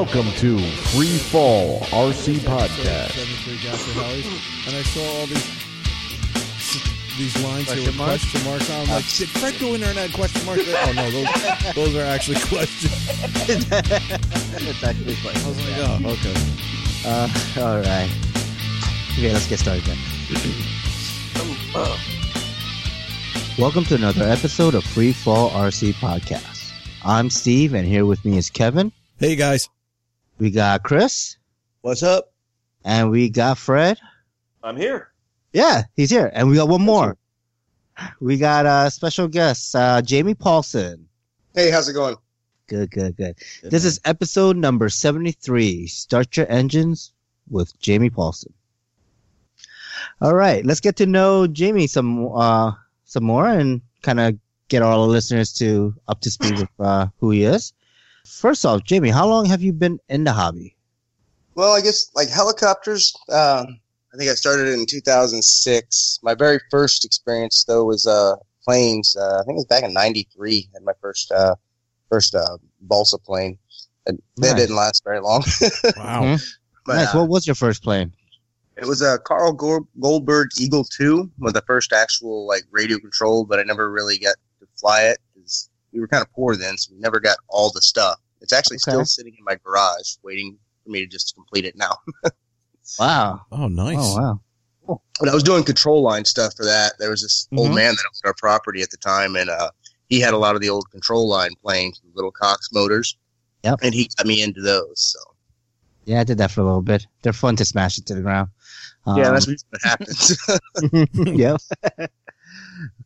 Welcome to Free Fall RC Podcast. 73 Gasser Hellies, and I saw all these these lines here with Question marks? question marks on. I'm like, did Fred go in there and add question marks? Oh no, those, those are actually questions. it's actually funny. I was like, oh, okay. Uh, all right. Okay, let's get started then. Welcome to another episode of Free Fall RC Podcast. I'm Steve, and here with me is Kevin. Hey guys, We got Chris, What's up? and we got Fred. I'm here. Yeah, he's here, and we got one more. We got a special guest, uh, Jamie Paulson. Hey, how's it going? Good, good, good. This is episode number 73. Start your engines with Jamie Paulson. All right, let's get to know Jamie some uh some more and kind of get all the listeners to up to speed with uh, who he is. First off, Jamie, how long have you been in the hobby? Well, I guess like helicopters. Um, I think I started in 2006. My very first experience though was uh planes. Uh, I think it was back in '93. Had my first uh first uh balsa plane. And that didn't last very long. wow. Mhm. but nice. uh, what was your first plane? it was a Carl Goldberg Eagle 2, was the first actual like radio controlled, but I never really got to fly it because we were kind of poor then, so we never got all the stuff. It's actually Okay. still sitting in my garage, waiting for me to just complete it now. Wow. Oh, nice. Oh wow. when I was doing control line stuff for that, there was this old Mhm. man that owned our property at the time, and uh, he had a lot of the old control line planes, the little Cox motors. Yep. And he got me into those. So Yeah, I did that for a little bit. They're fun to smash into the ground. yeah, Um, that's what happens. yep.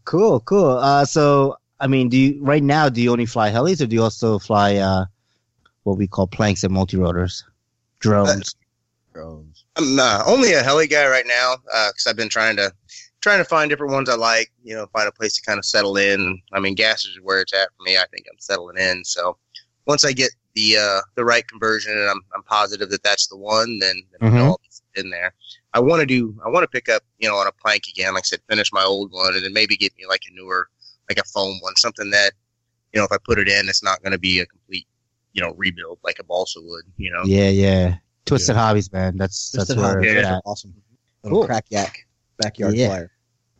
cool, cool. Uh, so, I mean, do you right now? Do you only fly helis, or do you also fly uh, what we call planks and multi rotors, drones? Drones. I'm uh, only a heli guy right now because I've been trying to trying to find different ones I like. You know, find a place to kind of settle in. I mean, gas is where it's at for me. I think I'm settling in. So once I get the uh, the right conversion, and I'm I'm positive that that's the one, then, then Mhm. I'll be in there. I want to do. I want to pick up, you know, on a plank again. Like I said, finish my old one, and then maybe get me like a newer, like a foam one, something that, you know, if I put it in, it's not going to be a complete, you know, rebuild like a balsa would. You know. Yeah, yeah. Twisted hobbies, man. That's that's where Hobbies, it's yeah. awesome. Little Cool. crack yak backyard Yeah. flyer.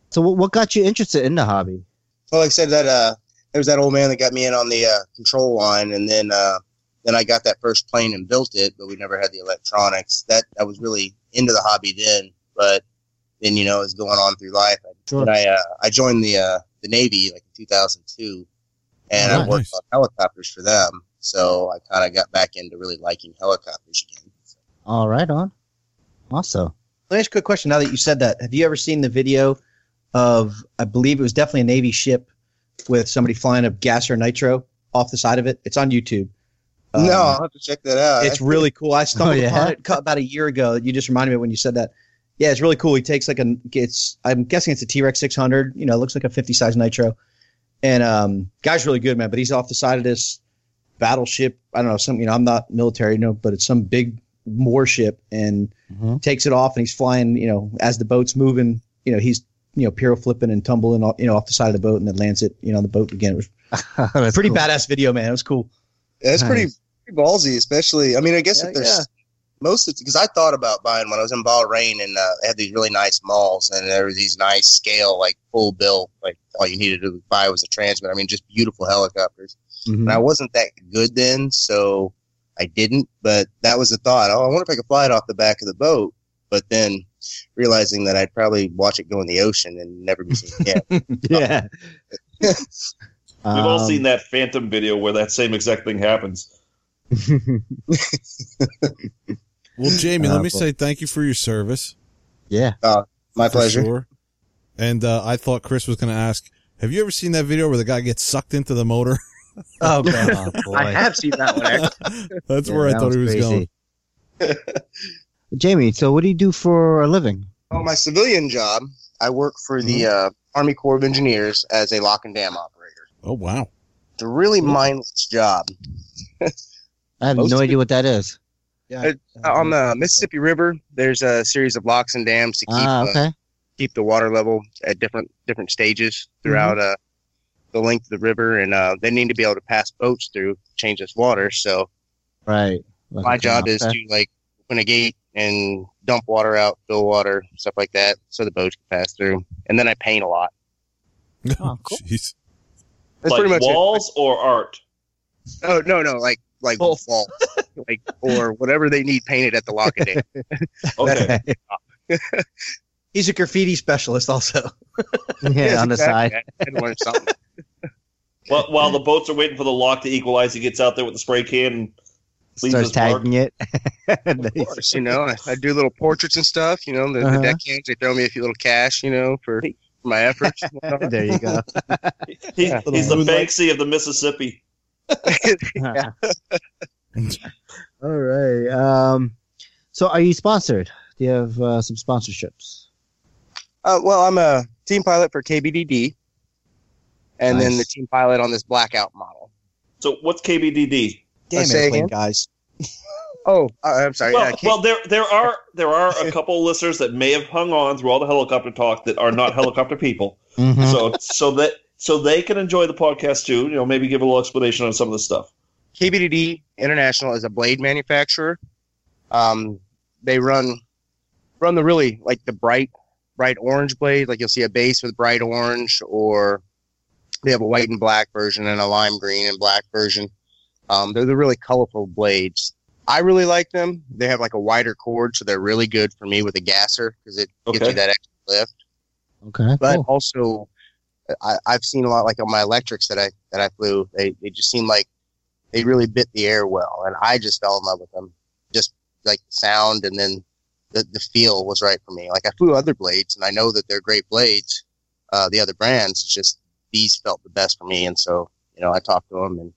So, what, what got you interested in the hobby? Well, like I said, that uh, there was that old man that got me in on the uh, control line, and then uh, then I got that first plane and built it, but we never had the electronics. That I was really into the hobby then, but then you know, as going on through life, I, Sure. I uh, I joined the uh, the Navy like in 2002, and Oh, I worked nice. on helicopters for them. So I kind of got back into really liking helicopters again. All right, on. Also, Let me ask you a quick question. Now that you said that, have you ever seen the video of? I believe it was definitely a Navy ship with somebody flying a gas or nitro off the side of it. It's on YouTube. Um, no, I'll have to check that out. it's really cool. I stumbled Oh, yeah? upon it cu- about a year ago. You just reminded me when you said that. Yeah, it's really cool. He takes like a, it's, I'm guessing it's a T Rex 600. You know, it looks like a 50 size nitro. And um, guy's really good, man. But he's off the side of this battleship. I don't know, some, you know, I'm not military, you know, but it's some big warship and Mhm. takes it off and he's flying, you know, as the boat's moving, you know, he's, you know, piro flipping and tumbling, off, you know, off the side of the boat and then lands it, you know, on the boat again. It was pretty cool. badass video, man. It was cool. Yeah, it's pretty, pretty ballsy, especially. I mean, I guess Yeah, if there's most because I thought about buying one. I was in Bahrain and uh, they had these really nice malls, and there were these nice scale, like full bill, like all you needed to buy was a transmitter. I mean, just beautiful helicopters. Mhm. And I wasn't that good then, so I didn't. But that was the thought. Oh, I wonder if I could fly it off the back of the boat. But then realizing that I'd probably watch it go in the ocean and never be seen again. yeah. We've all Um, seen that Phantom video where that same exact thing happens. Well, Jamie, let Uh, me but- say thank you for your service. yeah. My pleasure. Sure. And uh, I thought Chris was going to ask, have you ever seen that video where the guy gets sucked into the motor? Oh, God. Oh, boy. I have seen that one. Actually. That's Yeah, where I that thought he was crazy. going. Jamie, so what do you do for a living? Oh, my civilian job. I work for the uh, Army Corps of Engineers as a lock and dam operator. Oh, wow. It's a really mindless job. I have Most no idea what that is. Yeah. Uh, on the Mississippi River, there's a series of locks and dams to keep Ah, uh, okay. keep the water level at different different stages throughout uh, the length of the river, and uh, they need to be able to pass boats through change this water. So Right. Like My job is canal to like open a gate and dump water out, fill water, stuff like that, so the boats can pass through. And then I paint a lot. Oh, cool. Jeez. That's like pretty much it. walls or art. Oh no, no, like like Both. walls, like or whatever they need painted at the lock and day. Okay. He's a graffiti specialist, also. yeah, Yes, on the exactly. side. I learn something. While, while the boats are waiting for the lock to equalize, he gets out there with the spray can and leaves Starts his mark. tagging it. Of course, you know, I, I do little portraits and stuff. You know, the, Uh-huh. the deckhand they throw me a few little cash, you know, for, for my efforts. there you go. He, Yeah. he's the Moonlight. Banksy of the Mississippi. All right. Um, so are you sponsored? Do you have uh, some sponsorships? Uh, well, I'm a team pilot for KBDD, and then the team pilot on this blackout model. So what's KBDD? Damn say airplane again? guys. Oh, uh, I'm sorry. Well, K- well, there there are there are a couple listeners that may have hung on through all the helicopter talk that are not helicopter people. Mhm. So so that so they can enjoy the podcast too. You know, maybe give a little explanation on some of the stuff. KBDD International is a blade manufacturer. Um, they run run the really like the bright bright orange blade. Like you'll see a base with bright orange, or they have a white and black version and a lime green and black version. Um, they're the really colorful blades. I really like them. They have like a wider chord, so they're really good for me with a gasser because it gives you that extra lift. Okay. But cool. also, I, I've seen a lot like on my electrics that I that I flew. They they just seemed like they really bit the air well, and I just fell in love with them. Just like the sound, and then the the feel was right for me. Like I flew other blades, and I know that they're great blades. Uh, the other brands, it's just these felt the best for me, and so you know I talked to them, and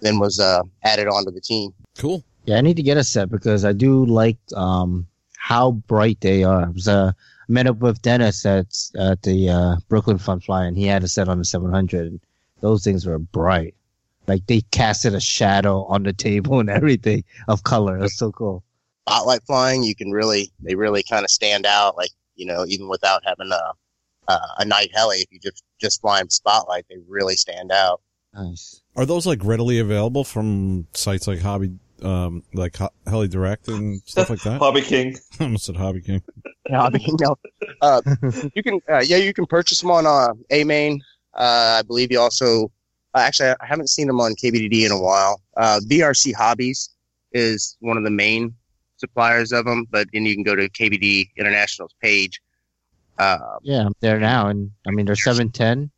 then was uh, added onto the team. Cool. Yeah, I need to get a set because I do like um how bright they are. I was uh, met up with Dennis at at the uh, Brooklyn Fun Fly, and he had a set on the 700. And those things were bright, like they casted a shadow on the table and everything of color. It was so cool. Spotlight flying, you can really they really kind of stand out. Like you know, even without having a a, a night heli, if you just just fly in spotlight, they really stand out. Nice. Are those like readily available from sites like Hobby, um, like ho- Heli Direct and stuff like that? Hobby King. I almost said Hobby King. Yeah, Hobby King. No, uh, you can uh, yeah you can purchase them on uh, A Main. Uh, I believe you also uh, actually I haven't seen them on KBDD in a while. Uh, BRC Hobbies is one of the main suppliers of them, but then you can go to KBD International's page. Uh, yeah, I'm there now, and I mean they're seven ten.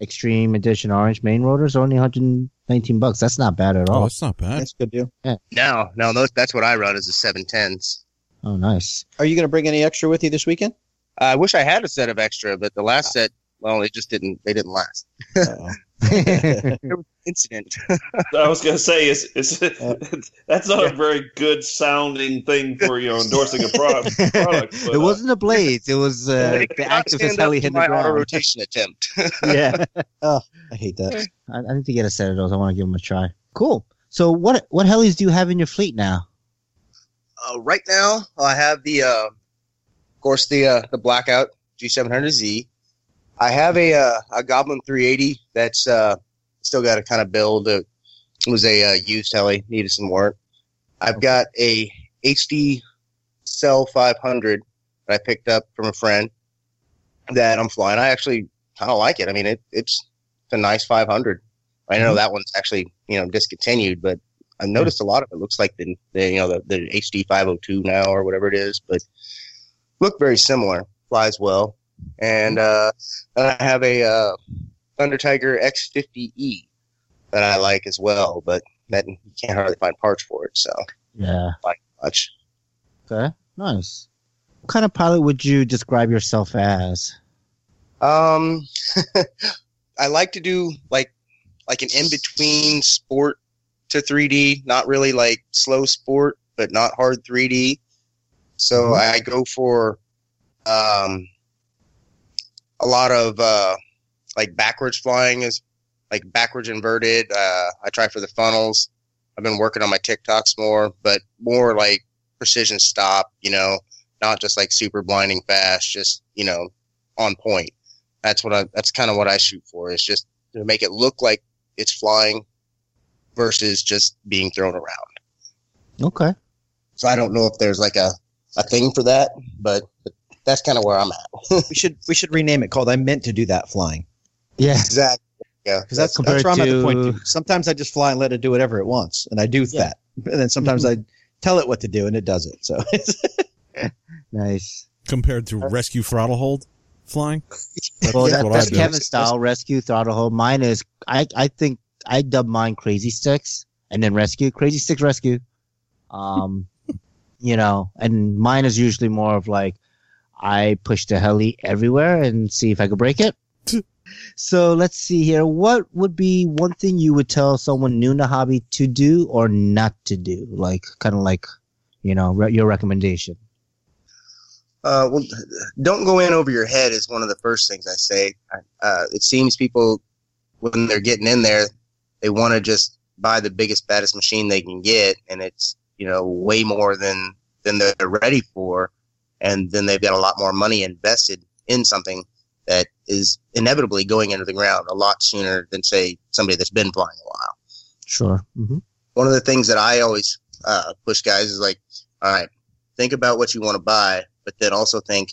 Extreme Edition Orange main rotors only 100 19 bucks. That's not bad at oh, all. Oh, that's not bad. That's good deal. Yeah. No, no, those, that's what I run is the 710s. Oh, nice. Are you going to bring any extra with you this weekend? I wish I had a set of extra, but the last set well, it just didn't, they didn't last. Incident. I was gonna say is is that's not a very good sounding thing for you know endorsing a product. product but, it uh, wasn't the blades. It was uh, the could not active stand as heli up to hitting the my ground. rotation attempt. yeah, Oh, I hate that. I, I need to get a set of those. I want to give them a try. Cool. So what what helis do you have in your fleet now? Uh, right now, I have the, uh, of course, the uh, the blackout G700Z. I have a uh, a Goblin 380 that's uh, still got to kind of build. It was a uh, used heli, needed some work. I've got a HD Cell 500 that I picked up from a friend that I'm flying. I actually kind of like it. I mean, it, it's a nice 500. I know that one's actually you know discontinued, but I've noticed a lot of it looks like the, the you know the, the HD 502 now or whatever it is, but look very similar. Flies well, and uh, I have a uh, Thunder Tiger X50E that I like as well, but that you can't hardly find parts for it, so Yeah. not much. Okay. Nice. What kind of pilot would you describe yourself as? Um, I like to do like like an in between sport to 3D, not really like slow sport, but not hard 3D. So Mhm. I go for um a lot of uh like backwards flying is like backwards inverted. Uh, I try for the funnels. I've been working on my tic-tocs more, but more like precision stop. You know, not just like super blinding fast, just you know on point. That's what I. That's kind of what I shoot for. Is just to make it look like it's flying versus just being thrown around. Okay. So I don't know if there's like a, a thing for that, but, but that's kind of where I'm at. We should we should rename it called I meant to do that flying. Yeah. exactly. Yeah. Because that's, Compared that's where I'm at the to- point. Too. Sometimes I just fly and let it do whatever it wants, and I do Yeah. that. And then sometimes I tell it what to do, and it does it. So it's, Nice. Compared to rescue throttle hold flying. That's Well, that, that's Kevin style rescue throttle hold. Mine is I I think I dub mine crazy sticks and then rescue crazy sticks rescue. Um, you know, and mine is usually more of like I push the heli everywhere and see if I could break it. so let's see here. What would be one thing you would tell someone new in the hobby to do or not to do? Like kind of like, you know, re- your recommendation. Uh, well, don't go in over your head is one of the first things I say. Uh, it seems people, when they're getting in there, they want to just buy the biggest, baddest machine they can get, and it's you know way more than than they're ready for, and then they've got a lot more money invested in something that is inevitably going into the ground a lot sooner than say somebody that's been flying a while Sure. hmm one of the things that I always uh, push guys is like, all right, think about what you want to buy, but then also think,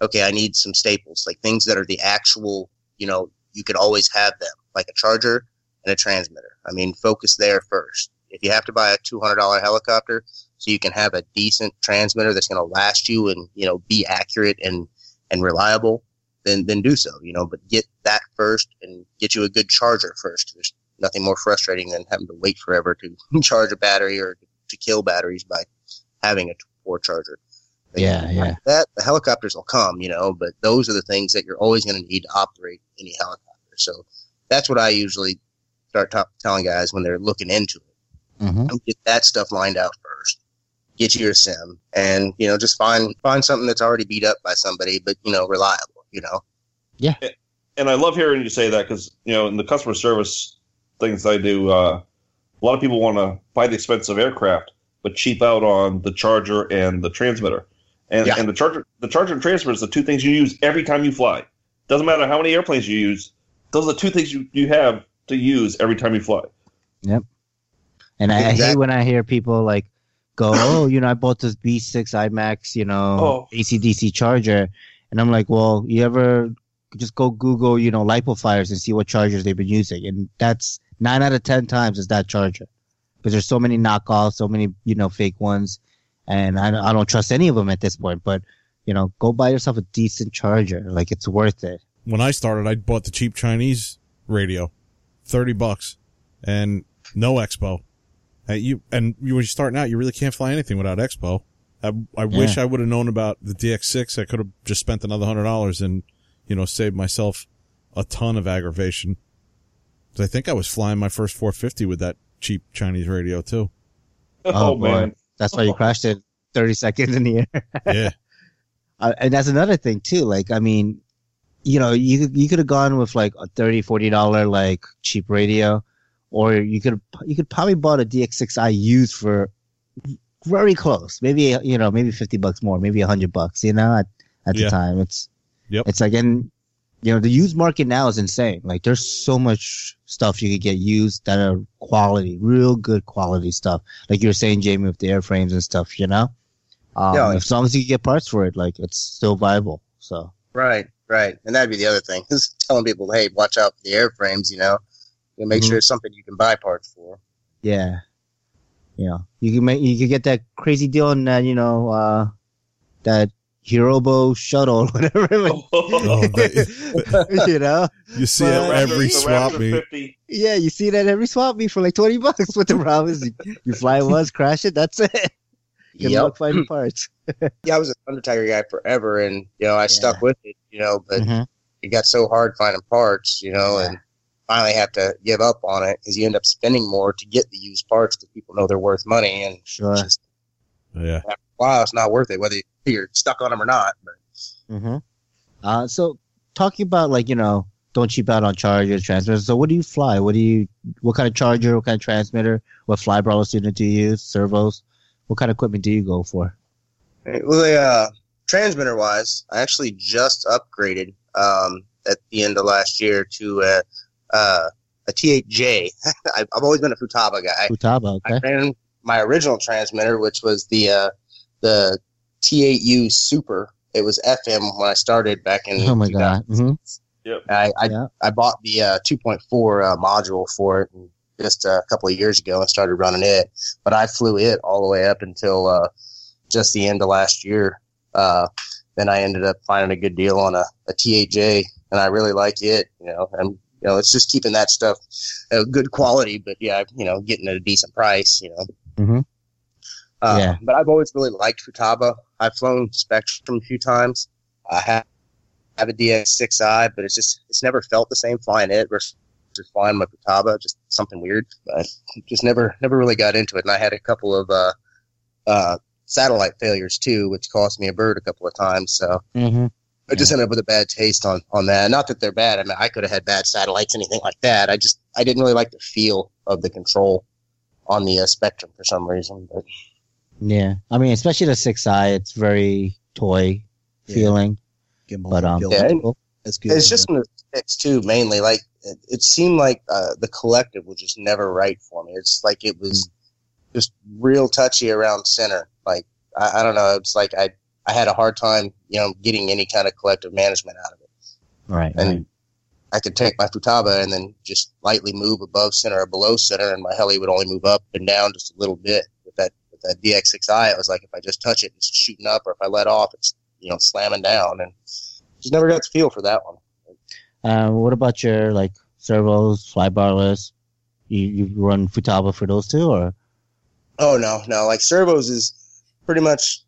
okay, I need some staples, like things that are the actual, you know, you could always have them, like a charger and a transmitter. I mean, focus there first. If you have to buy a $200 helicopter so you can have a decent transmitter that's going to last you and, you know, be accurate and, and reliable, then, then do so, you know, but get that first and get you a good charger first. There's nothing more frustrating than having to wait forever to charge a battery or to kill batteries by having a poor charger. Yeah, yeah. That the helicopters will come, you know, but those are the things that you're always going to need to operate any helicopter. So that's what I usually start t- telling guys when they're looking into it. hmm Get that stuff lined out first. Get you your sim, and you know, just find find something that's already beat up by somebody, but you know, reliable. You know, yeah and I love hearing you say that because you know in the customer service things I do, uh, a lot of people want to buy the expensive aircraft but cheap out on the charger and the transmitter. And Yeah. and the charger, the charger and transmitter is the two things you use every time you fly. Doesn't matter how many airplanes you use; those are the two things you, you have to use every time you fly. Yep and I, I hate when I hear people like go, oh, you know, I bought this B6 IMAX, you know, Oh. ACDC charger. And I'm like, well, you ever just go Google, you know, lipo fires and see what chargers they've been using. And that's nine out of 10 times is that charger. Because there's so many knockoffs, so many, you know, fake ones. And I, I don't trust any of them at this point. But, you know, go buy yourself a decent charger. Like it's worth it. When I started, I bought the cheap Chinese radio, thirty bucks, and no expo. Uh, you and you, when you're starting out, you really can't fly anything without expo. I, I wish I would have known about the DX6. I could have just spent another hundred dollars and, you know, saved myself a ton of aggravation. 'Cause I think I was flying my first 450 with that cheap Chinese radio too. Oh, Oh, boy. man, That's why you crashed it 30 seconds in the air. Yeah. Uh, and that's another thing too. Like, I mean, you know, you could, you could have gone with like a 30 40 dollar like cheap radio, or you could you could probably bought a DX6i used for very close, maybe you know maybe 50 bucks more, maybe a hundred bucks. You know, at, at Yeah. the time, it's Yep. it's like and you know the used market now is insane. Like, there's so much stuff you could get used that are quality, real good quality stuff. Like you were saying, Jamie, with the airframes and stuff. You know. Um, Yeah. as long as you can get parts for it, like it's still viable. So right, right, and that'd be the other thing is telling people, hey, watch out for the airframes. You know, you know, make Mhm. sure it's something you can buy parts for. yeah, you know, you can make you can get that crazy deal on that, you know, uh, that Hirobo shuttle, whatever. Oh, that- you know, You see But- it every swap Raptor meet. yeah, you see that every swap meet for like twenty bucks. What the problem is, you, you fly once, crash it, that's it. Good Yep. luck finding parts. Yeah, I was an Thunder Tiger guy forever, and you know, I stuck with it. You know, but Mhm. it got so hard finding parts. You know, Yeah. and finally have to give up on it because you end up spending more to get the used parts because people know they're worth money, and Sure. just Yeah. wow, it's not worth it whether you're stuck on them or not. But hmm Uh, so talking about like you know, don't cheap out on chargers, transmitters. So what do you fly? What do you? What kind of charger? What kind of transmitter? What fly brawler student do you use? Servos? What kind of equipment do you go for? Well, the, uh, transmitter wise, I actually just upgraded um, at the end of last year to a, uh, a T8J. I've I've always been a Futaba guy. Futaba, okay. I ran my original transmitter, which was the uh, the T8U Super. It was FM when I started back in. Oh my god. 2000. hmm I I, Yeah. I bought the uh, 2.4 uh, module for it just a couple of years ago and started running it. But I flew it all the way up until uh, just the end of last year. Uh, then I ended up finding a good deal on a, a T8J, and I really like it. You know, and you know, it's just keeping that stuff uh, good quality, but yeah, you know, getting at a decent price. You know. Mhm. Uh, Yeah. But I've always really liked Futaba. I've flown Spektrum a few times. I have have a DX6i, but it's just it's never felt the same flying it versus flying my Futaba. Just something weird. But just never never really got into it. And I had a couple of uh, uh, satellite failures too, which cost me a bird a couple of times. So hmm I just ended up with a bad taste on on that. Not that they're bad. I mean, I could have had bad satellites, anything like that. I just I didn't really like the feel of the control on the uh, Spektrum for some reason. But Yeah. I mean, especially the six eye, it's very toy Yeah. feeling. Gimbal But um, Yeah, that's and- cool. That's good. it's just in the sticks too, mainly. Like it, it seemed like uh, the collective was just never right for me. It's like it was just real touchy around center. Like I, I don't know. It's like I I had a hard time, you know, getting any kind of collective management out of it. Right. And right. I could take my Futaba and then just lightly move above center or below center, and my heli would only move up and down just a little bit. With that with that DX6i, it was like if I just touch it, it's shooting up, or if I let off, it's you know slamming down, and just never got the feel for that one. Uh, what about your like servos, fly barless? You you run Futaba for those two, or Oh no, no. Like servos is pretty much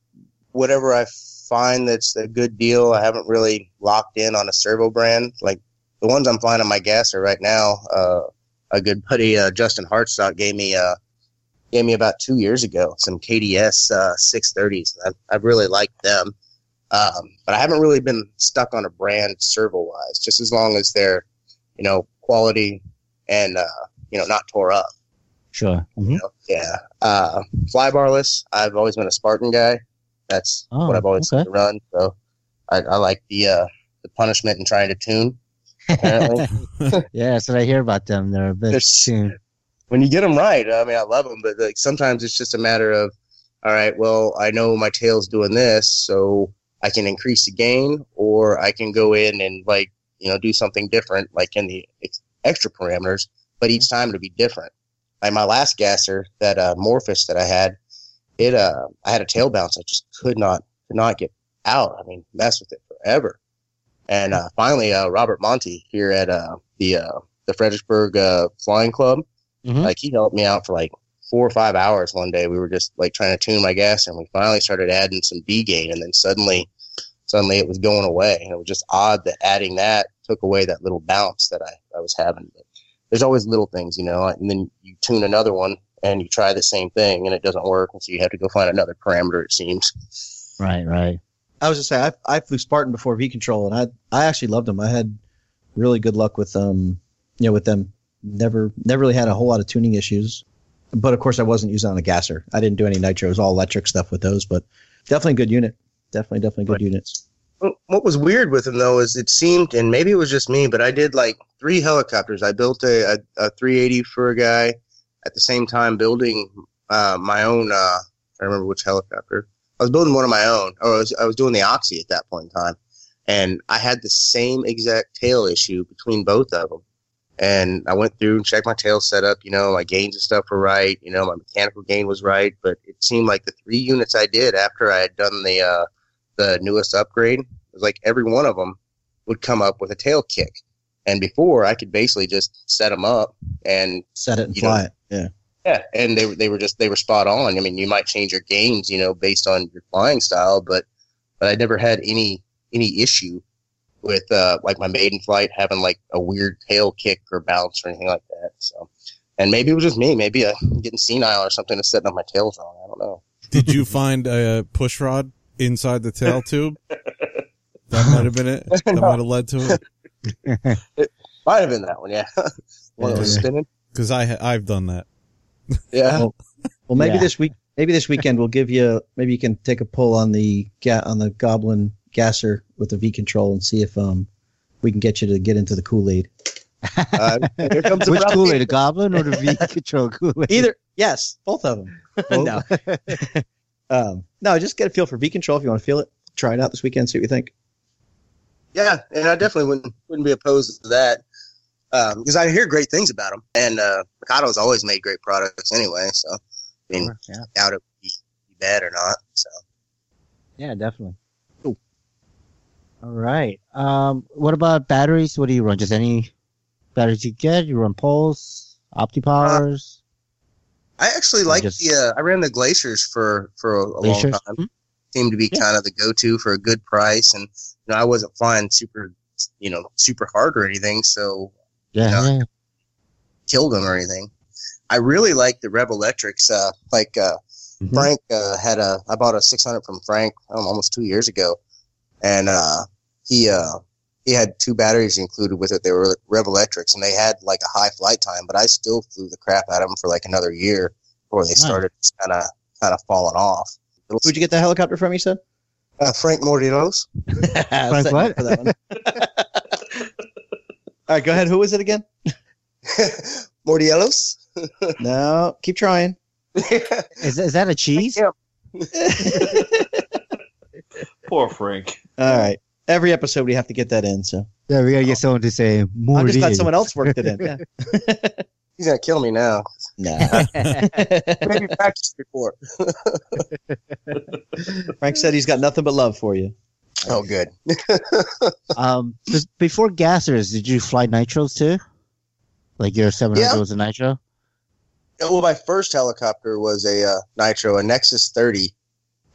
whatever I find that's a good deal. I haven't really locked in on a servo brand. Like the ones I'm flying on my gasser right now, uh, a good buddy, uh, Justin Hartstock gave me, uh, gave me about two years ago some KDS, uh, 630s. I, I really liked them. Um, but I haven't really been stuck on a brand servo wise, just as long as they're, you know, quality and, uh, you know, not tore up. sure? hmm You know, yeah. Uh, fly barless. I've always been a Spartan guy. That's Oh, what I've always okay. to run. So I, I like the uh, the punishment and trying to tune. Yeah, that's what I hear about them. They're a bit There's- tuned. when you get them right, I mean, I love them. But like sometimes it's just a matter of, all right, well, I know my tail's doing this, so I can increase the gain, or I can go in and like you know do something different, like in the ex- extra parameters. But each time it'll be different. Like my last gasser, that uh, Morphus that I had, it uh, I had a tail bounce. I just could not could not get out. I mean, mess with it forever. And uh, finally, uh, Robert Monty here at uh, the uh, the Fredericksburg uh, Flying Club, Mhm. like he helped me out for like four or five hours one day. We were just like trying to tune my gas, and we finally started adding some D gain, and then suddenly, suddenly it was going away. And it was just odd that adding that took away that little bounce that I, I was having. But there's always little things, you know. And then you tune another one, and you try the same thing, and it doesn't work, and so you have to go find another parameter. It seems. Right, right. I was just saying, I, I flew Spartan before V Control, and I I actually loved them. I had really good luck with um, you know, with them. Never never really had a whole lot of tuning issues, but of course I wasn't using on a gasser. I didn't do any nitro. It was all electric stuff with those, but definitely good unit. Definitely definitely good Right. units. What was weird with them though is it seemed, and maybe it was just me, but I did like three helicopters. I built a, a, a 380 for a guy, at the same time building uh, my own. Uh, I remember which helicopter. I was building one of my own, or I was, I was doing the Oxy at that point in time, and I had the same exact tail issue between both of them. And I went through and checked my tail setup. You know, my gains and stuff were right. You know, my mechanical gain was right. But it seemed like the three units I did after I had done the uh, the newest upgrade it was like every one of them would come up with a tail kick. And before I could basically just set them up and Set it and fly know, it. Yeah. yeah, and they were- they were just they were spot on. I mean, you might change your games, you know, based on your flying style, but but I never had any any issue with uh like my maiden flight having like a weird tail kick or bounce or anything like that. So, and maybe it was just me. Maybe I'm getting senile or something to setting up my tails wrong. I don't know. Did you find a push rod inside the tail tube? That might have been it. That might have led to it. Might have been that one, yeah. one that was spinning. Because I I've done that. Yeah. Well, Well, maybe Yeah. this week, maybe this weekend we'll give you. Maybe you can take a pull on the ga- on the Goblin gasser with the V control and see if um we can get you to get into the Kool Aid. Uh, here comes the Which Kool Aid, paper. the Goblin or the V Control Kool Aid? Either, yes, both of them. no, um, no, just get a feel for V Control if you want to feel it. Try it out this weekend, see what you think. Yeah, and I definitely wouldn't wouldn't be opposed to that because I hear great things about them. And uh, Mikado's always made great products anyway, so I mean, Yeah, doubt it would be bad or not. So yeah, definitely. Cool. All right. Um, what about batteries? What do you run? Just any batteries you get? You run Pulse, OptiPowers, I actually like just- the uh, I ran the Glaciers for for a, a long time. Hmm? Seemed to be Yeah. kind of the go to for a good price, and you know I wasn't flying super you know super hard or anything, so Yeah, Yeah. yeah. killed them or anything. I really like the Rev Electrics. Uh, like uh, Mhm. Frank uh, had a, I bought a 600 from Frank um, almost two years ago, and uh, he uh, he had two batteries included with it. They were Rev Electrics, and they had like a high flight time, but I still flew the crap out of them for like another year before they started kind of kind of falling off. Who'd you get the helicopter from? You said. Uh, Frank Mordilos. Frank what? For that one. All right, go ahead. Who was it again? Mordielos. No, keep trying. Is, is that a cheese? Yeah. Poor Frank. All right. Every episode we have to get that in. So Yeah, we gotta get someone to say more. I'm just glad someone else worked it in. Yeah. He's gonna kill me now. Nah. Maybe practice before. Frank said he's got nothing but love for you. Oh, good. um, before gassers, did you fly nitros too? Like your 700 Yeah. was a nitro? Well, my first helicopter was a uh, Nitro, a Nexus 30.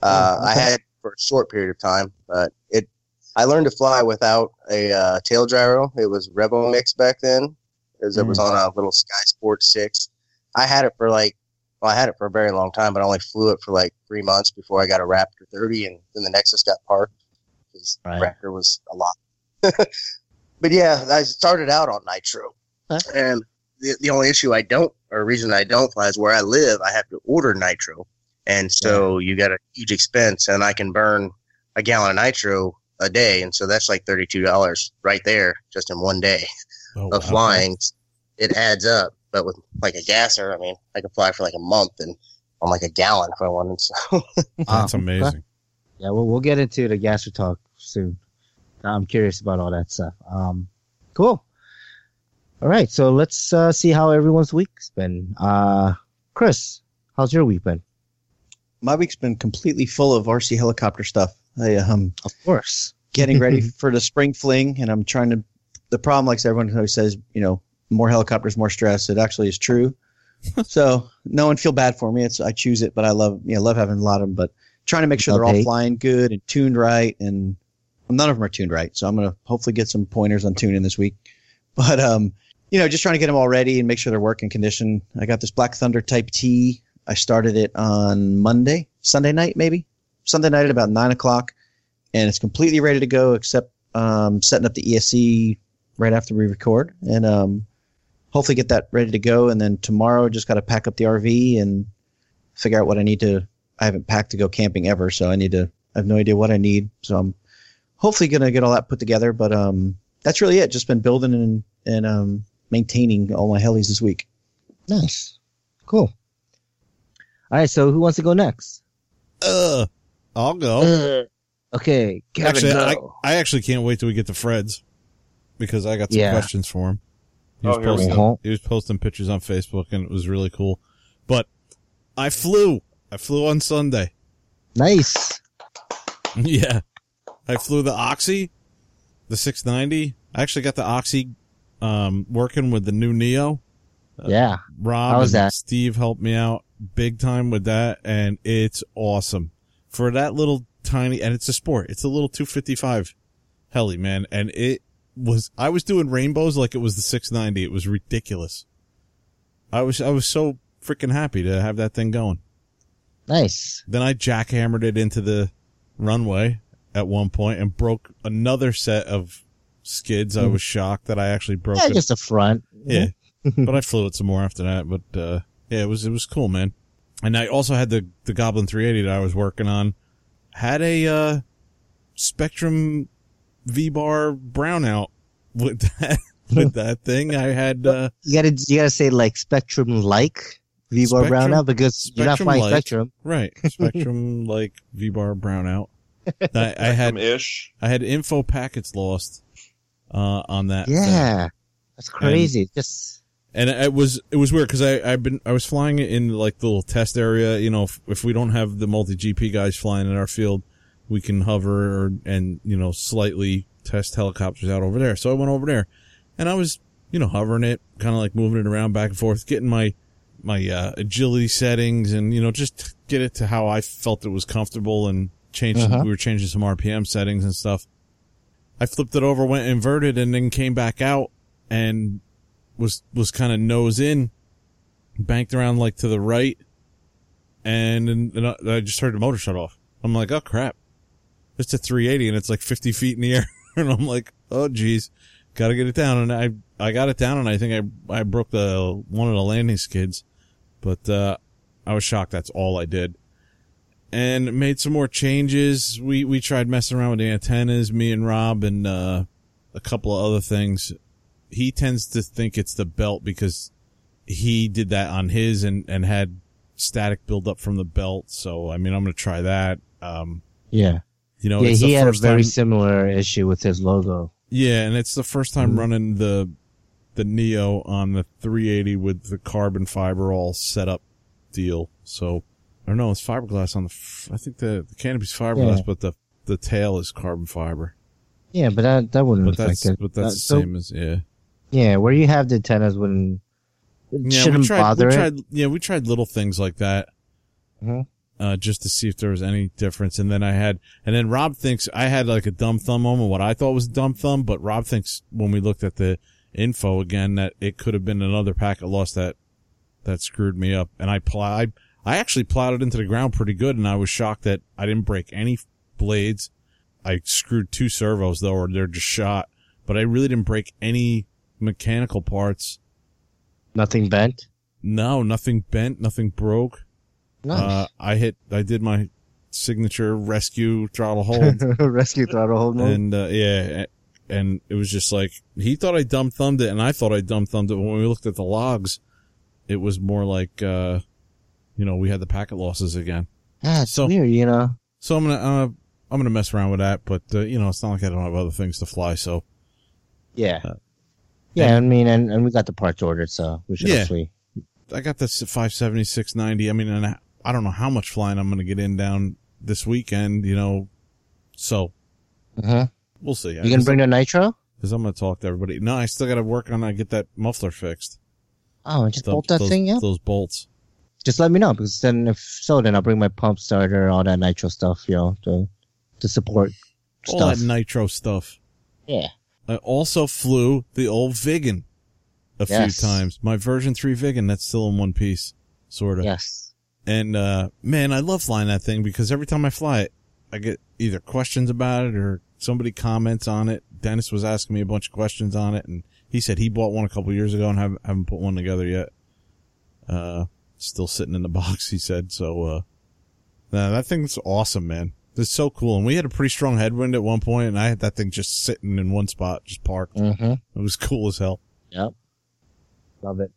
Uh, Oh, I had it for a short period of time, but it. I learned to fly without a uh, tail gyro. It was Revo Mix back then, as it was Mm. on a little Sky Sport Six. I had it for like, well, I had it for a very long time, but I only flew it for like three months before I got a Raptor 30, and then the Nexus got parked because Right. Raptor was a lot. but yeah, I started out on Nitro, Okay. and the, the only issue I don't, or reason I don't fly is where I live. I have to order nitro, and so you got a huge expense, and I can burn a gallon of nitro a day, and so that's like thirty two dollars right there just in one day Oh, of wow. flying. It adds up, but with like a gasser, I mean, I could fly for like a month and on like a gallon if I wanted. So That's Ah, amazing. Yeah, well, we'll get into the gasser talk soon. I'm curious about all that stuff. Um, cool. All right, so let's uh, see how everyone's week's been. Uh, Chris, how's your week been? My week's been completely full of RC helicopter stuff. I um Of course. getting ready for the spring fling, and I'm trying to. The problem, like everyone always says, you know, more helicopters, more stress. It actually is true. so no one feel bad for me. It's I choose it, but I love you know love having a lot of them, but trying to make sure they're all flying good and tuned right, and well, none of them are tuned right. So I'm gonna hopefully get some pointers on tuning this week. But um, you know, just trying to get them all ready and make sure they're working condition. I got this Black Thunder Type T. I started it on Monday, Sunday night, maybe Sunday night at about nine o'clock, and it's completely ready to go except um, setting up the ESC right after we record, and um, hopefully get that ready to go. And then tomorrow, just got to pack up the RV and figure out what I need to. I haven't packed to go camping ever, so I need to. I have no idea what I need, so I'm hopefully gonna get all that put together. But um, that's really it. Just been building and and um, maintaining all my helis this week. Nice. Cool. All right, so who wants to go next? Uh, I'll go. Uh, okay, Kevin, actually, I. I actually can't wait till we get to Fred's because I got some Yeah. questions for him. He was, Oh, posting, he was posting pictures on Facebook and it was really cool. But I flew. I flew on Sunday. nice. yeah. I flew the Oxy, the 690. I actually got the Oxy um, working with the new Neo. Yeah. Rob How was and that? Steve helped me out big time with that, and it's awesome for that little tiny. And it's a sport. It's a little 255 heli, man, and it was. I was doing rainbows like it was the 690. It was ridiculous. I was I was so freaking happy to have that thing going. Nice. Then I jackhammered it into the runway at one point and broke another set of skids. I was shocked that I actually broke Yeah, it. just a front. Yeah. but I flew it some more after that. But uh yeah, it was it was cool, man. And I also had the the Goblin 380 that I was working on. Had a uh Spektrum V bar brownout with that with that thing. I had uh, You gotta you gotta say like Spektrum like V bar brownout because you're not Spektrum flying like. Spektrum. right Spektrum like V bar brownout. I, I had ish. I had info packets lost uh, on that. thing. Yeah, that's crazy. Just and it was it was weird because I I've been I was flying in like the little test area. You know, if, if we don't have the multi GP guys flying in our field, we can hover or, and you know slightly test helicopters out over there. So I went over there, and I was you know hovering it, kind of like moving it around back and forth, getting my my uh, agility settings, and you know just get it to how I felt it was comfortable, and changing Uh-huh. we were changing some RPM settings and stuff. I flipped it over, went inverted, and then came back out and was was kind of nose in, banked around like to the right, and, and I I just heard the motor shut off. I'm like, oh crap, it's a 380 and it's like 50 feet in the air, and I'm like, oh geez, gotta get it down, and I I got it down, and I think I I broke the one of the landing skids, but uh, I was shocked. That's all I did. And made some more changes. We we tried messing around with the antennas, me and Rob, and uh, a couple of other things he tends to think it's the belt because he did that on his and, and had static buildup from the belt. So, I mean, I'm going to try that. Um, yeah, you know, yeah. it's He had a very time, similar issue with his logo. yeah. And it's the first time Mhm. running the, the Neo on the 380 with the carbon fiber all set up deal. So, I don't know. It's fiberglass on the, f- I think the, the canopy's fiberglass, Yeah. but the, the tail is carbon fiber. Yeah, but that that wouldn't But affect that's, it. but that's Uh, the so- same as, yeah. Yeah, where you have the antennas wouldn't Yeah, shouldn't we tried, bother we it. yeah, we tried little things like that. Mhm. Uh, just to see if there was any difference. And then I had, and then Rob thinks I had like a dumb thumb moment, what I thought was a dumb thumb, but Rob thinks when we looked at the info again that it could have been another packet loss that, that screwed me up. And I plowed, I actually plowed it into the ground pretty good and I was shocked that I didn't break any blades. I screwed two servos though, or they're just shot, but I really didn't break any mechanical parts. Nothing bent. No, nothing bent, nothing broke. Nice. Uh, I hit, I did my signature rescue throttle hold, Rescue throttle hold mode. and uh, yeah, and it was just like he thought I dumb thumbed it, and I thought I dumb thumbed it. When we looked at the logs, it was more like, uh, you know, we had the packet losses again. yeah, it's so- weird, you know. So I'm gonna, uh, I'm gonna mess around with that, but uh, you know, it's not like I don't have other things to fly. So Yeah. Uh, yeah, I mean, and, and we got the parts ordered, so we should Yeah. hopefully. I got this 570, 690. I mean, and I, don't know how much flying I'm gonna get in down this weekend. You know, so Uh-huh. we'll see. You gonna bring the nitro? Because I'm going to talk to everybody. No, I still got to work on. I get that muffler fixed. Oh, and just The- bolt that those, thing up. Those bolts. Just let me know because then, if so, then I'll bring my pump starter, all that nitro stuff, you know, to to support All stuff. that nitro stuff. yeah. I also flew the old Vigan a Yes. few times. My version three Vigan that's still in one piece, sort of. Yes. And uh, man, I love flying that thing because every time I fly it, I get either questions about it or somebody comments on it. Dennis was asking me a bunch of questions on it, and he said he bought one a couple years ago and haven't, haven't put one together yet. Uh, still sitting in the box, he said. So, uh, nah, that thing's awesome, man. It's so cool. And we had a pretty strong headwind at one point, and I had that thing just sitting in one spot, just parked. Mm-hmm. It was cool as hell. Yep. Love it.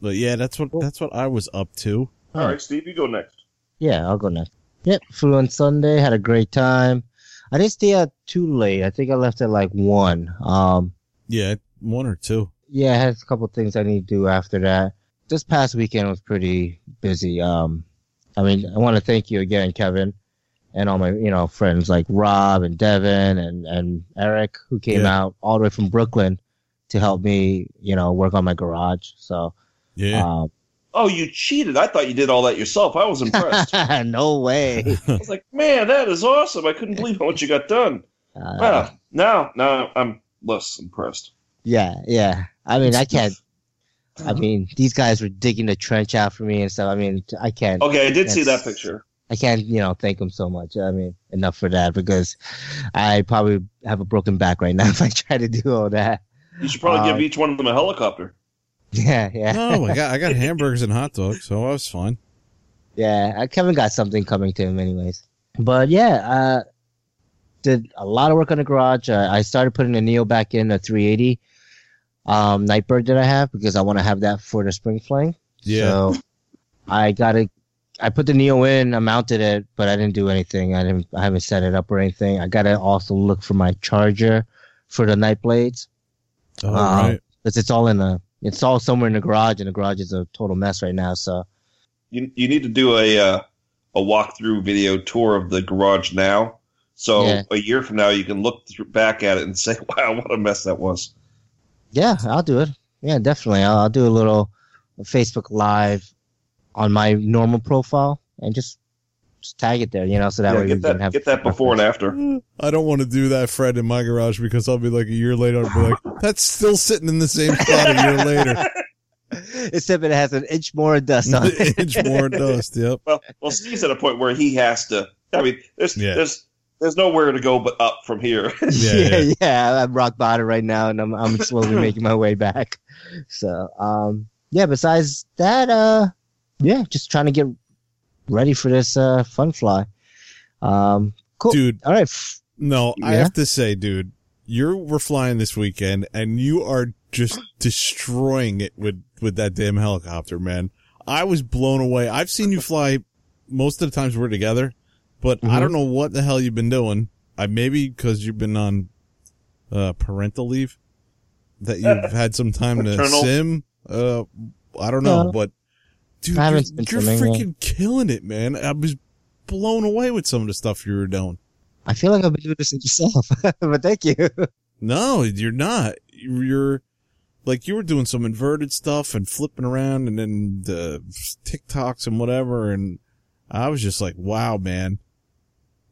But yeah, that's what that's what I was up to. All right, Steve, you go next. Yeah, I'll go next. Yep, flew on Sunday, had a great time. I didn't stay out too late. I think I left at like one. Um, Yeah, one or two. yeah, I had a couple things I need to do after that. This past weekend was pretty busy. Um, I mean, I want to thank you again, Kevin, and all my you know friends like Rob and Devin and and Eric who came Yeah. out all the way from Brooklyn to help me, you know, work on my garage. So, Yeah. um, Oh, you cheated. I thought you did all that yourself. I was impressed. No way. I was like, man, that is awesome. I couldn't believe how much you got done. Uh, Wow. Now, now I'm less impressed. Yeah, yeah. I mean, I can't. I mean, these guys were digging the trench out for me and stuff. I mean, I can't. Okay, I did see that picture. I can't, you know, thank them so much. I mean, enough for that because I probably have a broken back right now if I try to do all that. You should probably Uh, give each one of them a helicopter. Yeah, yeah, no, I got I got hamburgers and hot dogs, so I was fine. yeah. uh, Kevin got something coming to him, anyways. But yeah, uh, did a lot of work on the garage. Uh, I started putting the Neo back in the 380. um, Nightbird that I have because I want to have that for the spring fling. Yeah. So I got it. I put the Neo in, I mounted it, but I didn't do anything. I didn't. I haven't set it up or anything. I gotta also look for my charger for the night blades All Um, right. because it's all in the. It's all somewhere in the garage, and the garage is a total mess right now. So You you need to do a uh, a walkthrough video tour of the garage now. So Yeah. a year from now, you can look through, back at it and say, "Wow, what a mess that was." yeah, I'll do it. Yeah, definitely. I'll, I'll do a little Facebook Live on my normal profile and just just tag it there. You know, so that Yeah, way we get can that have get that before and after. I don't want to do that, Fred, in my garage because I'll be like a year later. I'll be like, that's still sitting in the same spot a year later. Except it has an inch more of dust on it. Inch more dust. Yep. Well, well, Steve's at a point where he has to. I mean, there's Yeah. there's there's nowhere to go but up from here. Yeah, yeah, yeah. yeah, I'm rock bottom right now, and I'm I'm slowly making my way back. So, um, yeah. Besides that, uh, yeah, just trying to get ready for this uh fun fly. Um, cool. Dude, All right. F- no, I have to say, dude, you're we're flying this weekend and you are just destroying it with, with that damn helicopter, man. I was blown away. I've seen you fly most of the times we're together, but I Mhm. don't know what the hell you've been doing. I maybe because you've been on uh, parental leave that you've had some time to Paternal. sim. Uh, I don't know, No. but dude, I you're, been you're freaking killing it, man. I was blown away with some of the stuff you were doing. I feel like I've been doing this yourself, but thank you. No, you're not. You're like you were doing some inverted stuff and flipping around and then the tic-tocs and whatever. And I was just like, wow, man.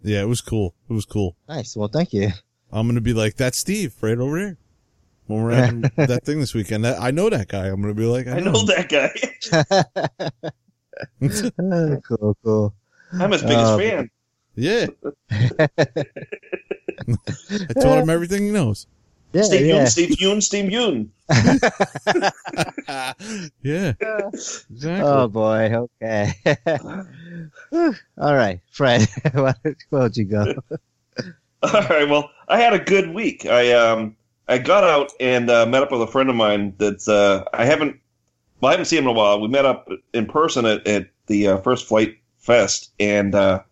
Yeah, it was cool. It was cool. Nice. Well, thank you. I'm going to be like, that's Steve right over there. When we're at that thing this weekend, that, I know that guy. I'm going to be like, I I know. know that guy. cool, cool. I'm his biggest Uh, fan. Yeah. I told him everything he knows. Yeah, Steve yeah. Yoon, Steve Yoon, Steve Yoon. yeah. Exactly. Oh boy. Okay. All right, Fred. why don't you go? All right. Well, I had a good week. I um I got out and uh, met up with a friend of mine that's uh I haven't well I haven't seen him in a while. We met up in person at, at the uh, First Flight Fest, and uh,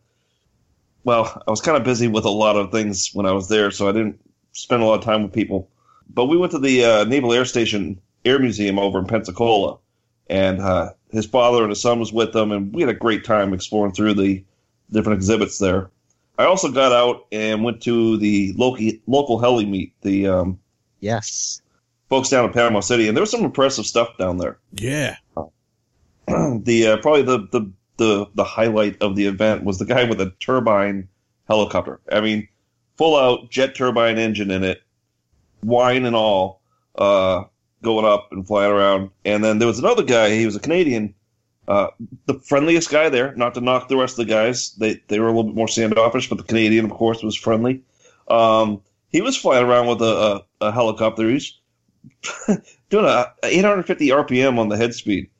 well, I was kind of busy with a lot of things when I was there, so I didn't spend a lot of time with people. But we went to the uh, Naval Air Station Air Museum over in Pensacola, and uh, his father and his son was with them, and we had a great time exploring through the different exhibits there. I also got out and went to the local local heli meet, the um, Yes. folks down in Panama City, and there was some impressive stuff down there. yeah. the uh, probably the, the the the highlight of the event was the guy with a turbine helicopter. I mean, full out jet turbine engine in it, wine and all, uh, going up and flying around. And then there was another guy. He was a Canadian. Uh, the friendliest guy there. Not to knock the rest of the guys, they they were a little bit more standoffish, but the Canadian, of course, was friendly. Um, he was flying around with a, a, a helicopter. He's doing a 850 RPM on the head speed.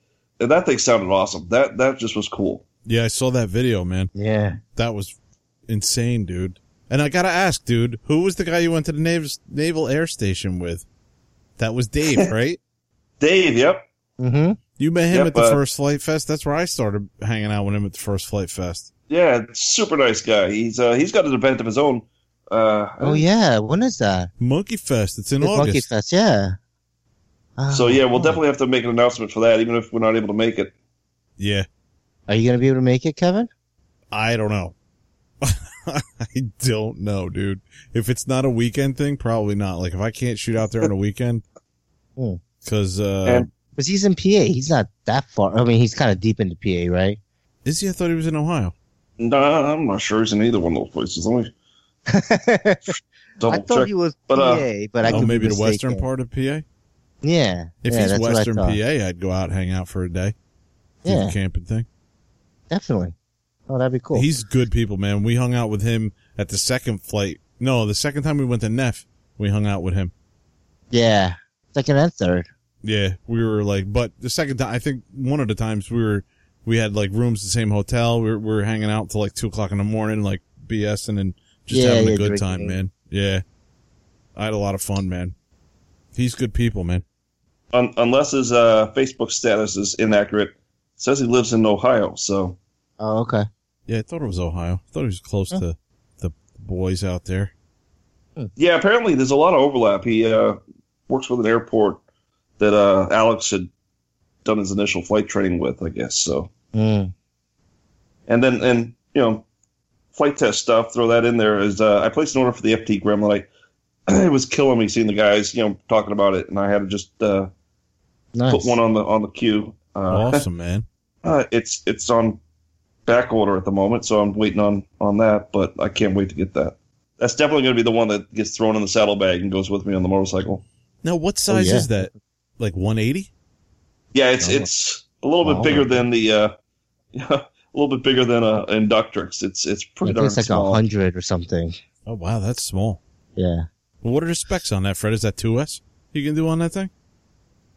And that thing sounded awesome. That that just was cool. Yeah. I saw that video, man. Yeah. That was insane, dude. And I gotta ask, dude, who was the guy you went to the Naval, Naval Air Station with? That was Dave, right? Dave, yep. Mm-hmm. You met him Yep, at the uh, first flight fest. That's where I started hanging out with him at the first flight fest. Yeah, super nice guy. He's uh, he's got an event of his own. Uh, Oh yeah. When is that? Monkey Fest. It's in It's Monkey Fest. Yeah. So yeah, we'll Oh. definitely have to make an announcement for that, even if we're not able to make it. Yeah. Are you gonna be able to make it, Kevin? I don't know. I don't know, dude. If it's not a weekend thing, probably not. Like if I can't shoot out there on a weekend, Hmm. cause, uh, Because he's in PA. He's not that far. I mean, he's kind of deep into PA, right? is he? I thought he was in Ohio. No, I'm not sure he's in either one of those places. Let me I double thought check. he was But, uh, PA, but I oh, could maybe be the western mistaken. part of PA. Yeah. If yeah, he's that's what I western. PA, I'd go out hang out for a day. Yeah. the camping thing. Definitely. Oh, that'd be cool. He's good people, man. We hung out with him at the second flight. No, the second time we went to Neff, we hung out with him. yeah. Second and third. Yeah, we were like, but the second time, I think one of the times we were, we had like rooms at the same hotel. We were, we were hanging out till like two o'clock in the morning, like BSing and just Yeah, having a good drinking. time, man. Yeah. I had a lot of fun, man. He's good people, man. Un- unless his uh, Facebook status is inaccurate, it says he lives in Ohio. So Oh, okay. Yeah, I thought it was Ohio. I thought he was close to the boys out there. yeah, apparently there's a lot of overlap. He uh, works with an airport that uh, Alex had done his initial flight training with, I guess. So Mm. and then and you know flight test stuff. Throw that in there. Is uh, I placed an order for the FT Gremlin. I, it was killing me seeing the guys you know talking about it, and I had to just uh, Nice. put one on the on the queue. Uh, Awesome, man. uh, it's it's on back order at the moment, so I'm waiting on on that. But I can't wait to get that. That's definitely going to be the one that gets thrown in the saddlebag and goes with me on the motorcycle. Now, what size yeah. is that? Like 180? Yeah, it's Oh. it's a little bit Oh. bigger than the uh, a little bit bigger than a Inductrix. It's it's I pretty think darn it's like a small. hundred or something. Oh, wow, that's small. Yeah. Well, what are the specs on that, Fred? Is that 2S you can do on that thing?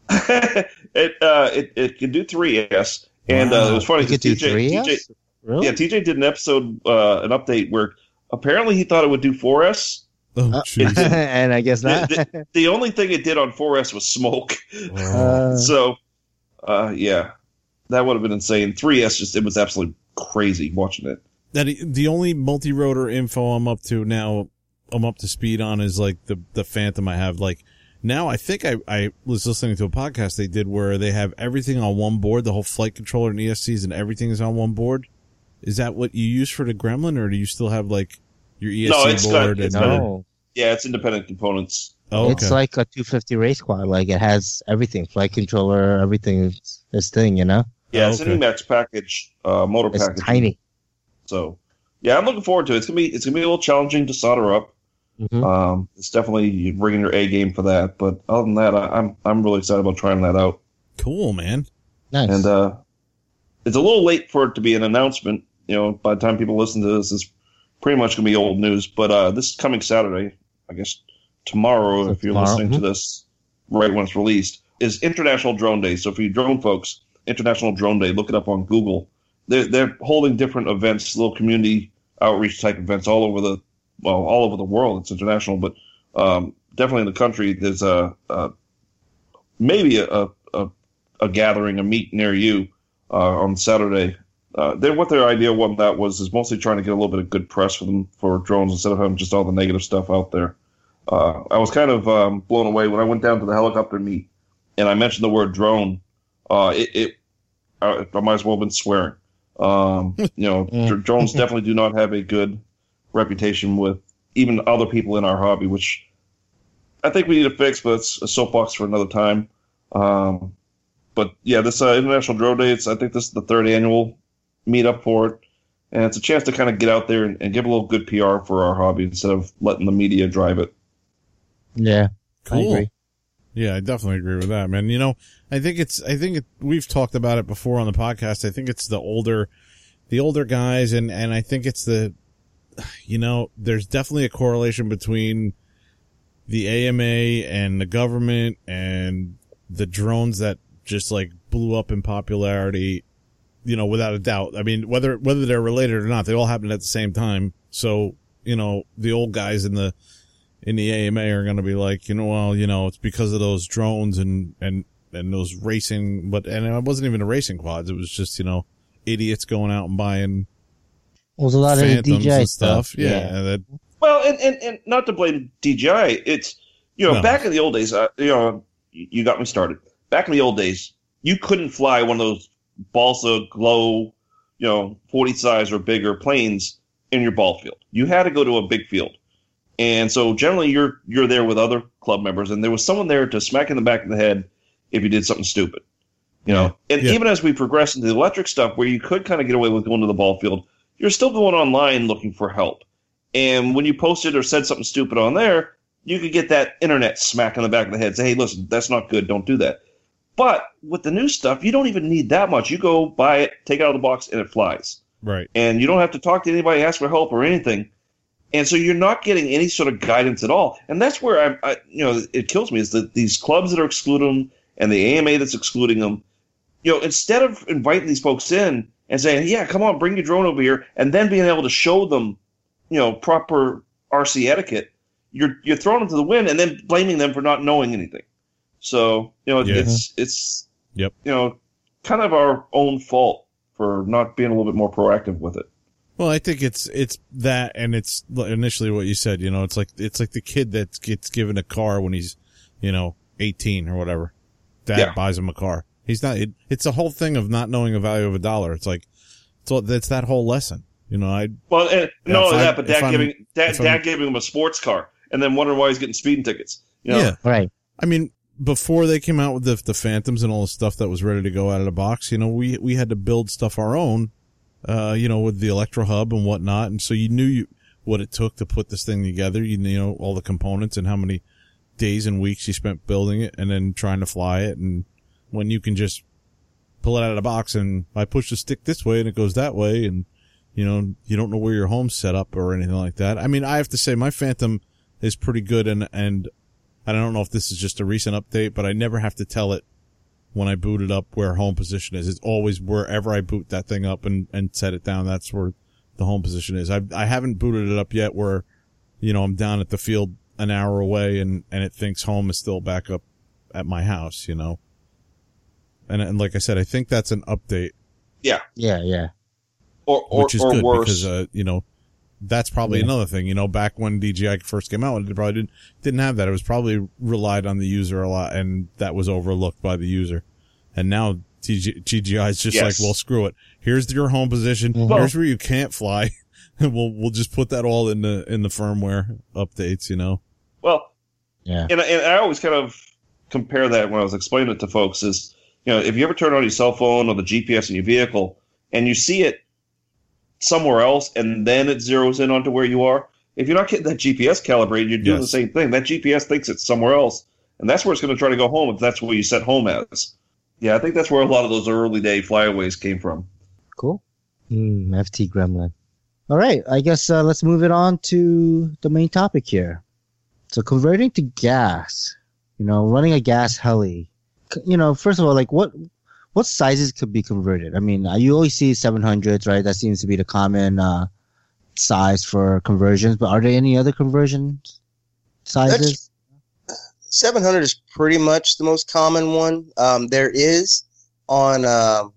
it uh it, it can do 3S and uh, it was funny You could 'cause do TJ, three. TJ Really? yeah TJ did an episode uh an update where apparently he thought it would do 4S. Oh, Uh, jeez. and I guess not. The, the only thing it did on 4S was smoke. Uh, so uh yeah, that would have been insane. 3S just it was absolutely crazy watching it. that the only multi-rotor info I'm up to now, I'm up to speed on is like the the Phantom I have. Like now, I think I I was listening to a podcast they did where they have everything on one board, the whole flight controller and ESCs and everything is on one board. Is that what you use for the Gremlin, or do you still have like your ESC No, it's got- board? it's and got- no. Yeah, it's independent components. oh, okay. It's like a 250 race quad. Like it has everything, flight controller, everything. It's this thing, you know. Yeah, Oh, it's okay. an Emax package, uh, motor It's package. tiny. So, yeah, I'm looking forward to it. It's gonna be it's gonna be a little challenging to solder up. Mhm. Um, it's definitely bringing your A game for that. But other than that, I, I'm I'm really excited about trying that out. cool, man. Nice. And uh, it's a little late for it to be an announcement. You know, by the time people listen to this, it's pretty much gonna be old news. But uh, this coming Saturday, I guess tomorrow, So if you're tomorrow, listening to mhm. this right when it's released, is International Drone Day. So for you drone folks, International Drone Day, look it up on Google. They're they're holding different events, little community outreach type events all over the well, all over the world. It's international, but um, definitely in the country. There's a, a maybe a, a a gathering, a meet near you uh, on Saturday. Uh, then what their idea what that was is mostly trying to get a little bit of good press for them for drones instead of having just all the negative stuff out there. Uh, I was kind of um, blown away when I went down to the helicopter meet and I mentioned the word drone. Uh, it, it I, I might as well have been swearing. Um, you know, dr- drones definitely do not have a good reputation with even other people in our hobby, which I think we need to fix, but it's a soapbox for another time. Um, but yeah, this uh, International Drone Day, it's, I think this is the third annual meetup for it. And it's a chance to kind of get out there and, and give a little good PR for our hobby instead of letting the media drive it. yeah. I Cool. Yeah, I definitely agree with that, man. You know, I think it's, I think it, we've talked about it before on the podcast. I think it's the older, the older guys, and and I think it's the, you know, there's definitely a correlation between the AMA and the government and the drones that just like blew up in popularity. You know, without a doubt. I mean, whether whether they're related or not, they all happened at the same time. So you know, the old guys in the in the AMA are going to be like, you know, well, you know, it's because of those drones and, and, and those racing, but, and it wasn't even the racing quads. It was just, you know, idiots going out and buying Well, there's a lot of phantoms DJI and stuff. Yeah. That, Well, and, and, and not to blame DJI, it's you know No. back in the old days. Uh, you know, you you got me started. Back in the old days, you couldn't fly one of those balsa glow, you know, forty size or bigger planes in your ball field. You had to go to a big field, and so generally you're you're there with other club members, and there was someone there to smack in the back of the head if you did something stupid. You know, and Yeah. even as we progress into the electric stuff, where you could kind of get away with going to the ball field, you're still going online looking for help. And when you posted or said something stupid on there, you could get that internet smack in the back of the head. Say, hey, listen, that's not good. Don't do that. But with the new stuff, you don't even need that much. You go buy it, take it out of the box, and it flies. right. And you don't have to talk to anybody, ask for help or anything. And so you're not getting any sort of guidance at all. And that's where I, I you know, it kills me is that these clubs that are excluding them and the AMA that's excluding them, you know, instead of inviting these folks in and saying, yeah, come on, bring your drone over here, and then being able to show them, you know, proper RC etiquette, you're you're throwing them to the wind and then blaming them for not knowing anything. So you know, Yeah. it's it's Yep. you know, kind of our own fault for not being a little bit more proactive with it. Well, I think it's it's that, and it's initially what you said. You know, it's like it's like the kid that gets given a car when he's, you know, eighteen or whatever. Dad Yeah. buys him a car. He's not. It, it's a whole thing of not knowing the value of a dollar. It's like, so that's that whole lesson. You know, I Well, and Yeah, not if only I'm- that, but dad I'm- giving dad, dad giving him a sports car, and then wondering why he's getting speeding tickets. You know? yeah. Right. I mean, before they came out with the the Phantoms and all the stuff that was ready to go out of the box, you know, we we had to build stuff our own, uh, you know, with the Electro Hub and whatnot, and so you knew you, what it took to put this thing together. You, know, all the components and how many days and weeks you spent building it, and then trying to fly it, and when you can just pull it out of the box and I push the stick this way and it goes that way, and you know, you don't know where your home's set up or anything like that. I mean, I have to say my Phantom is pretty good and, and I don't know if this is just a recent update, but I never have to tell it when I boot it up where home position is. It's always wherever I boot that thing up and, and set it down. That's where the home position is. I, I haven't booted it up yet where, you know, I'm down at the field an hour away and, and it thinks home is still back up at my house, you know? And, and like I said, I think that's an update Yeah. Yeah. Or or, which is or good worse. because uh, you know that's probably Yeah. another thing. You know, back when DJI first came out, it probably didn't didn't have that. It was probably relied on the user a lot, and that was overlooked by the user. And now TG, DJI is just Yes. like, well, screw it. Here's your home position. Mhm. Here's where you can't fly. And we'll we'll just put that all in the in the firmware updates. You know. well, Yeah. and, and I always kind of compare that when I was explaining it to folks is, you know, if you ever turn on your cell phone or the GPS in your vehicle and you see it somewhere else and then it zeroes in onto where you are, if you're not getting that GPS calibrated, you're doing the same thing. That GPS thinks it's somewhere else, and that's where it's going to try to go home if that's where you set home as. Yeah, I think that's where a lot of those early day flyaways came from. Cool. Mm, FT Gremlin. All right. I guess uh, let's move it on to the main topic here. So converting to gas, you know, running a gas heli. You know, first of all, like what what sizes could be converted? I mean, uh, you always see 700s, right? That seems to be the common uh, size for conversions. But are there any other conversion sizes? 700 is pretty much the most common one. Um, there is on um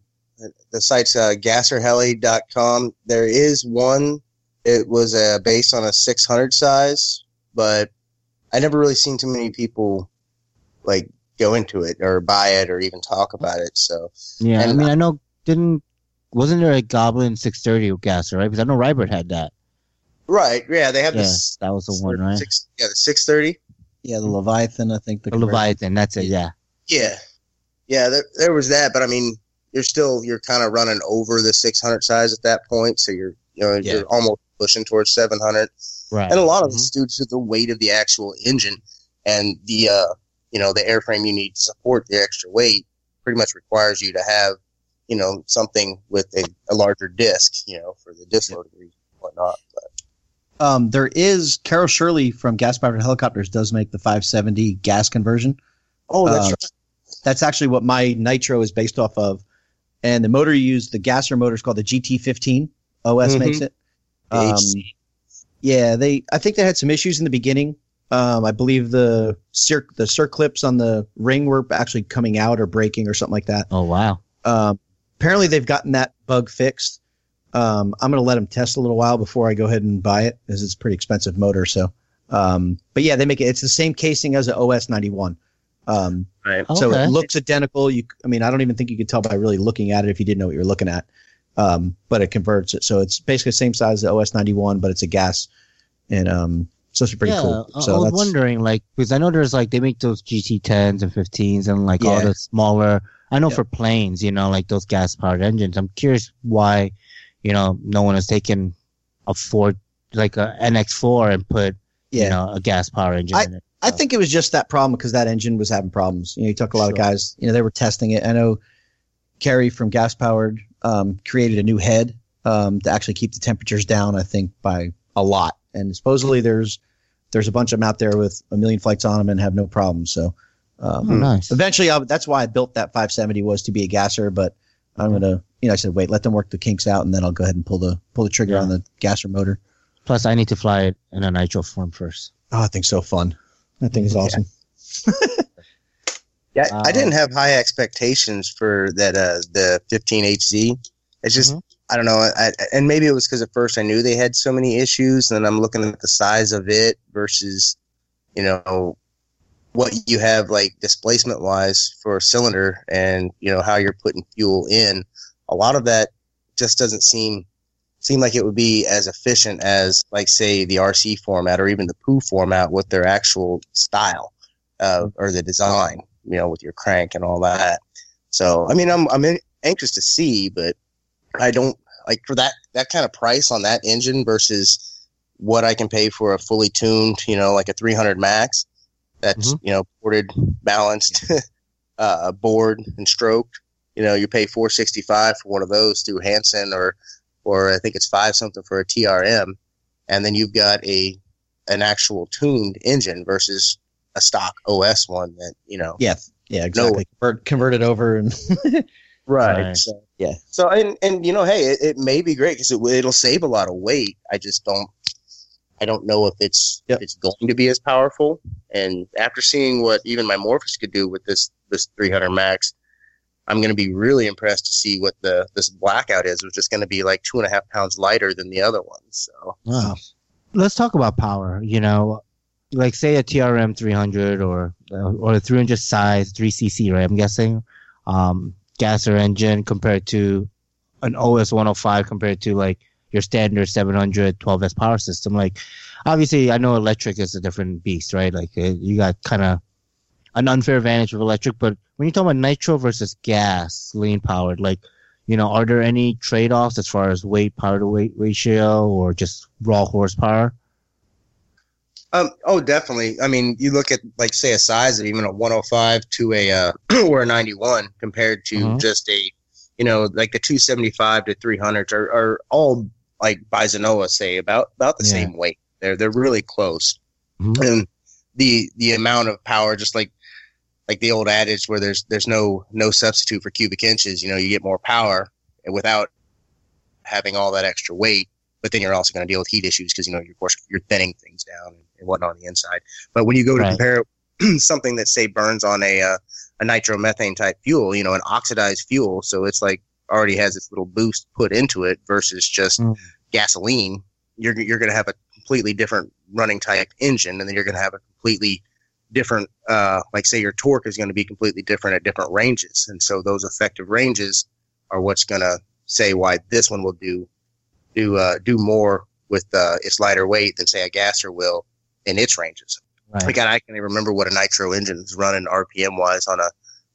the site's uh, gasserheli.com. There is one. It was uh, based on a 600 size, but I never really seen too many people like go into it or buy it or even talk about it. So yeah. I mean, I know didn't wasn't there a Goblin 630 gasser, right? Because I know Rybert had that. right, yeah, they have Yeah, this. that was the one, right? Six, yeah, the 630. Yeah, the Leviathan, I think. The The Leviathan. That's it. Yeah. Yeah, yeah, there, there was that, but I mean, you're still you're kind of running over the 600 size at that point, so you're you know Yeah. you're almost pushing towards 700. Right. And a lot of it's due to the weight of the actual engine and the uh you know the airframe you need to support the extra weight. Pretty much requires you to have you know something with a, a larger disc, you know, for the disc loading reason and whatnot. But Um, there is Carol Shirley from Gas Powered Helicopters does make the 570 gas conversion. oh, that's Um, right. That's actually what my Nitro is based off of. And the motor you use, the gasser motor is called the GT15. OS Mhm. makes it. Um, yeah, they. I think they had some issues in the beginning. Um, I believe the cir- the circlips on the ring were actually coming out or breaking or something like that. Oh wow. Um, apparently, they've gotten that bug fixed. Um, I'm going to let them test a little while before I go ahead and buy it, as it's a pretty expensive motor. So, um, but yeah, they make it. It's the same casing as the OS 91. Um, Right. so Okay. it looks identical. You, I mean, I don't even think you could tell by really looking at it if you didn't know what you're looking at. Um, but it converts it, so it's basically the same size as the OS 91, but it's a gas, and um, so it's pretty yeah, cool. I- So I was wondering, like, because I know there's like they make those GT10s and 15s and like all the smaller. I know Yeah. for planes, you know, like those gas powered engines. I'm curious why, you know, no one has taken a Ford like a NX4 and put yeah. you know a gas power engine in it. I think it was just that problem because that engine was having problems. You know, you talk to a lot of guys. You know, they were testing it. I know Kerry from Gas Powered um, created a new head um, to actually keep the temperatures down. I think by a lot. And supposedly there's there's a bunch of them out there with a million flights on them and have no problems. So um, Oh, nice. eventually, I, that's why I built that 570 was to be a gasser. But I'm gonna, you know, I said wait, let them work the kinks out, and then I'll go ahead and pull the pull the trigger Yeah. on the gasser motor. Plus, I need to fly it in a nitro form first. Oh, I think so fun. That thing is awesome. Yeah, I Uh, didn't have high expectations for that uh the 15HZ. It's just Mhm. I don't know, I, and maybe it was because at first I knew they had so many issues, and I'm looking at the size of it versus, you know, what you have like displacement wise for a cylinder, and you know how you're putting fuel in. A lot of that just doesn't seem seem like it would be as efficient as like say the RC format or even the POO format with their actual style or the design, you know, with your crank and all that. So I mean, I'm I'm anxious to see, but I don't like for that that kind of price on that engine versus what I can pay for a fully tuned, you know, like a 300 max that's you know ported, balanced, uh, bored and stroked. You know, you pay 465 for one of those through Hanson or or I think it's five something for a TRM, and then you've got a an actual tuned engine versus a stock OS one that you know Yeah, yeah, exactly. Convert, convert it over and Right. So, Yeah. So and and you know, hey, it, it may be great because it, it'll save a lot of weight. I just don't. I don't know if it's Yep. if it's going to be as powerful. And after seeing what even my Morphus could do with this this 300 Max, I'm going to be really impressed to see what the this blackout is, which is going to be like two and a half pounds lighter than the other ones. So Wow. Let's talk about power. You know, like say a TRM 300 or or a 300 size 3cc, right? I'm guessing. Um, gasser engine compared to an OS 105 compared to like your standard 700 12S power system. Like, obviously, I know electric is a different beast, right? Like, you got kind of an unfair advantage of electric, but when you talk about nitro versus gas, lean powered, like, you know, are there any trade offs as far as weight power to weight ratio or just raw horsepower? Um, oh, definitely. I mean, you look at like say a size of even a 105 to a uh, or a 91 compared to Mhm. just a, you know, like the 275 to 300 are, are all like by Zenoah say about about the Yeah. same weight. They're they're really close, Mhm. and the the amount of power, just like like the old adage where there's there's no no substitute for cubic inches. You know, you get more power without having all that extra weight but then you're also going to deal with heat issues because you know, of course, you're thinning things down whatnot on the inside. But when you go to Right. compare something that say burns on a uh, a nitromethane type fuel, you know, an oxidized fuel, so it's like already has its little boost put into it versus just Mm. gasoline. You're you're going to have a completely different running type engine, and then you're going to have a completely different, uh, like say your torque is going to be completely different at different ranges, and so those effective ranges are what's going to say why this one will do do uh, do more with uh, its lighter weight than say a gasser will in its ranges. Right. Again, I can't even remember what a nitro engine is running RPM wise on a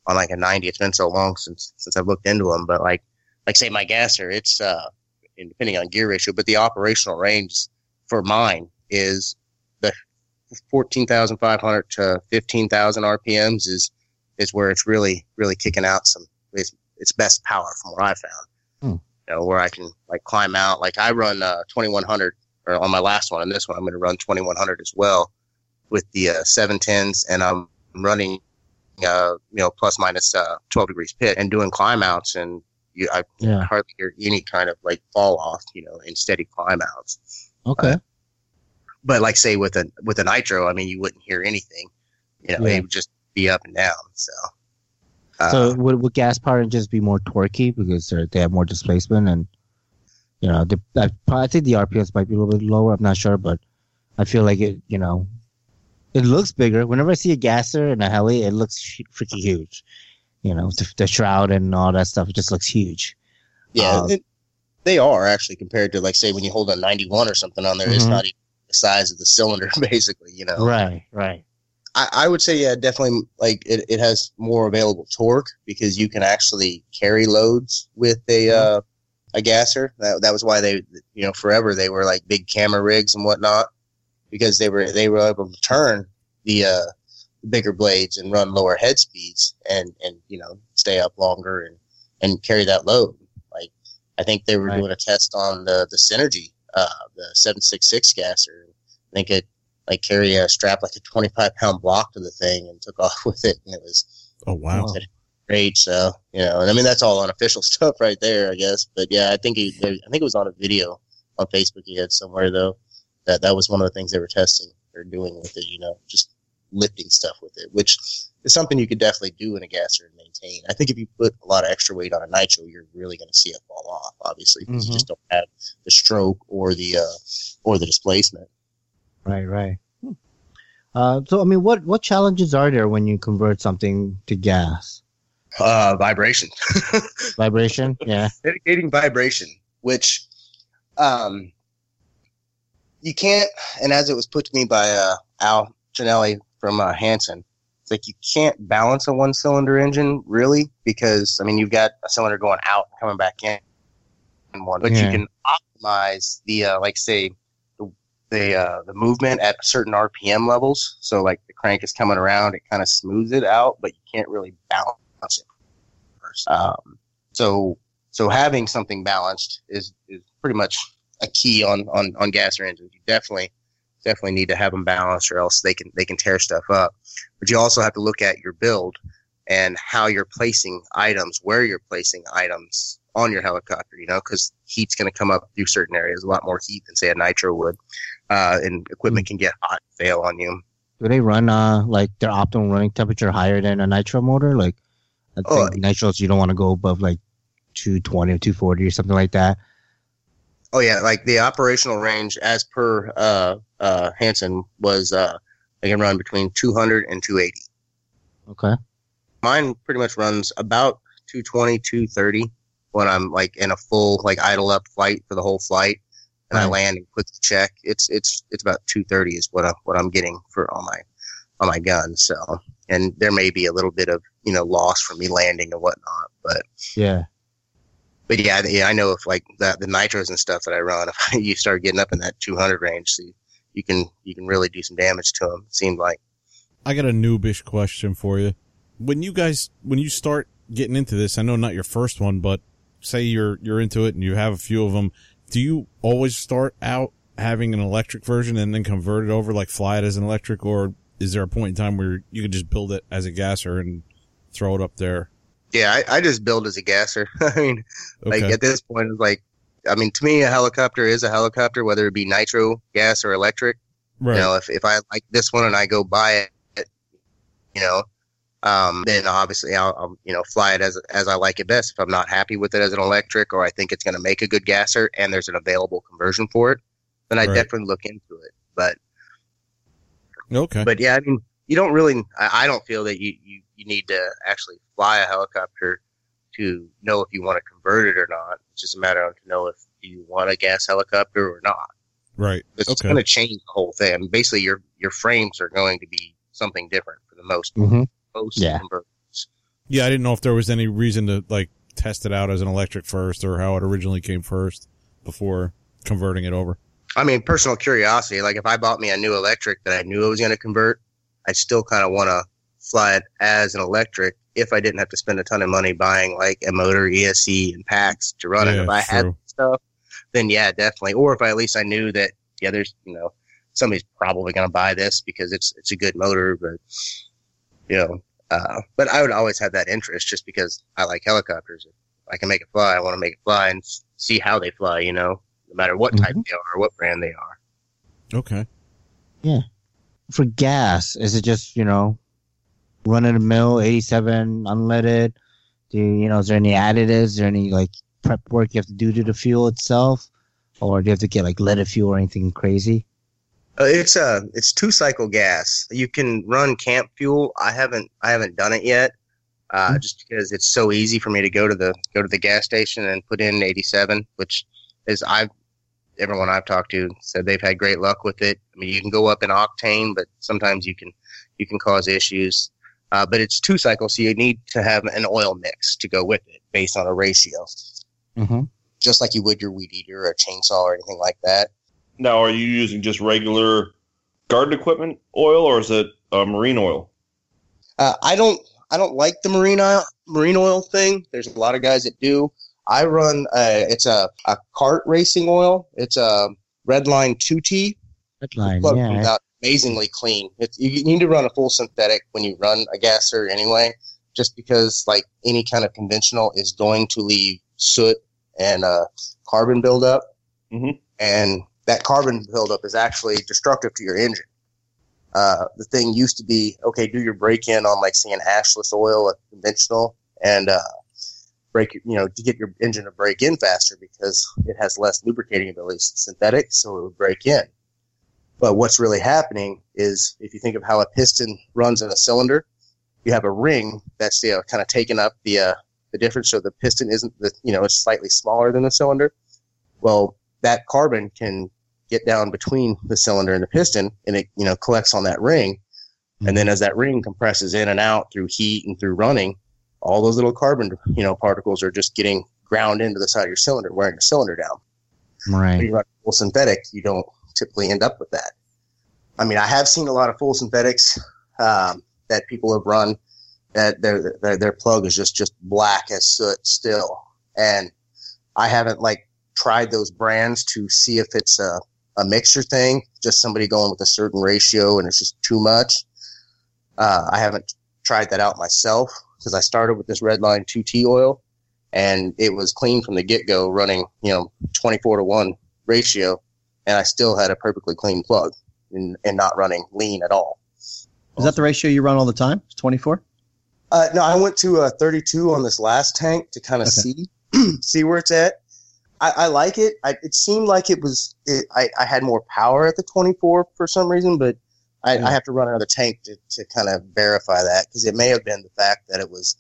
on like a 90. It's been so long since since I've looked into them, but like like say my gasser, it's uh depending on gear ratio, but the operational range for mine is the 14,500 to 15,000 RPMs is is where it's really really kicking out some its, its best power from what I found. Hmm. You know, where I can like climb out. Like I run uh 2100 or on my last one, and this one I'm going to run 2100 as well with the uh, 710s, and I'm running uh you know plus minus uh 12 degrees pit and doing climb outs and you I Yeah. hardly hear any kind of like fall off, you know, in steady climb outs. Okay. But like say with a with a nitro, I mean, you wouldn't hear anything. You know, Yeah. it would just be up and down. So, uh, So would, would gas power just be more torquey because they're, they have more displacement and you know the, I, I think the RPMs might be a little bit lower. I'm not sure, but I feel like it. You know, it looks bigger. Whenever I see a gasser in a heli, it looks freaking huge. You know, the, the shroud and all that stuff. It just looks huge. yeah, um, it, they are actually compared to like say when you hold a 91 or something on there, it's Mhm. not even the size of the cylinder, basically. You know, Right. Right. I, I would say yeah, definitely like it, it has more available torque because you can actually carry loads with a uh, a gasser. That that was why they you know forever they were like big camera rigs and whatnot because they were they were able to turn the uh, bigger blades and run lower head speeds and and you know stay up longer and and carry that load. Like I think they were Right. doing a test on the the Synergy uh, the seven six six gasser. I think it like carry a strap like a 25 pound block to the thing and took off with it and it was Oh wow. Wow. Great so you know and i mean that's all unofficial stuff right there i guess but yeah i think he i think it was on a video on facebook he had somewhere though that that was one of the things they were testing or doing with it you know just lifting stuff with it, which is something you could definitely do in a gasser and maintain. I think if you put a lot of extra weight on a nitro, you're really going to see it fall off, obviously, because Mhm. you just don't have the stroke or the uh, or the displacement. Right, right. Hmm. Uh, so I mean, what what challenges are there when you convert something to gas? Uh, vibration. Vibration, yeah. mitigating vibration, which um, you can't. And as it was put to me by uh, Al Janelli from uh, Hanson, it's like you can't balance a one cylinder engine really because I mean you've got a cylinder going out and coming back in, one, but Yeah. you can optimize the uh, like say the the uh, the movement at certain RPM levels. So like the crank is coming around, it kind of smooths it out, but you can't really balance it Um, so so having something balanced is, is pretty much a key on, on, on gasser engines. You definitely definitely need to have them balanced, or else they can they can tear stuff up. But you also have to look at your build and how you're placing items, where you're placing items on your helicopter. You know, because heat's going to come up through certain areas, a lot more heat than say a nitro would, uh, and equipment can get hot, and fail on you. Do they run uh like their optimal running temperature higher than a nitro motor? Like, I Oh, nitros you don't want to go above like 220 or 240 or something like that. Oh yeah, like the operational range as per uh uh Hanson was uh they can run between 200 and 280. Okay. Mine pretty much runs about 220, 230 when I'm like in a full like idle up flight for the whole flight and I land and quickly check. It's it's it's about 230 is what I what I'm getting for all my on my gun. So and there may be a little bit of you know loss from me landing and whatnot, but Yeah. but yeah, yeah, I know if like the the nitros and stuff that I run, if you start getting up in that 200 range, so you, you can you can really do some damage to them. It seemed like I got a noobish question for you. When you guys, when you start getting into this, I know not your first one, but say you're, you're into it and you have a few of them. Do you always start out having an electric version and then convert it over, like fly it as an electric, or is there a point in time where you can just build it as a gasser and throw it up there? yeah, I, I just build as a gasser. I mean, Okay. like at this point, it's like I mean, to me, a helicopter is a helicopter, whether it be nitro, gas, or electric. right. You know, if if I like this one and I go buy it, you know, um, then obviously I'll, I'll you know fly it as as I like it best. If I'm not happy with it as an electric, or I think it's going to make a good gasser, and there's an available conversion for it, then I Right. definitely look into it. But okay. but yeah, I mean, you don't really. I, I don't feel that you, you you need to actually fly a helicopter to know if you want to convert it or not. It's just a matter of to know if you want a gas helicopter or not. right. It's Okay. going to change the whole thing. I mean, basically, your your frames are going to be something different for the most Mm-hmm. most Yeah. converters. Yeah. I didn't know if there was any reason to like test it out as an electric first or how it originally came first before converting it over. I mean, personal curiosity. Like if I bought me a new electric that I knew I was going to convert, I'd still kind of want to fly it as an electric if I didn't have to spend a ton of money buying like a motor, ESC, and packs to run it. If I had stuff, then yeah, definitely. Or if I, at least I knew that yeah, there's you know somebody's probably going to buy this because it's it's a good motor, but you know. Uh, but I would always have that interest just because I like helicopters. If I can make it fly, I want to make it fly and see how they fly. You know, no matter what type they are or what brand they are. Okay. For gas, is it just you know, run of the mill 87 unleaded? Do you, you know? Is there any additives? Is there any like prep work you have to do to the fuel itself, or do you have to get like leaded fuel or anything crazy? Uh, it's a it's two cycle gas. You can run camp fuel. I haven't I haven't done it yet, uh, Hmm. just because it's so easy for me to go to the go to the gas station and put in 87, which is I've everyone I've talked to said they've had great luck with it. I mean, you can go up in octane, but sometimes you can you can cause issues. Uh, but it's two cycles, so you need to have an oil mix to go with it based on a ratio, Mm-hmm. just like you would your weed eater or a chainsaw or anything like that. Now, are you using just regular garden equipment oil, or is it uh, marine oil? Uh, I don't I don't like the marine oil marine oil thing. There's a lot of guys that do. I run uh, it's a, a kart racing oil. It's a Redline 2T. Headline, Plug yeah. comes out amazingly clean. It's, you need to run a full synthetic when you run a gasser anyway, just because like any kind of conventional is going to leave soot and uh, carbon buildup, Mhm. and that carbon buildup is actually destructive to your engine. uh, the thing used to be okay, do your break in on like say an ashless oil, a conventional, and uh, break you know to get your engine to break in faster because it has less lubricating abilities synthetic, so it would break in. But what's really happening is if you think of how a piston runs in a cylinder, you have a ring that's you know, kind of taking up the uh, the difference. So the piston isn't the you know it's slightly smaller than the cylinder. Well, that carbon can get down between the cylinder and the piston, and it you know collects on that ring. And then as that ring compresses in and out through heat and through running, all those little carbon you know particles are just getting ground into the side of your cylinder, wearing the cylinder down. When Right. you run full synthetic, you don't typically end up with that. I mean, I have seen a lot of full synthetics um, that people have run that their, their their plug is just just black as soot still, and I haven't like tried those brands to see if it's a a mixture thing, just somebody going with a certain ratio and it's just too much. Uh, I haven't tried that out myself because I started with this Redline 2T oil, and it was clean from the get go, running you know 24 to one ratio, and I still had a perfectly clean plug and, and not running lean at all. Is that the ratio you run all the time? 24? Uh, no, I went to a 32 on this last tank to kind of Okay. see see where it's at. I, I like it. I, it seemed like it was. It, I, I had more power at the 24 for some reason, but I, Yeah. I have to run another tank to, to kind of verify that because it may have been the fact that it was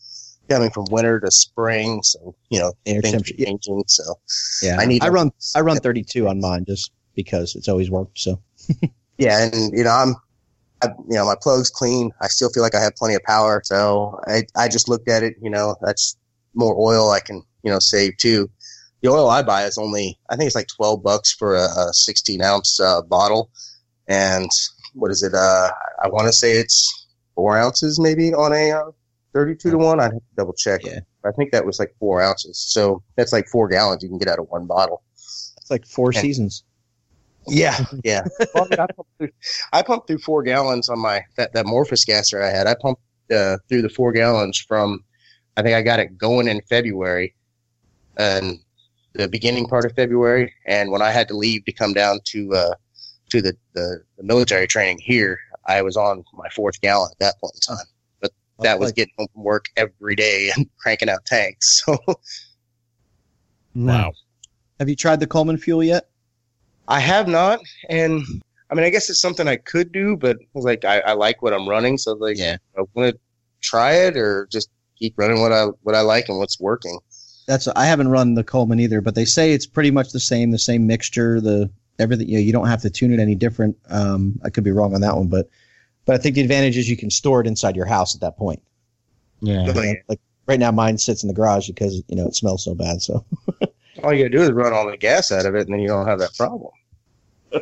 coming from winter to spring, so you know Air things temperature. changing. So Yeah. I need I run I run 32 on mine just because it's always worked. So yeah, and you know I'm, I, you know my plug's clean. I still feel like I have plenty of power. So I I just looked at it. You know that's more oil I can you know save too. The oil I buy is only I think it's like twelve bucks for a, a sixteen ounce uh, bottle, and what is it? Uh, I want to say it's four ounces maybe on a uh, thirty-two to one. I would have to double check. Yeah. I think that was like four ounces. So that's like four gallons you can get out of one bottle. it's like four Yeah. seasons. Yeah, yeah. Well, I, mean, I, pumped through, I pumped through four gallons on my that that Morphus gasser I had. I pumped uh, through the four gallons from, I think I got it going in February, and the beginning part of February. And when I had to leave to come down to uh, to the, the the military training here, I was on my fourth gallon at that point in time. But oh, that was Like- getting home from work every day and cranking out tanks. So Wow. Have you tried the Coleman fuel yet? I have not, and I mean, I guess it's something I could do, but like, I, I like what I'm running, so like, Yeah. I want to try it or just keep running what I what I like and what's working. That's I haven't run the Coleman either, but they say it's pretty much the same, the same mixture, the everything. You, know, you don't have to tune it any different. Um, I could be wrong on that one, but but I think the advantage is you can store it inside your house at that point. Yeah. Yeah. Like right now, mine sits in the garage because you know it smells so bad. So All you gotta do is run all the gas out of it, and then you don't have that problem.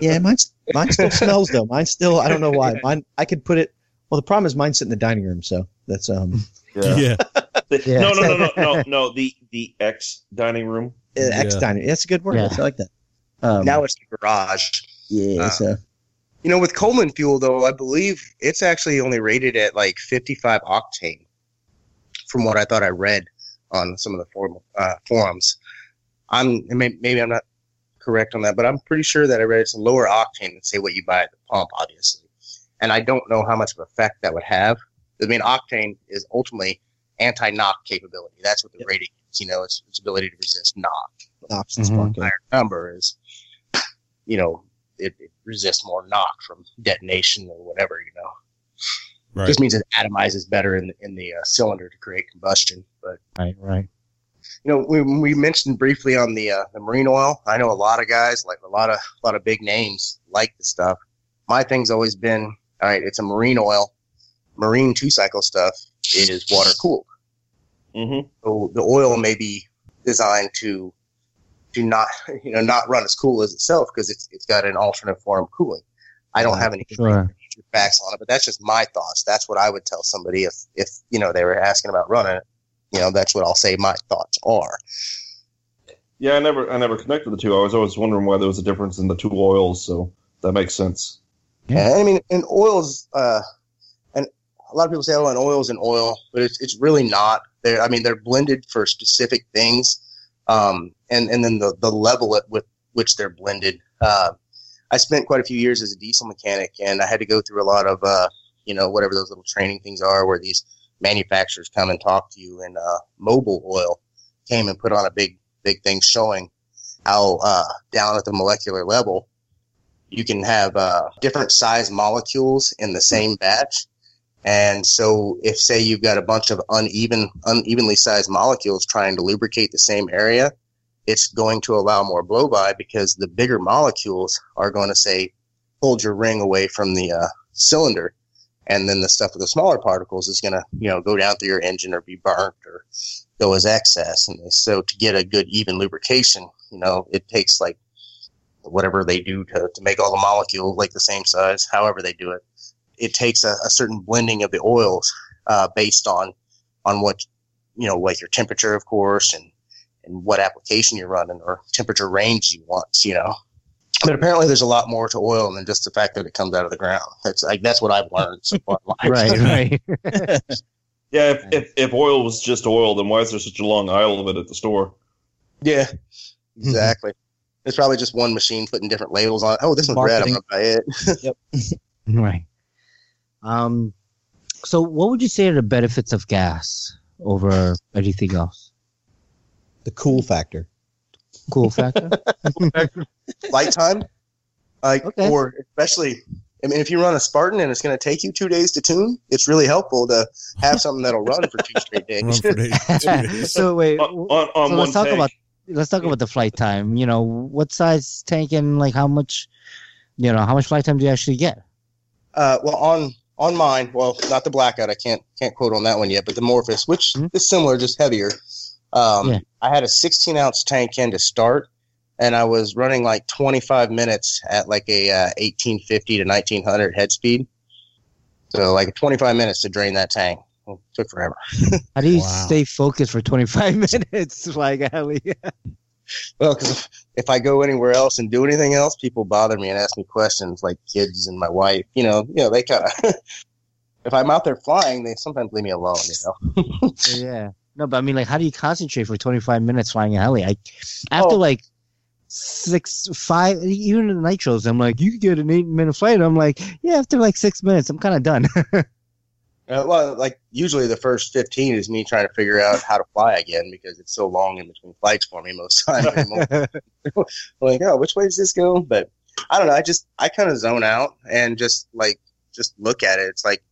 yeah, mine mine still smells though. Mine still I don't know why. Mine I could put it. Well, the problem is mine sit in the dining room, so that's um Yeah. The- Yeah. No, no, no, no, no, no. The the X dining room. uh, X Yeah. dining. That's a good word. Yeah. I like that. Um, now it's the garage. yeah, uh, so You know, with Coleman fuel though, I believe it's actually only rated at like 55 octane, from what I thought I read on some of the forum, uh, forums. I'm maybe I'm not correct on that, but I'm pretty sure that I read it's a lower octane than say what you buy at the pump, obviously. And I don't know how much of an effect that would have. I mean, octane is ultimately anti-knock capability. That's what the Yep. rating is. You know, it's, it's ability to resist knock knocks the Mhm. spark. higher number is, you know, it, it resists more knock from detonation or whatever, you know. Right. Just means it atomizes better in the, in the uh, cylinder to create combustion. But Right. Right. you know, we, we mentioned briefly on the uh, the marine oil. I know a lot of guys, like a lot of a lot of big names, like the stuff. My thing's always been, all right, it's a marine oil. Marine two cycle stuff is water cooled. Mm-hmm. So the oil may be designed to to not you know not run as cool as itself because it's it's got an alternate form of cooling. I don't have any Sure. facts on it, but that's just my thoughts. That's what I would tell somebody if if you know they were asking about running it. You know, that's what I'll say my thoughts are. Yeah, I never I never connected the two. I was always wondering why there was a difference in the two oils, so that makes sense. Yeah. I mean, and oils, uh, and a lot of people say, oh, an oil's an oil, but it's it's really not. They're, I mean, they're blended for specific things, um, and and then the the level at with which they're blended. Uh, I spent quite a few years as a diesel mechanic, and I had to go through a lot of uh, you know whatever those little training things are, where these manufacturers come and talk to you. And uh, Mobil Oil came and put on a big big thing showing how uh, down at the molecular level you can have uh, different size molecules in the same batch. And so, if say you've got a bunch of uneven, unevenly sized molecules trying to lubricate the same area, it's going to allow more blow by because the bigger molecules are going to say hold your ring away from the uh, cylinder, and then the stuff with the smaller particles is going to you know go down through your engine or be burnt or go as excess. And so, to get a good even lubrication, you know, it takes like whatever they do to, to make all the molecules like the same size, however they do it. It takes a, a certain blending of the oils uh, based on on what you know, like your temperature, of course, and and what application you're running or temperature range you want. You know, but apparently there's a lot more to oil than just the fact that it comes out of the ground. That's like that's what I've learned so far. right, right. Yeah, if, if if oil was just oil, then why is there such a long aisle of it at the store? Yeah, exactly. It's probably just one machine putting different labels on. it. Oh, this one's red. I'm Marketing. gonna buy it. yep. right. Um, so what would you say are the benefits of gas over anything else? The cool factor. Cool factor. Light time, like Okay. or especially. I mean, if you run a Spartan and it's going to take you two days to tune, it's really helpful to have something that'll run for two straight days. Run for days, two days. so wait, On, on, on so let's talk tank. about let's talk about the flight time. You know, what size tank and like how much, you know, how much flight time do you actually get? Uh, well, on on mine, well, not the blackout. I can't can't quote on that one yet, but the Morphus, which Mhm. is similar, just heavier. Um, Yeah. I had a 16 ounce tank in to start, and I was running like 25 minutes at like a uh, 1850 to 1900 head speed. So like 25 minutes to drain that tank. It took forever. How do you Wow. stay focused for 25 minutes? Like, Ellie? Well, because if, I go anywhere else and do anything else, people bother me and ask me questions, like kids and my wife. You know, you know, they kind of. if I'm out there flying, they sometimes leave me alone. You know. yeah. No, but I mean, like, how do you concentrate for 25 minutes flying a heli? I, after Oh. like six, five, even in the nitros, I'm like, you could get an eight minute flight. I'm like, yeah, after like six minutes, I'm kind of done. Uh, well, like usually the first 15 is me trying to figure out how to fly again because it's so long in between flights for me most times. I'm like, oh, which way does this go? But I don't know. I just, I kind of zone out and just like, just look at it. It's like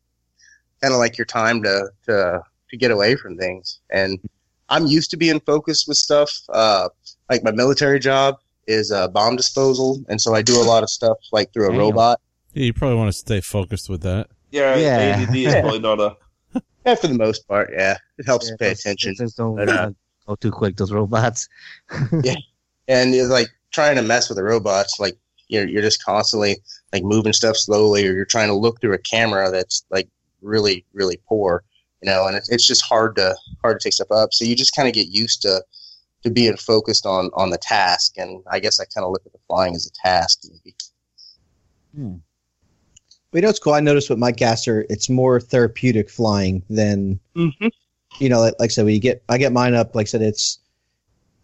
kind of like your time to, to, to get away from things. And I'm used to being focused with stuff. Uh, like my military job is uh, bomb disposal. And so I do a lot of stuff like through a Damn. robot. Yeah, you probably want to stay focused with that. Yeah, Yeah. ADD is probably not a. Yeah, for the most part. Yeah. It helps Yeah, pay those- attention. those don't But, uh, go too quick, those robots. Yeah, and it's like trying to mess with the robots like you're, you're just constantly like moving stuff slowly or you're trying to look through a camera that's like really really poor you know and it's, it's just hard to hard to take stuff up so you just kind of get used to to being focused on on the task and i guess i kind of look at the flying as a task maybe. But you know what's cool? I noticed with my gasser, it's more therapeutic flying than you know. Like, like I said, when you get, I get mine up. Like I said, it's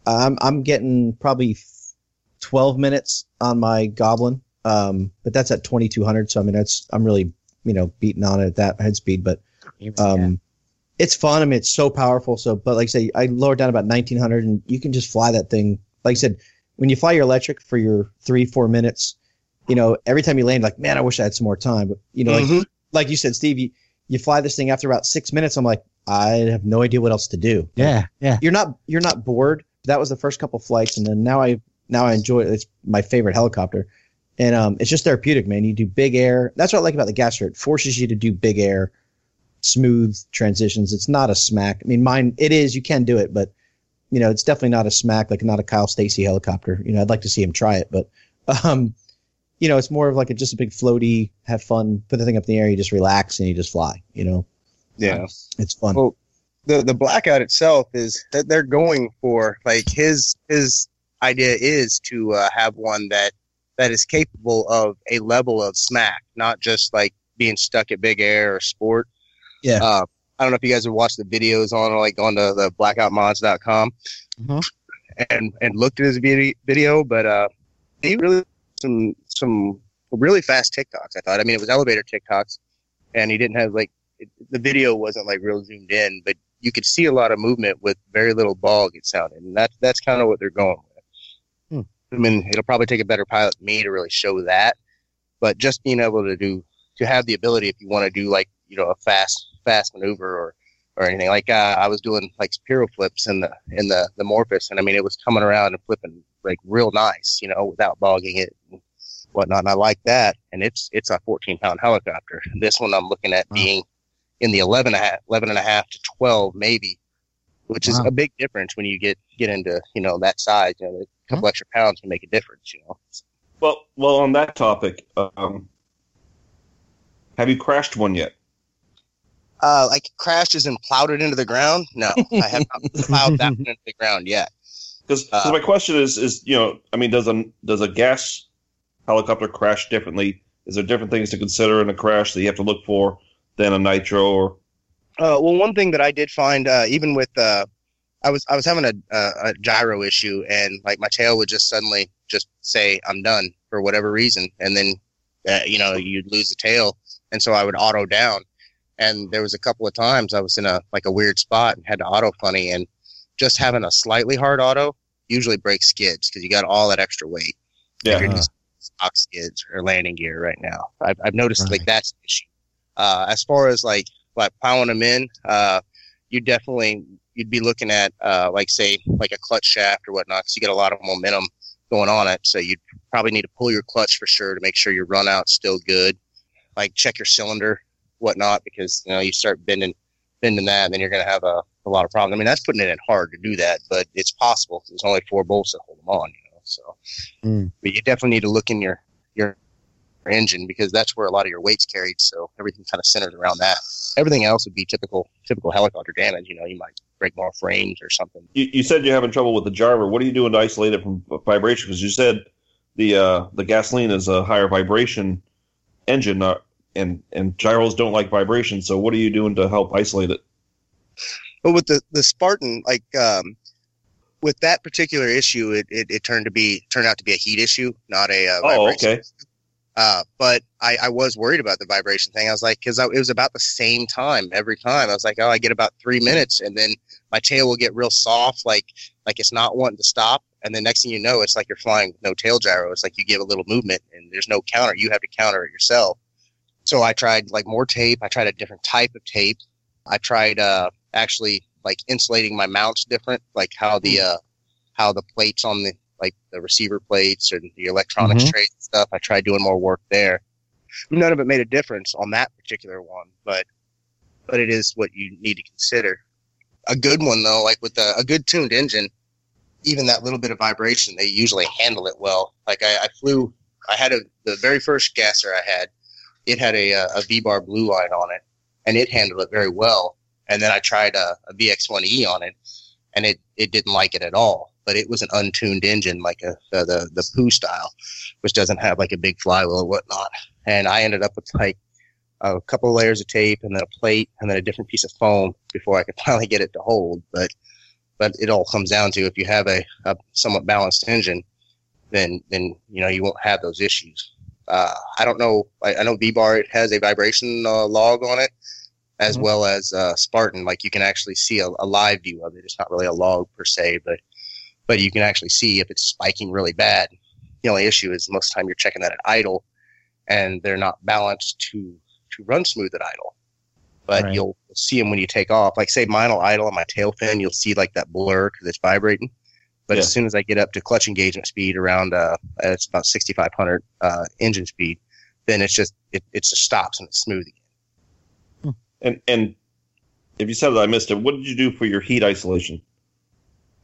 I'm I'm getting probably twelve minutes on my Goblin, um, but that's at twenty two hundred. So I mean, that's I'm really you know beating on it at that head speed, but um, it's fun. I mean, it's so powerful. So, but like I say, I lowered down about 1900 and you can just fly that thing. Like I said, when you fly your electric for your three, four minutes, you know, every time you land, like, man, I wish I had some more time. But, you know, like, Mhm. like you said, Steve, you, you fly this thing after about six minutes. I'm like, I have no idea what else to do. yeah, yeah. You're not, you're not bored. That was the first couple flights. And then now I, now I enjoy it. It's my favorite helicopter. And, um, it's just therapeutic, man. You do big air. That's what I like about the Gasser. It forces you to do big air smooth transitions. It's not a smack. I mean, mine it is. You can do it, but you know, it's definitely not a smack. Like not a Kyle Stacy helicopter. You know, I'd like to see him try it, but um, you know, it's more of like a just a big floaty, have fun, put the thing up in the air, you just relax and you just fly. You know, yeah it's fun. Well, the the blackout itself is that they're going for like his his idea is to uh, have one that that is capable of a level of smack, not just like being stuck at big air or sport. Yeah. Uh, I don't know if you guys have watched the videos on like on the, the blackoutmods.com Mhm. and and looked at his video, video but uh, he really some some really fast tic-tocs. I thought. I mean, it was elevator tic-tocs, and he didn't have like it, the video wasn't like real zoomed in, but you could see a lot of movement with very little bog. It sounded, and that's that's kind of what they're going with. Hmm. I mean, it'll probably take a better pilot than me to really show that, but just being able to do to have the ability if you want to do like you know a fast fast maneuver or or anything like uh, I was doing like piro flips in the in the the Morphus, and I mean it was coming around and flipping like real nice, you know, without bogging it and whatnot. And I like that, and it's it's a 14 pound helicopter. This one I'm looking at Wow. being in the 11 and a half, 11 and a half to 12 maybe, which is a big difference when you get get into you know that size. You know, a couple extra pounds can make a difference. You know. Well, well, on that topic, um, have you crashed one yet? Uh, like crashed as in plowed it into the ground? No, I have not plowed that one into the ground yet. Because Uh, my question is, is you know, I mean, does a does a gas helicopter crash differently? Is there different things to consider in a crash that you have to look for than a nitro? Or Uh, well, one thing that I did find, uh, even with, uh, I was I was having a, a, a gyro issue, and like my tail would just suddenly just say I'm done for whatever reason, and then uh, you know you'd lose the tail, and so I would auto down, and there was a couple of times I was in a like a weird spot and had to auto funny, and just having a slightly hard auto usually breaks skids because you got all that extra weight. yeah, If you're just stock skids or landing gear right now. I've, I've noticed like that's the issue. Uh, as far as like like plowing them in, uh, you definitely you'd be looking at uh, like say like a clutch shaft or whatnot because you get a lot of momentum going on it. So you'd probably need to pull your clutch for sure to make sure your run out's still good. Like check your cylinder, whatnot, because you know you start bending bending that, and then you're gonna have a, a lot of problems. I mean that's putting it in hard to do that, but it's possible. There's only four bolts that hold them on, you know. So Mm. but you definitely need to look in your your engine because that's where a lot of your weight's carried. So everything kind of centers around that. Everything else would be typical typical helicopter damage. You know, you might break more frames or something. you, you said you're having trouble with the gyro. What are you doing to isolate it from vibration? Because you said the uh, the gasoline is a higher vibration engine, uh, and and gyros don't like vibration. So what are you doing to help isolate it? But with the the Spartan, like um, with that particular issue, it, it, it turned to be turned out to be a heat issue, not a uh, Oh, vibration okay. Uh, but I, I was worried about the vibration thing. I was like, because it was about the same time every time. I was like, oh, I get about three minutes, and then my tail will get real soft, like like it's not wanting to stop. And then next thing you know, it's like you're flying with no tail gyro. It's like you give a little movement, and there's no counter. You have to counter it yourself. So I tried like more tape. I tried a different type of tape. I tried uh, actually like insulating my mounts different, like how the uh, how the plates on the like the receiver plates and the electronics Mhm. trays stuff. I tried doing more work there. None of it made a difference on that particular one, but but it is what you need to consider. A good one though, like with a, a good tuned engine, even that little bit of vibration, they usually handle it well. Like I, I flew, I had a the very first gasser I had, it had a uh, a V bar blue line on it, and it handled it very well. And then I tried a, a VX1E on it, and it it didn't like it at all. But it was an untuned engine, like a the the, the style, which doesn't have like a big flywheel or whatnot. And I ended up with like a couple of layers of tape and then a plate and then a different piece of foam before I could finally get it to hold. But but it all comes down to if you have a, a somewhat balanced engine, then then you know you won't have those issues. Uh, I don't know. I, I know V Bar has a vibration uh, log on it, as Mhm. well as uh, Spartan. Like you can actually see a, a live view of it. It's not really a log per se, but but you can actually see if it's spiking really bad. The only issue is most of the time you're checking that at idle, and they're not balanced to to run smooth at idle. But Right. you'll see them when you take off. Like say mine will idle on my tail fin, you'll see like that blur because it's vibrating. But Yeah. as soon as I get up to clutch engagement speed around uh, it's about 6,500 uh, engine speed, then it's just it, it just stops and it's smooth again. And and if you said that I missed it, what did you do for your heat isolation?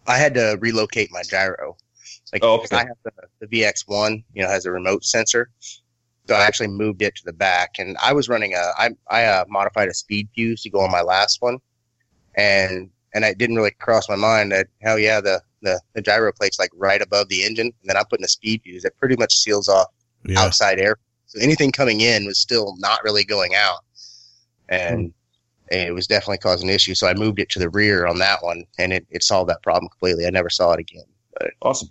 I had to relocate my gyro. Like Oh, 'cause okay. I have the, the VX1, you know, has a remote sensor. So I actually moved it to the back, and I was running a I I uh, modified a speed fuse to go on my last one, and and it didn't really cross my mind that hell yeah the the, the gyro plate's like right above the engine, and then I'm putting a speed fuse that pretty much seals off Yeah. outside air. So anything coming in was still not really going out. And it was definitely causing an issue. So I moved it to the rear on that one and it, it solved that problem completely. I never saw it again. Awesome.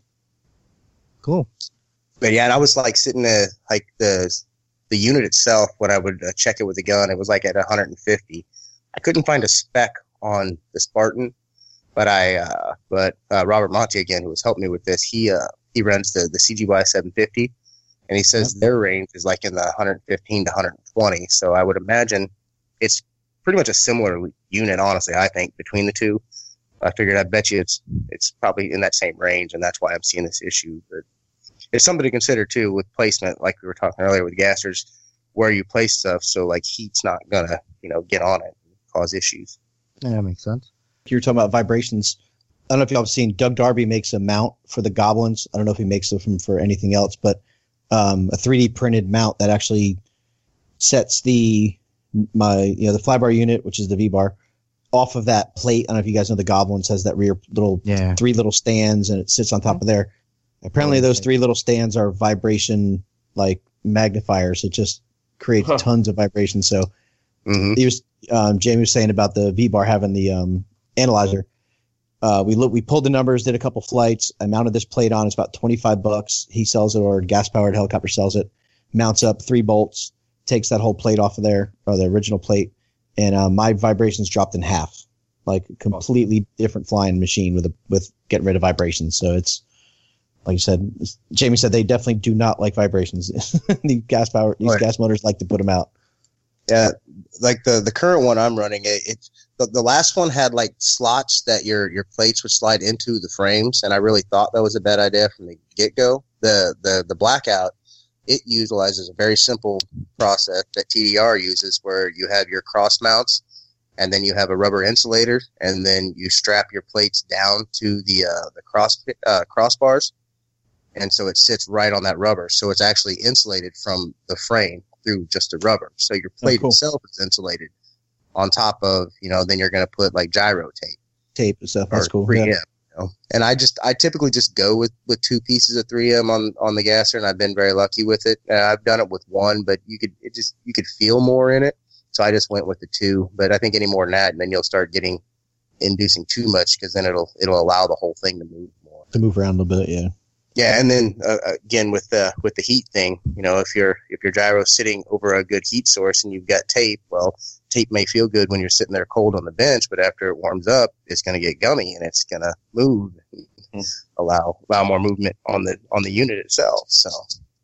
Cool. but yeah, and I was like sitting there, like the the unit itself when I would uh, check it with the gun, it was like at 150. I couldn't find a spec on the Spartan, but I uh, but uh, Robert Monty again, who was helping me with this, he uh, he runs the the CGY 750, and he says their range is like in the 115 to 120. So I would imagine it's pretty much a similar unit, honestly. I think between the two. I figured I bet you it's it's probably in that same range, and that's why I'm seeing this issue. But it's something to consider too with placement, like we were talking earlier with gassers, where you place stuff, so like heat's not gonna you know get on it and cause issues. Yeah, that makes sense. You were talking about vibrations. I don't know if y'all have seen Doug Darby makes a mount for the goblins. I don't know if he makes them for anything else, but um, a 3D printed mount that actually sets the my you know the flybar unit, which is the V bar, off of that plate. I don't know if you guys know the goblins has that rear little Yeah. three little stands and it sits on top of there. Apparently, those three little stands are vibration like magnifiers. It just creates Huh. tons of vibration. So hmm he was um, Jamie was saying about the V bar having the um, analyzer. Uh, we look, we pulled the numbers, did a couple flights. I mounted this plate on. It's about twenty five bucks. He sells it, or gas powered helicopter sells it. Mounts up three bolts, takes that whole plate off of there, or the original plate, and uh, my vibrations dropped in half. Like a completely different flying machine with a with getting rid of vibrations. So it's like you said, Jamie said they definitely do not like vibrations. the gas power these Right. gas motors like to put them out. Yeah, like the the current one I'm running, it, it the, the last one had like slots that your your plates would slide into the frames, and I really thought that was a bad idea from the get go. The the the blackout it utilizes a very simple process that TDR uses, where you have your cross mounts, and then you have a rubber insulator, and then you strap your plates down to the uh, the cross uh, crossbars, and so it sits right on that rubber. So it's actually insulated from the frame through just the rubber. So your plate cool. itself is insulated. On top of you know, then you're going to put like gyro tape Tape and stuff. That's cool. 3M. Yeah. Know? And I just I typically just go with with two pieces of 3M on on the gasser, and I've been very lucky with it. Uh, I've done it with one, but you could it just you could feel more in it. So I just went with the two. But I think any more than that, and then you'll start getting inducing too much because then it'll it'll allow the whole thing to move more. To move around a little bit, yeah. Yeah, and then uh, again with the with the heat thing, you know, if your if your gyro's sitting over a good heat source and you've got tape, well, tape may feel good when you're sitting there cold on the bench, but after it warms up, it's going to get gummy and it's going to move, Hmm. allow allow more movement on the on the unit itself. So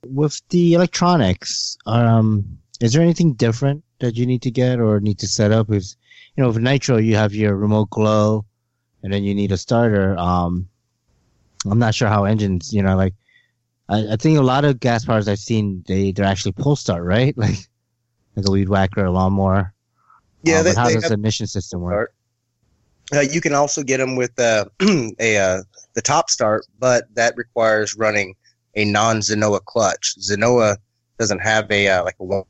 With the electronics, um, is there anything different that you need to get or need to set up? Is you know, with Nitro, you have your remote glow, and then you need a starter. Um, I'm not sure how engines, you know, like I, I think a lot of gas powers I've seen, they they're actually pull start, right? Like like a weed whacker, a lawnmower. Yeah, Um, they, how they does have the ignition system work? Uh, you can also get them with uh, a uh, the top start, but that requires running a non Zenoah clutch. Zenoah doesn't have a uh, like a one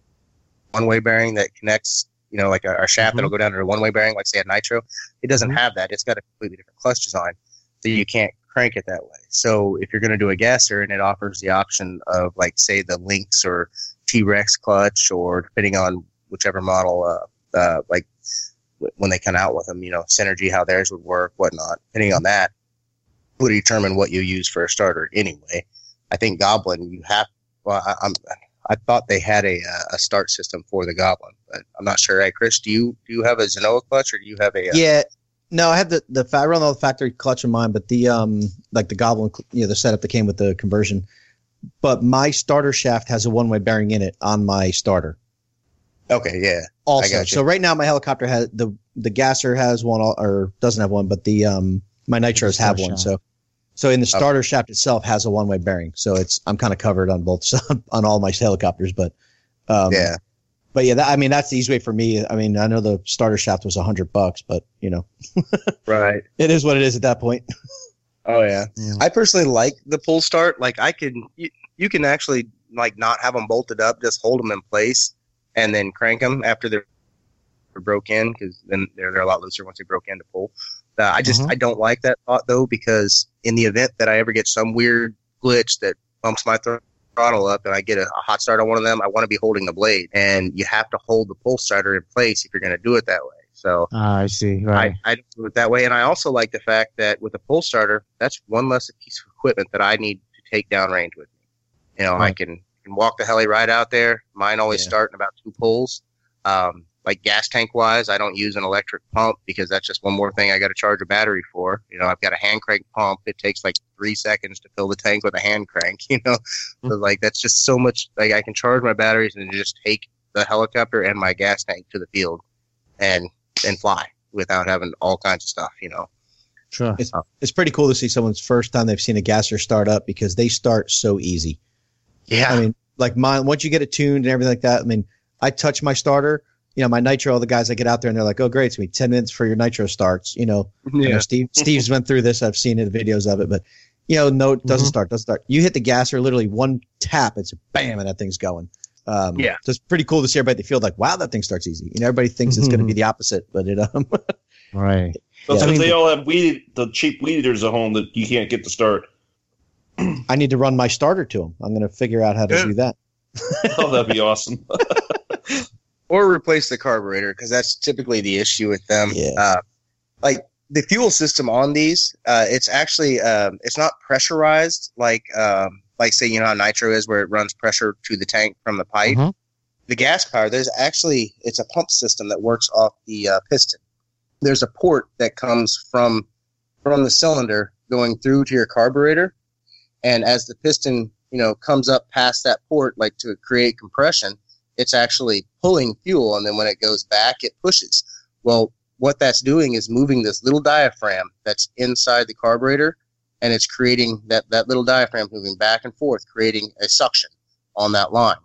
one way bearing that connects. You know, like a, our shaft that'll go down to a one way bearing, like say a nitro. It doesn't Mhm. have that. It's got a completely different clutch design, so you can't crank it that way. So if you're going to do a gasser and it offers the option of like say the Lynx or T Rex clutch, or depending on whichever model, uh, uh, like when they come out with them, you know, synergy, how theirs would work, whatnot. Depending on that, would determine what you use for a starter. Anyway, I think Goblin, you have. Well, I, I'm. I thought they had a uh, a start system for the Goblin, but I'm not sure. Hey, Chris, do you do you have a Zenoah clutch or do you have a? Uh, Yeah. No, I have the the I the factory clutch in mine, but the um like the Goblin, you know, the setup that came with the conversion. But my starter shaft has a one way bearing in it on my starter. Okay, yeah. Also, so right now my helicopter has the the gasser has one or doesn't have one, but the um my nitros have starter one. shaft. So so in the starter shaft itself has a one way bearing, so it's I'm kind of covered on both on all my helicopters, but um, yeah. But yeah, that, I mean that's the easy way for me. I mean I know the starter shaft was a hundred bucks, but you know Right. it is what it is at that point. Oh yeah. Yeah. I personally like the pull start. Like I can, you, you can actually like not have them bolted up, just hold them in place, and then crank them after they're broke in, because then they're they're a lot looser once they broke in to pull. Uh, I just Mhm. I don't like that thought though, because in the event that I ever get some weird glitch that bumps my thr- throttle up and I get a, a hot start on one of them, I want to be holding the blade, and you have to hold the pull starter in place if you're going to do it that way. So Ah, I see. Right. I, I don't it that way. And I also like the fact that with a pull starter, that's one less piece of equipment that I need to take downrange with me. You know, I can, can walk the heli right out there. Mine always Yeah. start in about two pulls. Um, like gas tank wise, I don't use an electric pump because that's just one more thing I got to charge a battery for. You know, I've got a hand crank pump. It takes like three seconds to fill the tank with a hand crank. You know, so like that's just so much. Like I can charge my batteries and just take the helicopter and my gas tank to the field, and and fly without having all kinds of stuff. You know. Sure. It's, it's pretty cool to see someone's first time they've seen a gasser start up because they start so easy. Yeah. I mean, like mine, once you get it tuned and everything like that, I mean, I touch my starter, you know, my nitro, all the guys that get out there and they're like, oh, great, it's going to be 10 minutes for your nitro starts. You know, I know Steve, Steve's went through this. I've seen it, videos of it, but, you know, no, it doesn't Mhm. start, doesn't start. You hit the gasser, literally one tap, it's bam, and that thing's going. Um, Yeah. So it's pretty cool to see everybody feel like, wow, that thing starts easy. You know, everybody thinks it's going to be the opposite, but it, um, Right. But Yeah. since I mean- they all have weed, the cheap weed eaters at home that you can't get to start. I need to run my starter to them. I'm going to figure out how to Yeah. do that. Oh, that'd be awesome. or replace the carburetor because that's typically the issue with them. Yeah. Uh, like the fuel system on these, uh, it's actually um, it's not pressurized like um, like say you know how nitro is where it runs pressure to the tank from the pipe. Mhm. The gas power, there's actually it's a pump system that works off the uh, piston. There's a port that comes from from the cylinder going through to your carburetor, and as the piston you know comes up past that port, like to create compression, it's actually pulling fuel and then when it goes back it pushes. Well what that's doing is moving this little diaphragm that's inside the carburetor and it's creating that, that little diaphragm moving back and forth creating a suction on that line.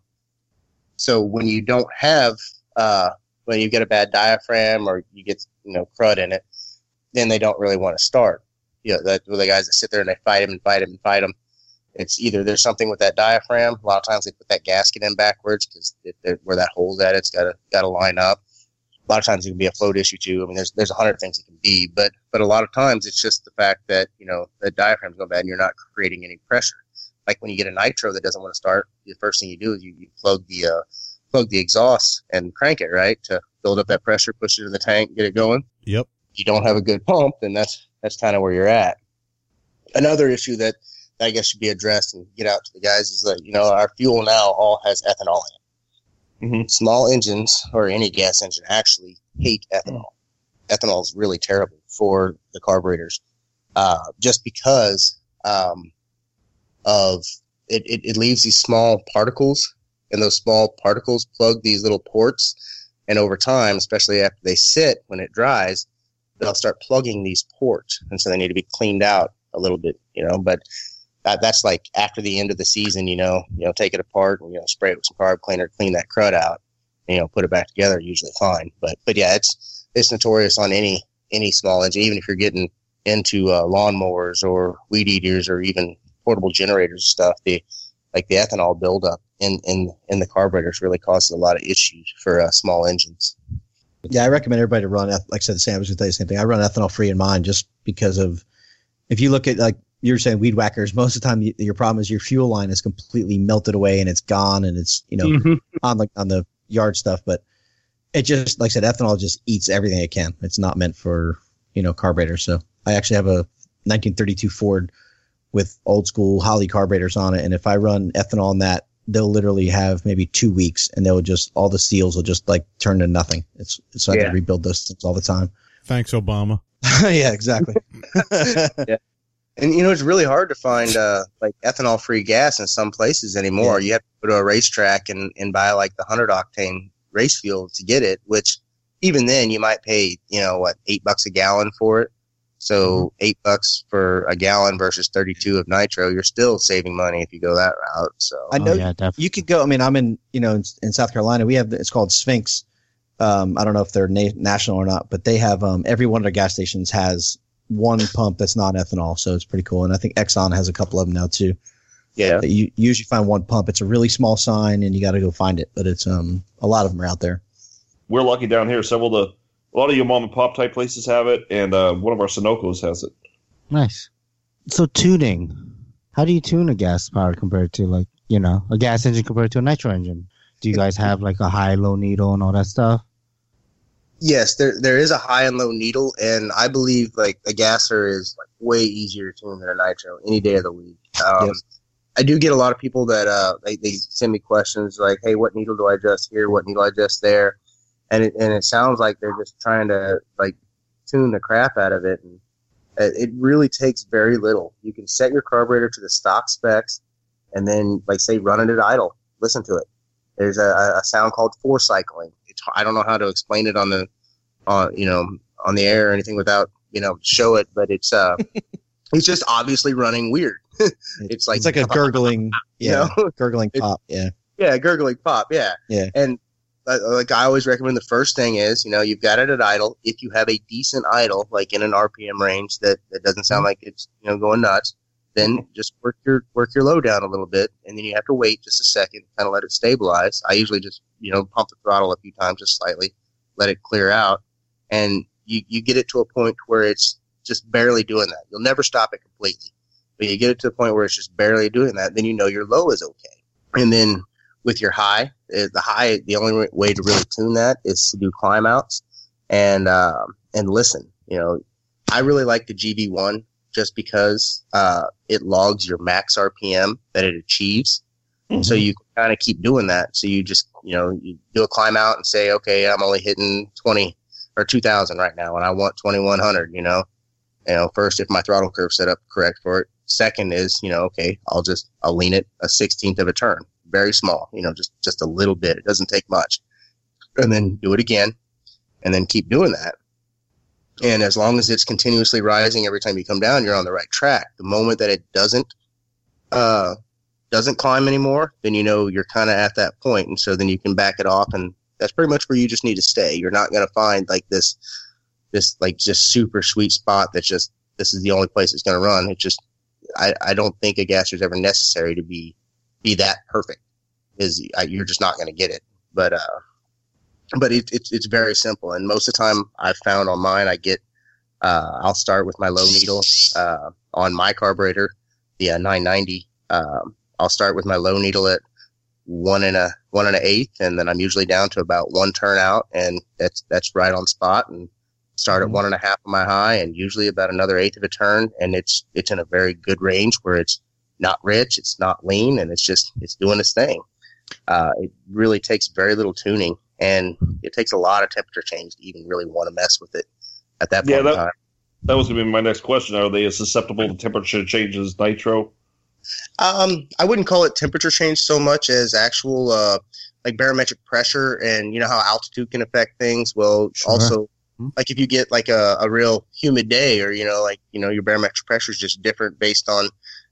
So when you don't have uh, when you get a bad diaphragm or you get you know crud in it then they don't really want to start. You know that the guys that sit there and they fight them and fight them and fight them it's either there's something with that diaphragm. A lot of times they put that gasket in backwards because where that hole's at, it's got to got to line up. A lot of times it can be a float issue too. I mean, there's there's a hundred things it can be, but but a lot of times it's just the fact that you know the diaphragm's going bad and you're not creating any pressure. Like when you get a nitro that doesn't want to start, the first thing you do is you, you plug the uh, plug the exhaust and crank it right to build up that pressure, push it in the tank, get it going Yep. you don't have a good pump, then that's that's kind of where you're at. Another issue that I guess should be addressed and get out to the guys is that you know our fuel now all has ethanol in it. Mhm. Small engines or any gas engine actually hate ethanol. Ethanol is really terrible for the carburetors, uh, just because um, of it, it. It leaves these small particles, and those small particles plug these little ports. And over time, especially after they sit, when it dries, they'll start plugging these ports, and so they need to be cleaned out a little bit, you know. But that, that's like after the end of the season, you know, you know, take it apart and you know, spray it with some carb cleaner, clean that crud out, and, you know, put it back together. Usually fine, but but yeah, it's it's notorious on any any small engine, even if you're getting into uh, lawnmowers or weed eaters or even portable generators stuff. The like the ethanol buildup in in in the carburetors really causes a lot of issues for uh, small engines. Yeah, I recommend everybody to run. Like I said, the same. Was going to tell you the same thing. I run ethanol free in mine just because of if you look at like you were saying weed whackers. Most of the time, y- your problem is your fuel line is completely melted away and it's gone and it's you know mm-hmm. on the on the yard stuff. But it just like I said, ethanol just eats everything it can. It's not meant for you know carburetors. So I actually have a 1932 Ford with old school Holley carburetors on it, and if I run ethanol in that, they'll literally have maybe two weeks, and they'll just all the seals will just like turn to nothing. It's so I have to rebuild those things all the time. Thanks, Obama. yeah, exactly. And you know, it's really hard to find uh, like ethanol free gas in some places anymore. You have to go to a racetrack and, and buy like the hundred octane race fuel to get it, which even then you might pay, you know, what, eight bucks a gallon for it. So eight bucks for a gallon versus thirty two of nitro, you're still saving money if you go that route. So I know oh, yeah, definitely. you could go. I mean, I'm in you know in, in South Carolina. We have it's called Spinx. Um, I don't know if they're na- national or not, but they have um, every one of their gas stations has one pump that's not ethanol, so it's pretty cool. And I think Exxon has a couple of them now too. yeah. That You you usually find one pump. It's a really small sign, and you got to go find it. But it's um a lot of them are out there. We're lucky down here. Several of the a lot of your mom and pop type places have it, and uh, one of our Sunoco's has it. Nice. So tuning. How do you tune a gas power compared to like, you know, a gas engine compared to a nitro engine? Do you guys have like a high, low needle and all that stuff? Yes, there there is a high and low needle, and I believe like a gasser is like way easier to tune than a nitro any day of the week. Um, Yes. I do get a lot of people that uh they, they send me questions like, "Hey, what needle do I adjust here? What needle I adjust there?" And it and it sounds like they're just trying to like tune the crap out of it, and it it really takes very little. You can set your carburetor to the stock specs, and then like say run it at idle, listen to it. There's a, a sound called four cycling. It's, I don't know how to explain it on the on you know on the air or anything without you know show it, but it's uh it's just obviously running weird. it's like it's like a gurgling, you yeah, know? gurgling pop. Yeah. Yeah, gurgling pop. Yeah. Yeah. And uh, like I always recommend, the first thing is you know you've got it at idle. If you have a decent idle, like in an RPM range that that doesn't sound like it's you know going nuts, then just work your work your low down a little bit, and then you have to wait just a second, kind of let it stabilize. I usually just you know pump the throttle a few times, just slightly, let it clear out, and you you get it to a point where it's just barely doing that. You'll never stop it completely, but you get it to a point where it's just barely doing that. Then you know your low is okay, and then with your high, uh, the high, the only way to really tune that is to do climb outs and um, and listen. You know, I really like the GB1 just because uh, it logs your max RPM that it achieves. So you kind of keep doing that. So you just, you know, you do a climb out and say, okay, I'm only hitting 20 or 2000 right now and I want 2100, you know, you know, first, if my throttle curve set up correct for it. Second is, you know, okay, I'll just, I'll lean it a 16th of a turn, very small, you know, just, just a little bit. It doesn't take much. And then do it again and then keep doing that. And as long as it's continuously rising every time you come down, you're on the right track. The moment that it doesn't, uh, doesn't climb anymore, then you know you're kind of at that point, and so then you can back it off, and that's pretty much where you just need to stay. You're not going to find like this, this like just super sweet spot that's just this is the only place it's going to run. It just I, I don't think a gasser is ever necessary to be be that perfect. Is you're just not going to get it. But uh, but it, it's it's very simple, and most of the time I've found on mine I get uh, I'll start with my low needle uh, on my carburetor, the uh, 990. Um, I'll start with my low needle at one and a one and a eighth, and then I'm usually down to about one turn out, and that's that's right on spot. And start at Mhm. one and a half on my high, and usually about another eighth of a turn, and it's it's in a very good range where it's not rich, it's not lean, and it's just it's doing its thing. Uh, it really takes very little tuning, and it takes a lot of temperature change to even really want to mess with it at that point Yeah, in that- time. That was going to be my next question. Are they as susceptible to temperature changes, nitro? Um, I wouldn't call it temperature change so much as actual uh, like barometric pressure, and you know how altitude can affect things. Well, Sure. also Hmm. like if you get like a, a real humid day, or you know, like you know, your barometric pressure is just different based on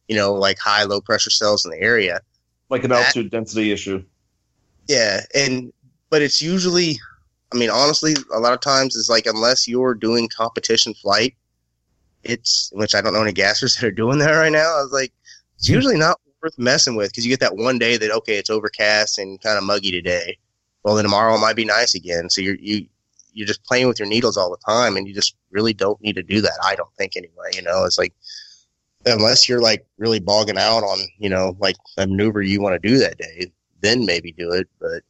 you know like high low pressure cells in the area. Like an That- altitude density issue. Yeah, and but it's usually, I mean, honestly, a lot of times it's like unless you're doing competition flight, it's which I don't know any gassers that are doing that right now. I was like, it's hmm. usually not worth messing with because you get that one day that okay, it's overcast and kind of muggy today. Well, then tomorrow it might be nice again. So you're you you're just playing with your needles all the time, and you just really don't need to do that. I don't think anyway. You know, it's like unless you're like really bogging out on you know like a maneuver you want to do that day, then maybe do it. But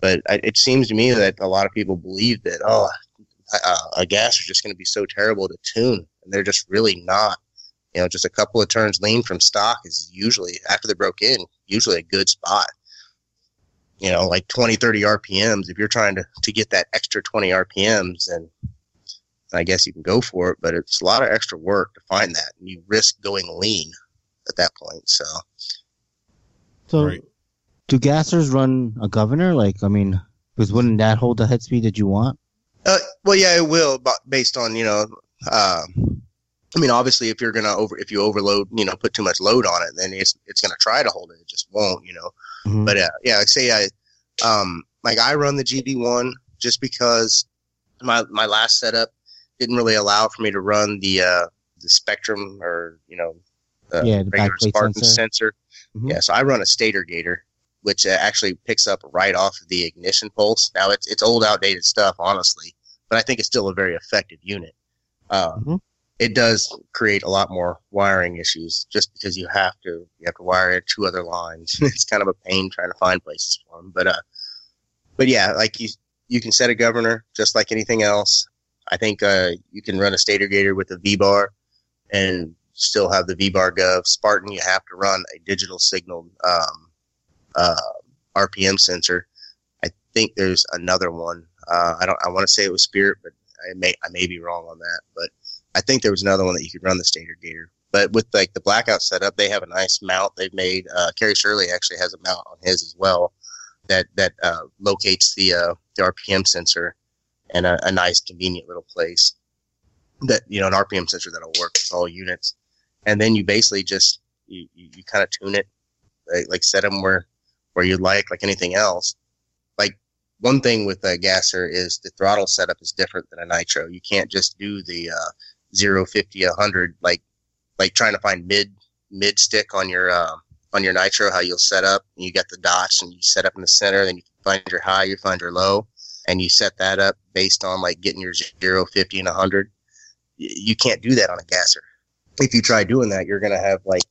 but I, it seems to me that a lot of people believe that oh, uh, a gas is just going to be so terrible to tune, and they're just really not. You know, just a couple of turns lean from stock is usually after they broke in, usually a good spot. You know, like 20, 30 RPMs. If you're trying to, to get that extra 20 RPMs, and I guess you can go for it, but it's a lot of extra work to find that. And you risk going lean at that point. So, So, Right. Do gassers run a governor? Like, I mean, because wouldn't that hold the head speed that you want? Uh, well, yeah, it will, but based on you know, uh, I mean, obviously, if you're gonna over, if you overload, you know, put too much load on it, then it's it's gonna try to hold it. It just won't, you know. Mhm. But uh, yeah, like say I, um, like I run the GV one just because my my last setup didn't really allow for me to run the uh the Spektrum or you know, the Yeah, the regular Spartan sensor. sensor. Mhm. Yeah, so I run a stator gator, which uh, actually picks up right off of the ignition pulse. Now it's it's old, outdated stuff, honestly, but I think it's still a very effective unit. Uh, Mhm. It does create a lot more wiring issues just because you have to you have to wire it two other lines. it's kind of a pain trying to find places for them, but uh, but yeah, like you you can set a governor just like anything else. I think uh, you can run a stator gator with a V bar and still have the V-Bar Gov. Spartan, you have to run a digital signal um, uh, RPM sensor. I think there's another one. Uh, I don't. I want to say it was Spirit, but I may I may be wrong on that. But I think there was another one that you could run the stator gator. But with like the blackout setup, they have a nice mount they've made. Uh, Kerry Shirley actually has a mount on his as well that that uh, locates the uh, the RPM sensor in a, a nice convenient little place. That you know an RPM sensor that'll work with all units, and then you basically just you, you, you kind of tune it, like, like set them where where you like, like anything else. Like one thing with a gasser is the throttle setup is different than a nitro. You can't just do the uh, 0, 50, 100 like like trying to find mid mid stick on your uh, on your nitro how you'll set up and you got the dots and you set up in the center then you find your high you find your low and you set that up based on like getting your 0 50 and 100 you can't do that on a gasser if you try doing that you're to have like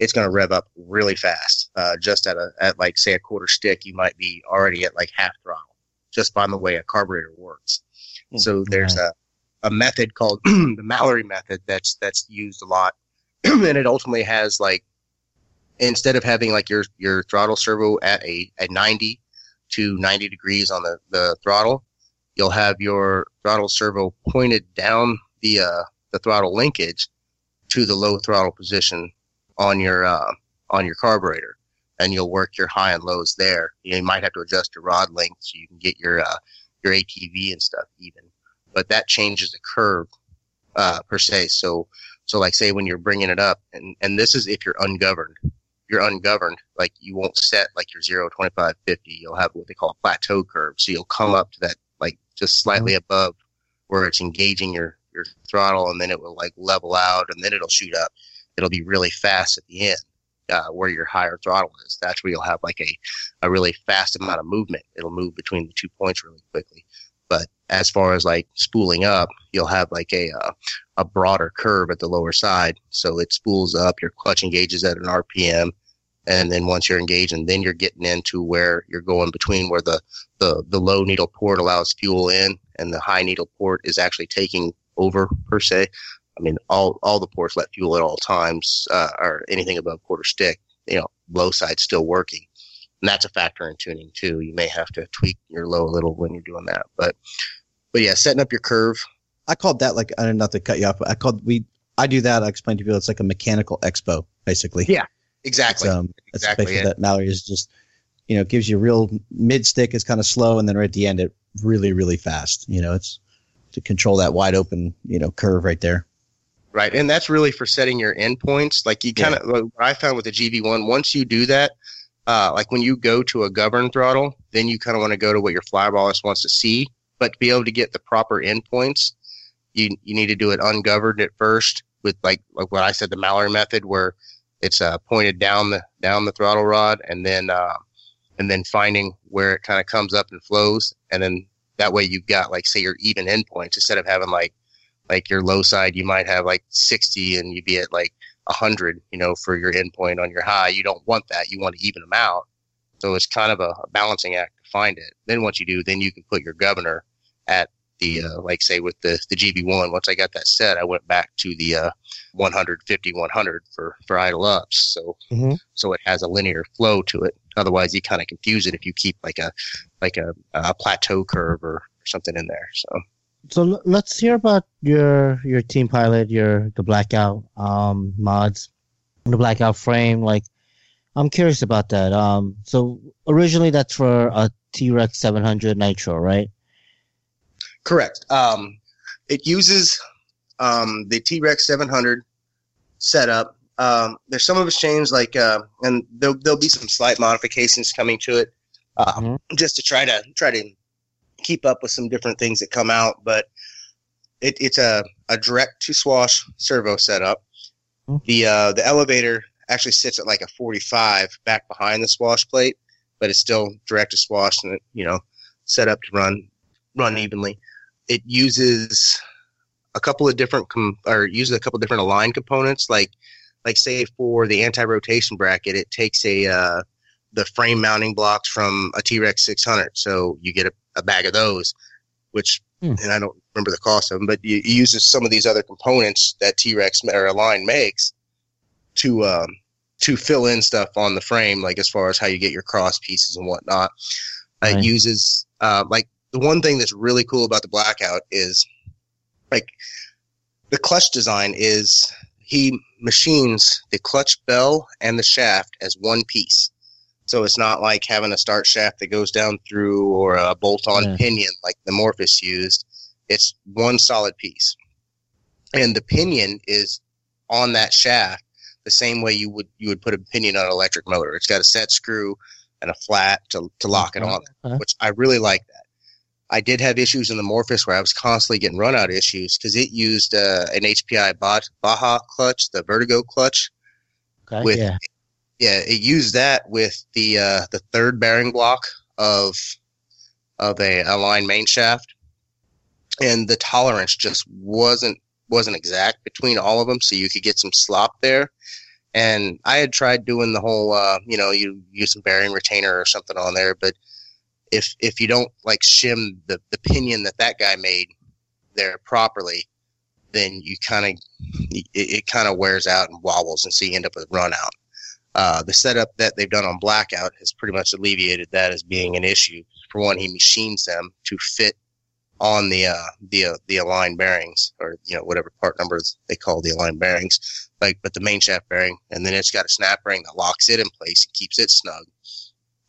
it's going to rev up really fast. Uh, just at a at like say a quarter stick you might be already at like half throttle just by the way a carburetor works. Hmm. so there's a a method called the Mallory method that's that's used a lot, and it ultimately has like instead of having like your your throttle servo at a at 90 to 90 degrees on the the throttle, you'll have your throttle servo pointed down the uh, the throttle linkage to the low throttle position on your uh, on your carburetor, and you'll work your high and lows there. You might have to adjust your rod length so you can get your uh, your ATV and stuff even but that changes the curve uh, per se. So, so like say when you're bringing it up, and and this is if you're ungoverned. If you're ungoverned, like you won't set like your 0, 25, 50. You'll have what they call a plateau curve. So you'll come up to that like just slightly above where it's engaging your your throttle, and then it will like level out, and then it'll shoot up. It'll be really fast at the end. Uh, where your higher throttle is, that's where you'll have like a, a really fast amount of movement. It'll move between the two points really quickly. But as far as like spooling up, you'll have like a uh, a broader curve at the lower side, so it spools up. Your clutch engages at an RPM, and then once you're engaged, and then you're getting into where you're going between where the the the low needle port allows fuel in, and the high needle port is actually taking over per se. I mean, all all the ports let fuel at all times, uh, or anything above quarter stick. You know, low side still working and that's a factor in tuning too. You may have to tweak your low a little when you're doing that, but but yeah, setting up your curve. I called that like I not not to cut you off, but I called we I do that. I explain to people it's like a mechanical expo basically. Yeah, Exactly. It's, um, that's Exactly it. that Mallory is just you know gives you real mid stick is kind of slow and then right at the end it really really fast. You know it's to control that wide open you know curve right there. Right, and that's really for setting your endpoints. Like you kind of, what I found with the GV1, once you do that, uh, like when you go to a governed throttle, then you kind of want to go to what your flybarless wants to see. But to be able to get the proper endpoints, you you need to do it ungoverned at first with like like what I said, the Mallory method, where it's uh, pointed down the down the throttle rod, and then uh, and then finding where it kind of comes up and flows, and then that way you've got like say your even endpoints instead of having like like your low side, you might have like 60 and you'd be at like 100, you know, for your endpoint on your high. You don't want that. You want to even them out. So it's kind of a, a balancing act to find it. Then once you do, then you can put your governor at the, uh, like say with the, the GV1. Once I got that set, I went back to the, uh, 150, 100 for, for idle ups. So, Mhm. so it has a linear flow to it. Otherwise you kind of confuse it if you keep like a, like a, a plateau curve or something in there. So. So l- let's hear about your your team pilot, your the blackout um mods, the blackout frame. Like, I'm curious about that. Um, so originally that's for a T-Rex 700 Nitro, right? Correct. Um, it uses um, the T Rex 700 setup. Um, there's some of it's changed, like, uh, and there'll, there'll be some slight modifications coming to it, uh, Mhm. just to try to try to keep up with some different things that come out. But it, it's a, a direct to swash servo setup. Mhm. The uh, the elevator actually sits at like a 45 back behind the swash plate, but it's still direct to swash and you know set up to run run evenly. It uses a couple of different com- or uses a couple of different align components like like say for the anti-rotation bracket it takes a uh, the frame mounting blocks from a T-Rex 600 so you get a, a bag of those which Hmm. and I don't remember the cost of them, but it uses some of these other components that T Rex or Align makes to um, to fill in stuff on the frame, like as far as how you get your cross pieces and whatnot. Right. It uses uh, like the one thing that's really cool about the blackout is like the clutch design is he machines the clutch bell and the shaft as one piece. So it's not like having a start shaft that goes down through or a bolt on Yeah. pinion like the Morphus used. It's one solid piece. And the pinion is on that shaft the same way you would you would put a pinion on an electric motor. It's got a set screw and a flat to, to lock it on Okay. which I really like that. I did have issues in the Morphus where I was constantly getting run out issues because it used uh, an HPI Baja clutch, the Vertigo clutch. Okay. with- yeah. Yeah, it used that with the uh, the third bearing block of of a, Align main shaft, and the tolerance just wasn't wasn't exact between all of them, so you could get some slop there. And I had tried doing the whole, uh, you know, you use some bearing retainer or something on there, but if if you don't like shim the the pinion that that guy made there properly, then you kind of it, it kind of wears out and wobbles, and so you end up with run out. Uh, the setup that they've done on Blackout has pretty much alleviated that as being an issue. For one, he machines them to fit on the uh, the uh, the Align bearings, or you know whatever part numbers they call the Align bearings. Like, but the main shaft bearing, and then it's got a snap ring that locks it in place and keeps it snug.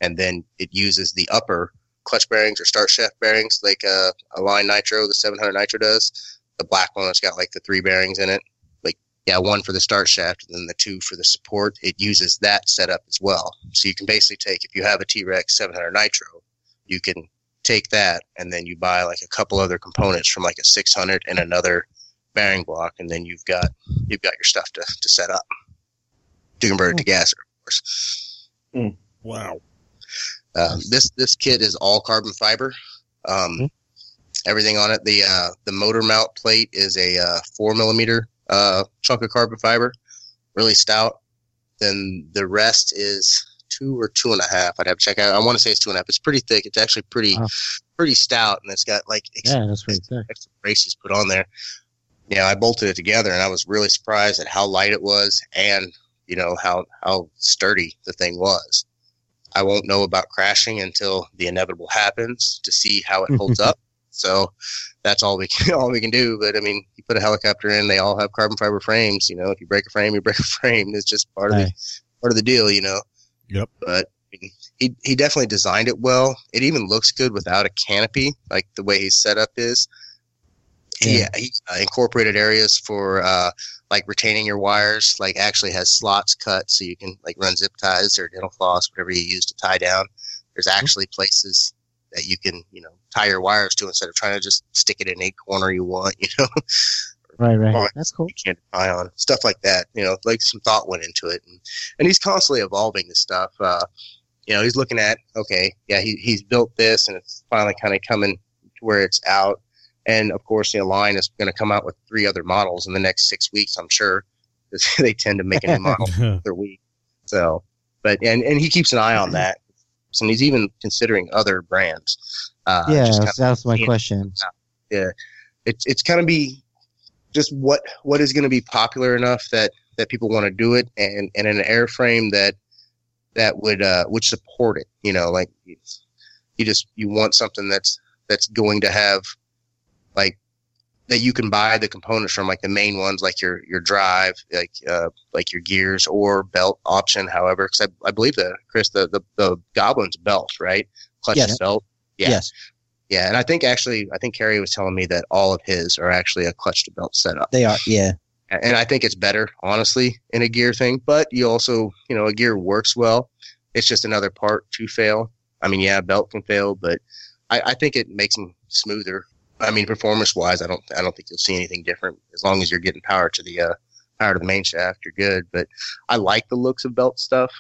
And then it uses the upper clutch bearings or start shaft bearings, like uh, Align Nitro, the 700 Nitro does. The black one that's got like the three bearings in it yeah, one for the start shaft and then the two for the support. It uses that setup as well. So you can basically take, if you have a T Rex 700 Nitro, you can take that and then you buy like a couple other components from like a 600 and another bearing block, and then you've got you've got your stuff to, to set up to convert it to gas, of course. Wow. Um, this this kit is all carbon fiber. Um, Everything on it. The uh, the motor mount plate is a uh, four millimeter uh, chunk of carbon fiber, really stout. Then the rest is two or two and a half. I'd have to check out. I want to say it's two and a half. It's pretty thick. It's actually pretty Wow. pretty stout, and it's got like ex- Yeah, that's pretty thick. extra braces put on there. Yeah, I bolted it together, and I was really surprised at how light it was, and you know how how sturdy the thing was. I won't know about crashing until the inevitable happens to see how it holds up. So that's all we can all we can do. But I mean, you put a helicopter in, they all have carbon fiber frames. You know, if you break a frame, you break a frame. It's just part of the part of the deal. You know. Yep. But I mean, he he definitely designed it well. It even looks good without a canopy, like the way his setup is. Yeah. Yeah, he uh, incorporated areas for uh, like retaining your wires. Like actually has slots cut so you can like run zip ties or dental floss, whatever you use to tie down. There's actually places that you can you know tie your wires to instead of trying to just stick it in a corner you want. You know, Right, right. Fine. That's cool. you can't tie on stuff like that. You know, like some thought went into it, and, and he's constantly evolving this stuff. Uh, you know, he's looking at okay, yeah, he, he's built this, and it's finally kind of coming to where it's out. And of course, the line is going to come out with three other models in the next six weeks. I'm sure they tend to make a new model every week. So, but and and he keeps an eye on that, and he's even considering other brands. Uh, yeah, just that's, my yeah. question. it's it's kind of be just what what is going to be popular enough that that people want to do it and and an airframe that that would uh would support it you know like you just you want something that's that's going to have like that you can buy the components from like the main ones like your your drive like uh like your gears or belt option however because I, I believe that chris the, the the goblin's belt right clutch Yes. belt yeah Yes. yeah, and I think actually, I think Carrie was telling me that all of his are actually a clutch to belt setup, They are. Yeah. and I think it's better, honestly, in a gear thing. But you also, you know, a gear works well. It's just another part to fail. I mean, yeah, belt can fail, but I, I think it makes them smoother. I mean, performance wise, I don't, I don't think you'll see anything different as long as you're getting power to the uh, power to the main shaft. You're good. But I like the looks of belt stuff,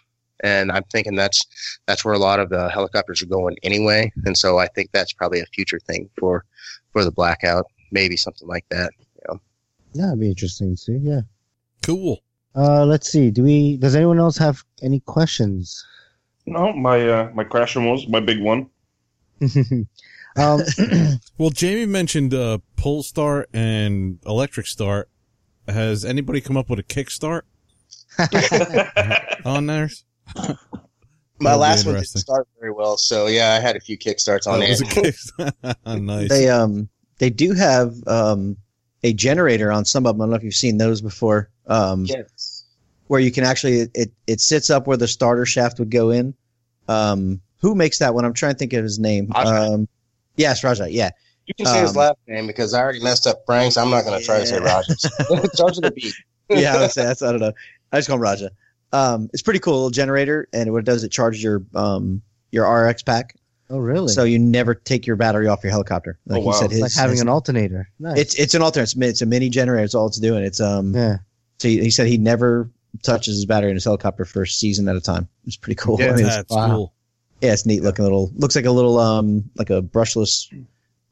and I'm thinking that's that's where a lot of the helicopters are going anyway. And so I think that's probably a future thing for for the blackout, maybe something like that. Yeah, it'd be interesting to see. Yeah. Cool. Uh, let's see. Do we? Does anyone else have any questions? No, my uh, my crasher was my big one. Um, Well, Jamie mentioned uh, pull start and electric start. Has anybody come up with a kickstart on theirs? My last one didn't start very well, so yeah, I had a few kickstarts on Oh, it was a kickstart. nice. They um they do have um a generator on some of them. I don't know if you've seen those before. Um, Yes. where you can actually it it sits up where the starter shaft would go in. Um, who makes that one? I'm trying to think of his name. Raja. Um, yes, Raja. Yeah, You can say his Um, last name because I already messed up Frank's. I'm not going to try to say Yeah. Rogers. Starts with a B. yeah. I would say that's I don't know. I just call him Raja. Um, it's pretty cool little generator, and what it does it charges your um your RX pack, oh, really? so you never take your battery off your helicopter. Like Oh, he wow. said, it's his, like having his- an alternator. Nice. it's it's an alternate. It's, it's a mini generator. It's all it's doing. It's um. yeah. So he, he said he never touches his battery in his helicopter for a season at a time. It's pretty cool. Yeah, I mean, it's- That's wow. cool. Yeah, it's neat looking little. Looks like a little um like a brushless,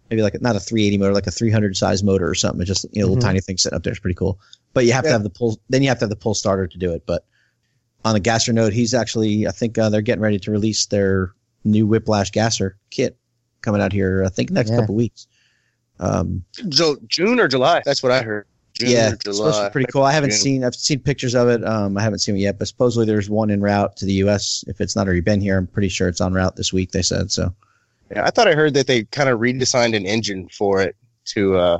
maybe like a, not a 380 motor, like a 300 size motor or something. It's just you know, a little Mhm. tiny thing sitting up there. It's pretty cool. But you have to have the pull. Then you have to have the pull starter to do it. But on the gasser note, he's actually I think uh, they're getting ready to release their new Whiplash gasser kit coming out here. I think next Yeah. couple weeks. Um, So June or July? That's what I heard. June yeah, it's supposed to be pretty cool. I haven't June. seen. I've seen pictures of it. Um, I haven't seen it yet, but supposedly there's one en route to the U.S. If it's not already been here, I'm pretty sure it's on route this week. They said so. Yeah, I thought I heard that they kind of redesigned an engine for it to uh,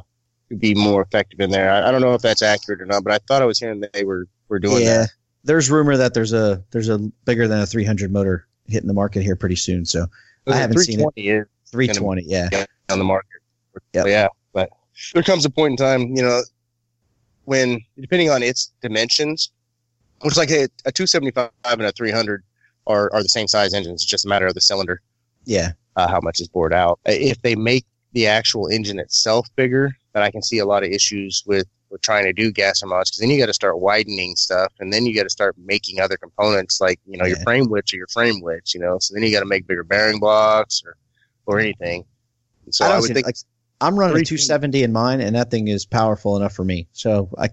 to be more effective in there. I, I don't know if that's accurate or not, but I thought I was hearing that they were were doing yeah, that. there's rumor that there's a there's a bigger than a 300 motor hitting the market here pretty soon. So I haven't seen it. 320 is 320, yeah, on the market. Yep. Yeah, but there comes a point in time, you know, when depending on its dimensions, which like a, a 275 and a 300 are are the same size engines. It's just a matter of the cylinder, yeah, uh, how much is bored out. If they make the actual engine itself bigger, then I can see a lot of issues with with trying to do gasser mods because then you got to start widening stuff, and then you got to start making other components like you know your frame width or your frame width, you know. So then you got to make bigger bearing blocks or or anything. So I I, would think like I'm running a 270 in mine, and that thing is powerful enough for me. So I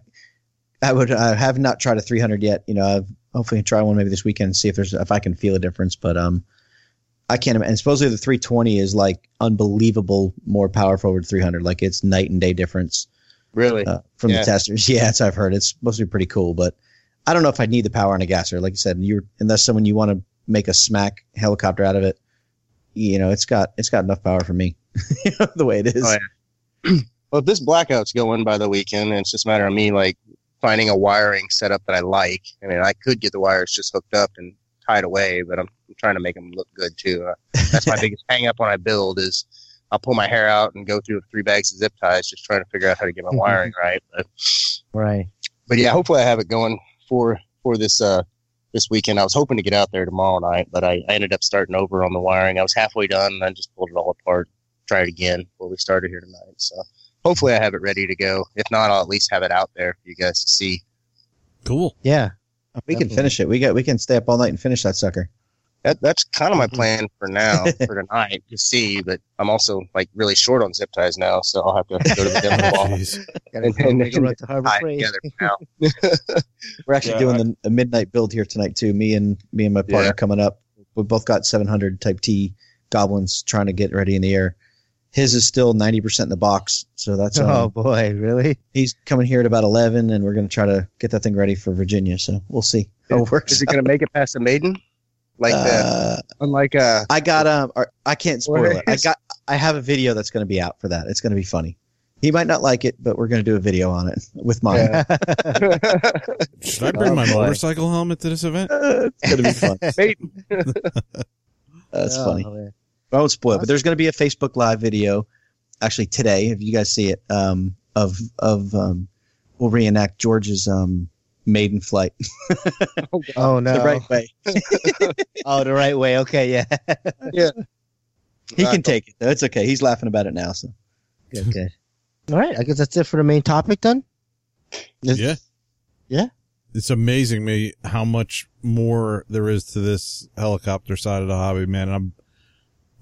I would I have not tried a 300 yet. You know, I've hopefully try one maybe this weekend and see if there's if I can feel a difference. But um, I can't. And supposedly the 320 is like unbelievable more powerful over 300. Like it's night and day difference really. uh, from Yeah. the testers. Yeah, that's what I've heard. It's supposed to be pretty cool, but I don't know if I need the power on a gasser. Like you said, you unless someone you want to make a smack helicopter out of it, you know, it's got it's got enough power for me. The way it is. Oh, yeah. Well, if this blackout's going by the weekend, and it's just a matter of me like finding a wiring setup that I like. I mean, I could get the wires just hooked up and tied away, but I'm, I'm trying to make them look good too. Uh, that's my biggest hang up when I build is I'll pull my hair out and go through three bags of zip ties, just trying to figure out how to get my wiring right. But, Right. but yeah, hopefully I have it going for for this uh this weekend. I was hoping to get out there tomorrow night, but I, I ended up starting over on the wiring. I was halfway done and I just pulled it all apart, try it again before we started here tonight. So hopefully I have it ready to go. If not, I'll at least have it out there for you guys to see. Cool. Yeah. We can finish it. We got we can stay up all night and finish that sucker. That that's kind of my mm-hmm. plan for now, for tonight to see. But I'm also like really short on zip ties now, so I'll have to go to the demo ball And- go and- make a run to Harbor Freight. together for now. We're actually Yeah, doing I- the a midnight build here tonight too. Me and me and my partner Yeah. coming up. We both got 700 Type T goblins trying to get ready in the air. His is still 90% in the box, so that's um, Oh boy, really? he's coming here at about 11, and we're going to try to get that thing ready for Virginia. So we'll see how it works. Is it going to make it past the maiden? Like that? Uh, Unlike uh, I got um, or, I can't spoil it. I got I have a video that's going to be out for that. It's going to be funny. He might not like it, but we're going to do a video on it with mine. Yeah. Should I bring Oh, my boy. motorcycle helmet to this event? it's going to be fun. maiden. That's Oh, funny. man. I won't spoil it, but there's going to be a Facebook Live video, actually today, if you guys see it, um, of of um, we'll reenact George's um maiden flight Oh no. the right way. Oh, the right way. Okay, yeah. Yeah. He can take it though. It's okay. He's laughing about it now. So good, good. All right. I guess that's it for the main topic then. Is- Yeah. Yeah. It's amazing me how much more there is to this helicopter side of the hobby, man. I'm,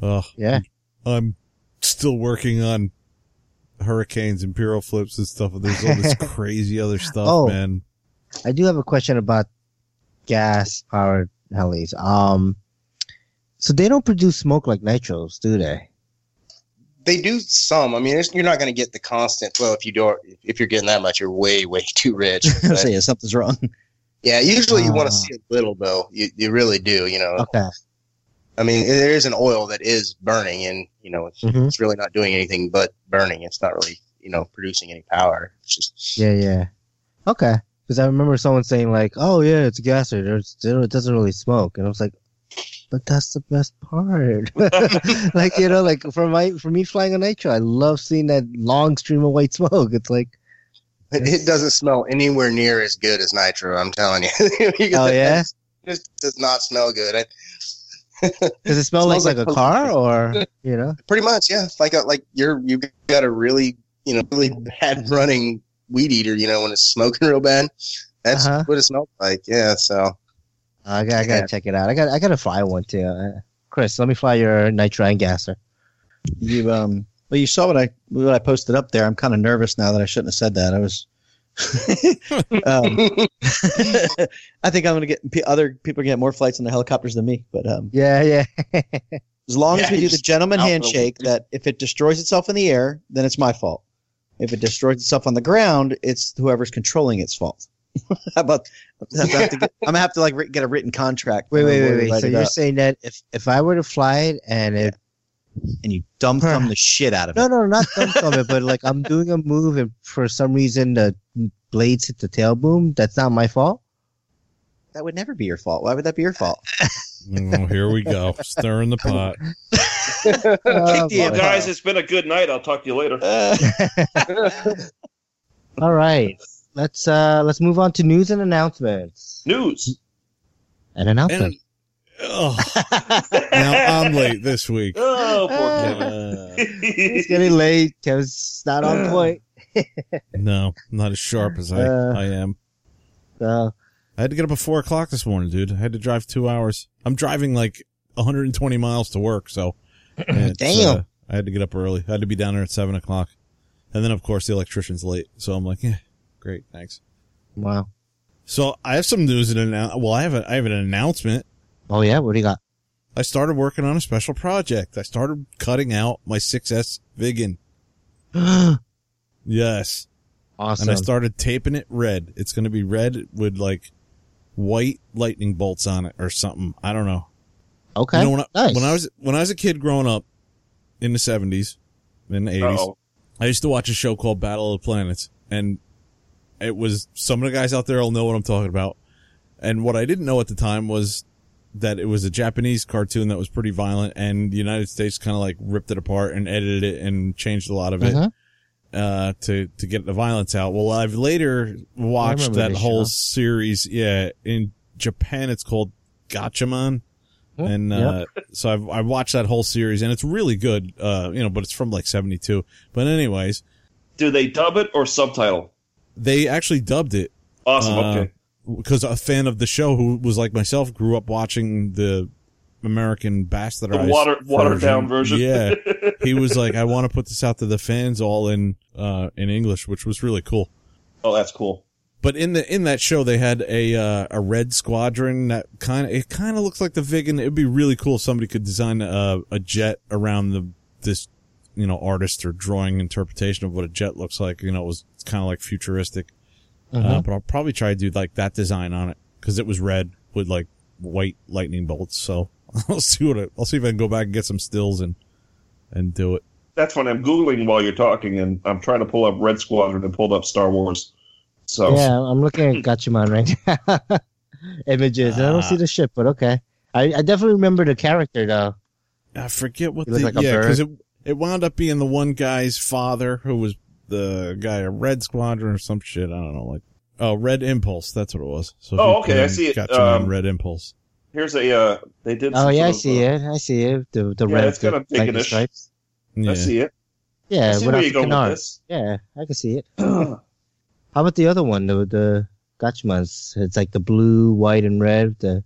uh, Yeah. I'm still working on hurricanes, imperial flips and stuff. There's all this crazy other stuff, Oh. man. I do have a question about gas powered helis. Um, so they don't produce smoke like nitros, do they? they do some. I mean, it's, you're not going to get the constant flow if you don't, If you're getting that much, you're way, way too rich. I But, say yeah, something's wrong. yeah, usually you want to see a little though. You you really do. You know, Okay. I mean, there is an oil that is burning, and you know, it's, Mhm. it's really not doing anything but burning. It's not really you know producing any power. It's just Yeah, yeah. Okay. Because I remember someone saying like, "Oh yeah, it's a gasser. It doesn't really smoke," and I was like, "But that's the best part." like you know, like for my for me flying a nitro, I love seeing that long stream of white smoke. It's like, it, it doesn't smell anywhere near as good as nitro. I'm telling you. You oh yeah, it just does not smell good. I, does it smell like like like a car or you know? pretty much, yeah. Like a, like you're you got a really you know really bad running weed eater. You know when it's smoking real bad. That's Uh-huh. what it smells like. Yeah. So I got I gotta Yeah. check it out. I got I gotta fly one too. Uh, Chris, let me fly your nitro and gasser. You um well you saw what I what I posted up there. I'm kind of nervous now that I shouldn't have said that. I was um, I think I'm going to get other people are going to get more flights on the helicopters than me, but um Yeah, yeah. as long as we do the gentleman handshake window. that if it destroys itself in the air, then it's my fault. If it destroys itself on the ground, it's whoever's controlling its fault. How about I have to get, I'm gonna have to like get a written contract. Wait, wait, wait, wait. So you're up. saying that if if I were to fly it and it and you dumb thumb the shit out of it. no no not dumb thumb it, but like I'm doing a move and for some reason the blades hit the tail boom, that's not my fault. That would never be your fault. Why would that be your fault? Oh, here we go, stirring the pot. Oh, Yeah, Well, guys, it's been a good night. I'll talk to you later. All right. Let's uh let's move on to news and announcements. News. An announcement. And oh, now I'm late this week. Oh, poor Uh, it's getting late. Kevin's not on point. no, not as sharp as I, Uh. I am. So I had to get up at four o'clock this morning, dude. I had to drive two hours. I'm driving like 120 miles to work, so Damn. uh, I had to get up early. I had to be down there at seven o'clock, and then of course the electrician's late. So I'm like, yeah, great, thanks. wow. So I have some news and annou- well, I have a, I have an announcement. Oh yeah, what do you got? I started working on a special project. I started cutting out my 6S Viggen. Yes. awesome. And I started taping it red. It's going to be red with like white lightning bolts on it or something. I don't know. okay. You know, when I, nice. when I was when I was a kid growing up in the seventies, in the 80s Uh-oh. I used to watch a show called Battle of the Planets, and it was some of the guys out there will know what I'm talking about. And what I didn't know at the time was that it was a Japanese cartoon that was pretty violent, and the United States kind of like ripped it apart and edited it and changed a lot of it Mhm. uh, to to get the violence out. Well, I've later watched that whole show. series. Yeah, in Japan, it's called Gatchaman. Yep, And, uh, so I've, I watched that whole series and it's really good. Uh, you know, but it's from like 72. But anyways, Do they dub it or subtitle? they actually dubbed it Awesome. Uh, okay. Because a fan of the show who was like myself grew up watching the American The bastardized water watered down version. Yeah. he was like, I want to put this out to the fans all in, uh, in English, which was really cool. oh, that's cool. But in the in that show, they had a uh, a red squadron that kind of it kind of looks like the Viggen. It'd be really cool if somebody could design a, a jet around the this you know artist or drawing interpretation of what a jet looks like. You know, it was kind of like futuristic. Uh, but I'll probably try to do like that design on it because it was red with like white lightning bolts. So I'll see what I, I'll see if I can go back and get some stills and and do it. That's funny. I'm googling while you're talking, and I'm trying to pull up Red Squadron and pulled up Star Wars. So Yeah, I'm looking at Gatchaman right now. Images. and I don't see the ship, but okay. I, I definitely remember the character though. I forget what He the like yeah because it it wound up being the one guy's father who was the guy of Red Squadron or some shit. I don't know, like oh Red Impulse. That's what it was. So Oh, okay, put I see it. Gatchaman Um, Red Impulse. here's a. Uh, they did. Oh some yeah, I sort of, see uh, it. I see it. The the Yeah, red it's kinda the lightning biggish. stripes. Yeah. I see it. I Yeah, see where you're going with this. Yeah, I can see it. How about the other one? The the Gatchaman's. It's like the blue, white, and red. The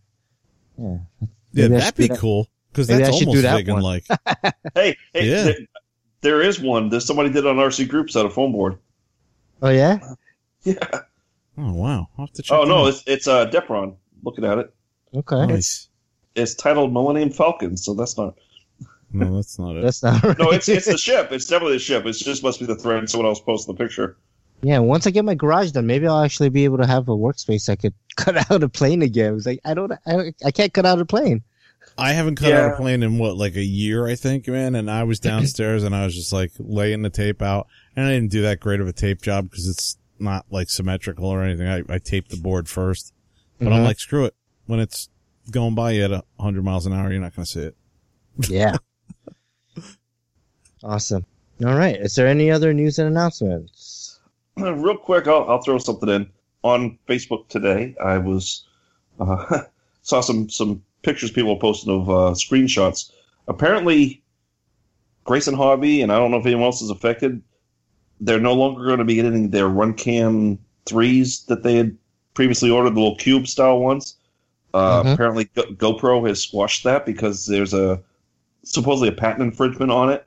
yeah. Yeah, Maybe I that'd be that. cool because Maybe that's I do almost that Viggen one. like. Hey, hey Yeah. There, there is one. that somebody did on RC Groups on a phone board. Oh yeah. Yeah. oh wow, I'll have to check. Oh no, out. it's it's uh, Depron. Looking at it, Okay. nice. it's titled Millennium Falcon. So that's not. No, that's not it. That's not right. No, it's it's the ship. It's definitely the ship. It just must be the thread. Someone else posted the picture. yeah. Once I get my garage done, maybe I'll actually be able to have a workspace I could cut out a plane again. It's like I don't, I, I can't cut out a plane. I haven't cut out a plane in what, like a year, I think, man. And I was downstairs and I was just like laying the tape out. And I didn't do that great of a tape job because it's not like symmetrical or anything. I, I taped the board first, but I'm Mhm. like, screw it. When it's going by you at a hundred miles an hour, you're not going to see it. Yeah. awesome. All right. Is there any other news and announcements? Real quick, I'll, I'll throw something in on Facebook today. I was uh, saw some some pictures people are posting of uh, screenshots. Apparently, Grayson Hobby, and I don't know if anyone else is affected. They're no longer going to be getting their Runcam threes that they had previously ordered, the little cube style ones. Uh, Mhm. Apparently, Go- GoPro has squashed that because there's a supposedly a patent infringement on it,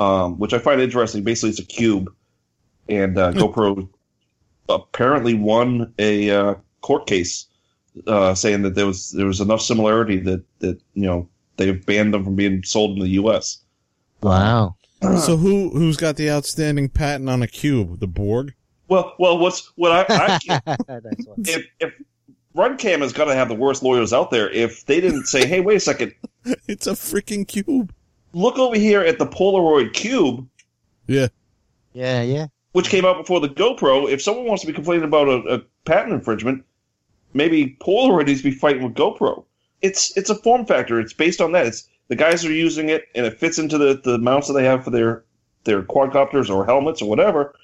um, which I find interesting. Basically, it's a cube, and uh, GoPro apparently won a uh, court case uh, saying that there was there was enough similarity that that you know they've banned them from being sold in the U.S. Wow. So who, who's got the outstanding patent on a cube? The Borg? Well, well, what's what I, I can't- Nice one. if if Runcam is going to have the worst lawyers out there if they didn't say, hey, wait a second, It's a freaking cube. look over here at the Polaroid Cube, Yeah. Yeah, yeah. which came out before the GoPro. If someone wants to be complaining about a, a patent infringement, maybe Polaroid needs to be fighting with GoPro. It's it's a form factor. It's based on that. It's the guys are using it, and it fits into the, the mounts that they have for their their quadcopters or helmets or whatever.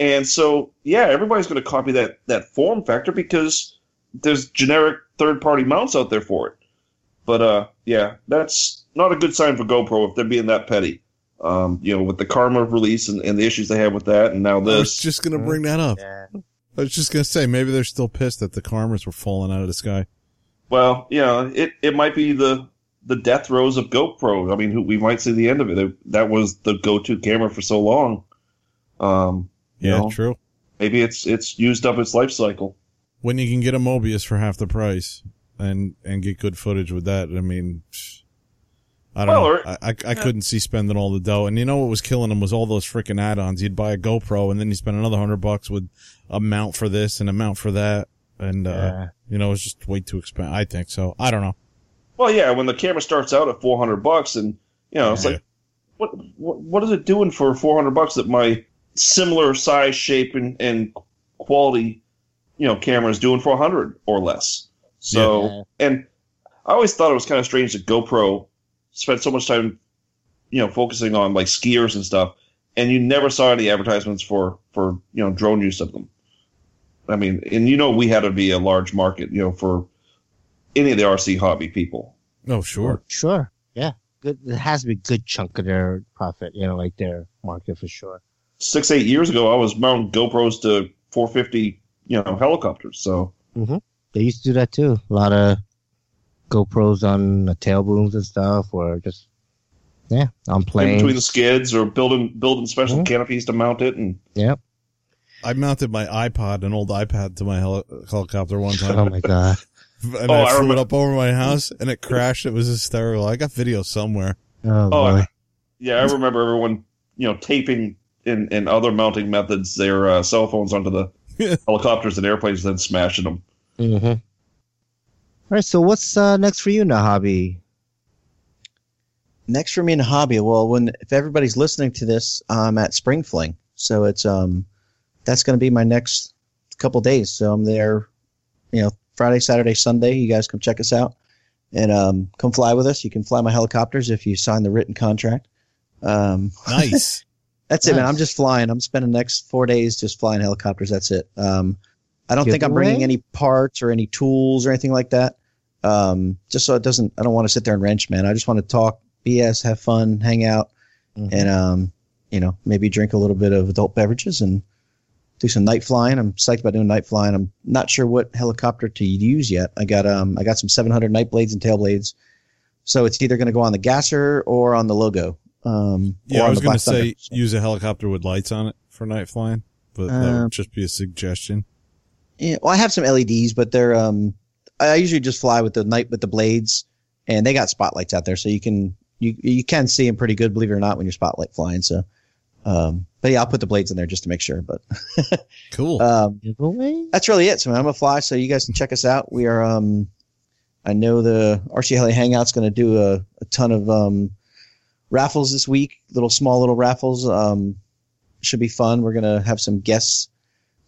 And so, yeah, everybody's going to copy that that form factor because there's generic third party mounts out there for it. But uh, yeah, that's not a good sign for GoPro if they're being that petty. Um, you know, with the Karma release and, and the issues they had with that, and now I was this. just going to bring that up. Yeah. I was just going to say, maybe they're still pissed that the karmas were falling out of the sky. Well, you know, it, it might be the the death throes of GoPro. I mean, we might see the end of it. It- That was the go to camera for so long. Um, you Yeah, know, true. maybe it's it's used up its life cycle. When you can get a Mobius for half the price and, and get good footage with that, I mean, I don't Well, know. or- I, I, I couldn't see spending all the dough. And you know what was killing them was all those freaking add-ons. You'd buy a GoPro and then you spend another hundred bucks with a mount for this and amount for that. And, uh, Yeah. you know, it's just way too expensive. I think so. I don't know. Well, yeah, when the camera starts out at four hundred bucks, and you know, it's Yeah. like, what, what what is it doing for four hundred bucks that my similar size, shape, and, and quality, you know, camera is doing for a hundred or less? So, Yeah. and I always thought it was kind of strange that GoPro spent so much time, you know, focusing on like skiers and stuff, and you never saw any advertisements for for you know drone use of them. I mean, and you know, we had to be a large market, you know, for any of the RC hobby people. Oh, sure. Sure. Yeah. Good. It has to be a good chunk of their profit, you know, like their market for sure. Six, eight years ago, I was mounting GoPros to 450, you know, helicopters. So, They used to do that too. A lot of GoPros on the tail booms and stuff, or just yeah, on in planes. between the skids or building building special Mhm. canopies to mount it, and Yep. I mounted my iPod, an old iPad, to my heli- helicopter one time. Oh my god. and Oh, I I flew remember- it up over my house, and it crashed. It was hysterical. I got video somewhere. Oh, Oh, boy. I- yeah, I remember everyone, you know, taping and, and other mounting methods their uh, cell phones onto the helicopters and airplanes, then smashing them. Mm-hmm. All right. So what's uh, next for you, Nahabi? Next for me in a hobby, well, when if everybody's listening to this, I'm at Spring Fling, so it's um, that's going to be my next couple days. So I'm there, you know, Friday, Saturday, Sunday. You guys come check us out and um, come fly with us. You can fly my helicopters if you sign the written contract. Um, Nice. that's it, man. I'm just flying. I'm spending the next four days just flying helicopters. That's it. Um, I don't think I'm bringing Giveaway? any parts or any tools or anything like that. Um, just so it doesn't. I don't want to sit there and wrench, man. I just want to talk, BS, have fun, hang out, Mhm. and um, you know, maybe drink a little bit of adult beverages and do some night flying. I'm psyched about doing night flying. I'm not sure what helicopter to use yet. I got um, I got some 700 night blades and tail blades, so it's either going to go on the gasser or on the Logo. Um, Yeah, I was going to say Thunder. So- use a helicopter with lights on it for night flying, but that Um, would just be a suggestion. Yeah, well, I have some LEDs, but they're um, I usually just fly with the night with the blades, and they got spotlights out there, so you can you you can see them pretty good, believe it or not, when you're spotlight flying. So, um, but yeah, I'll put the blades in there just to make sure. But Cool. um, Giveaway? that's really it. So I'm gonna fly. So you guys can check us out. We are. Um, I know the RC Heli Hangout's gonna do a, a ton of um, raffles this week. Little small little raffles. Um, should be fun. We're gonna have some guests,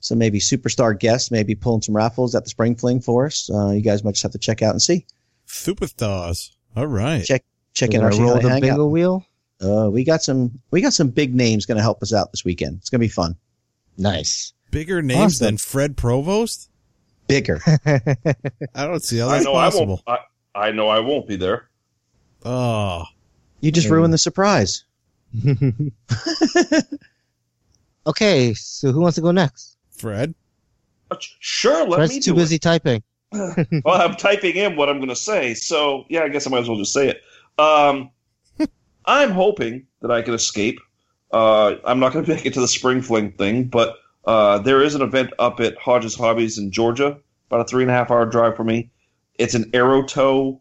some maybe superstar guests, maybe pulling some raffles at the Spring Fling for us. Uh, you guys might just have to check out and see. Superstars. All right. Check check in We're our roll the bingo wheel. Uh, we got some we got some big names going to help us out this weekend. It's going to be fun. Nice. Bigger names Awesome. than Fred Provost? Bigger. I don't see how I that's know possible. I won't. I, I know I won't be there. Oh, You just ruined the surprise. okay, so who wants to go next? Fred. Uh, Sure, let Fred's me too do busy typing. Well, I'm typing in what I'm going to say, so yeah, I guess I might as well just say it. Um, I'm hoping that I can escape. Uh, I'm not going to make it to the spring fling thing, but uh, there is an event up at Hodges Hobbies in Georgia, about a three and a half hour drive for me. It's an aerotow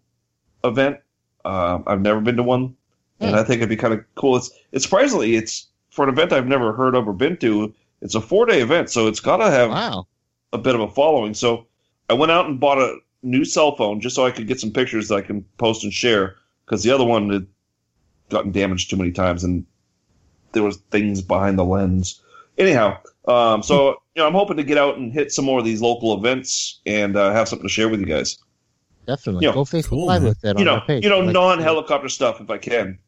event. Um, I've never been to one, and I think it'd be kind of cool. It's it's surprisingly it's for an event I've never heard of or been to. It's a four day event, so it's got to have Wow. a bit of a following. So I went out and bought a new cell phone just so I could get some pictures that I can post and share because the other one gotten damaged too many times and there was things behind the lens. Anyhow, um, so you know I'm hoping to get out and hit some more of these local events and uh, have something to share with you guys. Definitely. Yeah, Go Facebook cool, Live man. with it You on know, page. you know, Like- non-helicopter stuff if I can.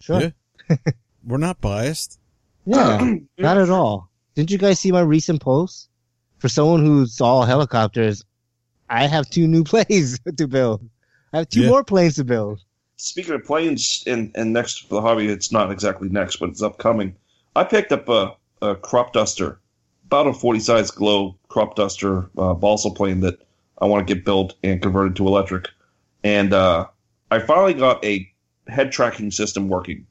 Sure. Yeah. We're not biased. Yeah, not at all. Didn't you guys see my recent post? For someone who's all helicopters, I have two new planes to build. I have two Yeah. more planes to build. Speaking of planes, and, and next for the hobby, it's not exactly next, but it's upcoming. I picked up a, a crop duster, about a 40 size glow crop duster uh, balsa plane that I want to get built and converted to electric. And uh, I finally got a head tracking system working.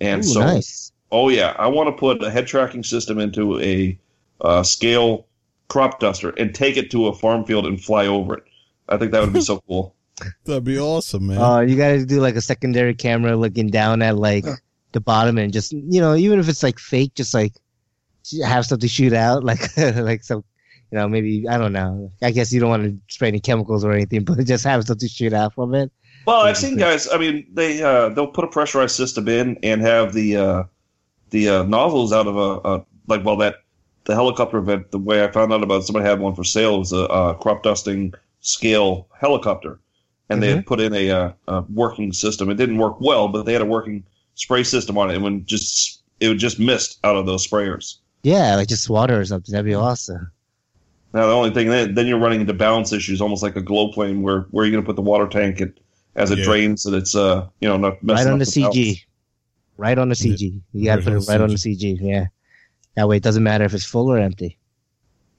And Ooh, so, nice. oh yeah, I want to put a head tracking system into a uh, scale crop duster and take it to a farm field and fly over it. I think that would be so cool. That'd be awesome, man. Uh, you gotta do like a secondary camera looking down at like the bottom and just you know even if it's like fake, just like have something shoot out like like some you know maybe I don't know. I guess you don't want to spray any chemicals or anything, but just have something shoot out from it. Well, I've seen guys. I mean, they uh, they'll put a pressurized system in and have the uh, the uh, nozzles out of a, a like well that the helicopter event. The way I found out about it, somebody had one for sale. It was a, uh crop dusting scale helicopter, and they had put in a, uh, a working system. It didn't work well, but they had a working spray system on it, and when just it would just mist out of those sprayers. Yeah, like just water or something. That'd be awesome. Now the only thing then, then you're running into balance issues, almost like a glow plane, where where are you going to put the water tank it, as it Yeah. drains so that it's uh you know not messing Right on up the balance. CG. Right on the CG. You gotta put it right on the CG. CG. Yeah. That way it doesn't matter if it's full or empty.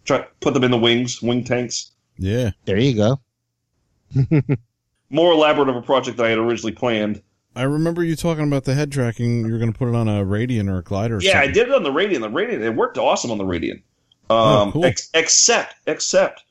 Try put them in the wings, wing tanks. yeah. There you go. More elaborate of a project than I had originally planned. I remember you talking about the head tracking. You were going to put it on a Radian or a glider. Or Yeah, I did it on the Radian. The Radian it worked awesome on the Radian. Um, Oh, cool. ex- except except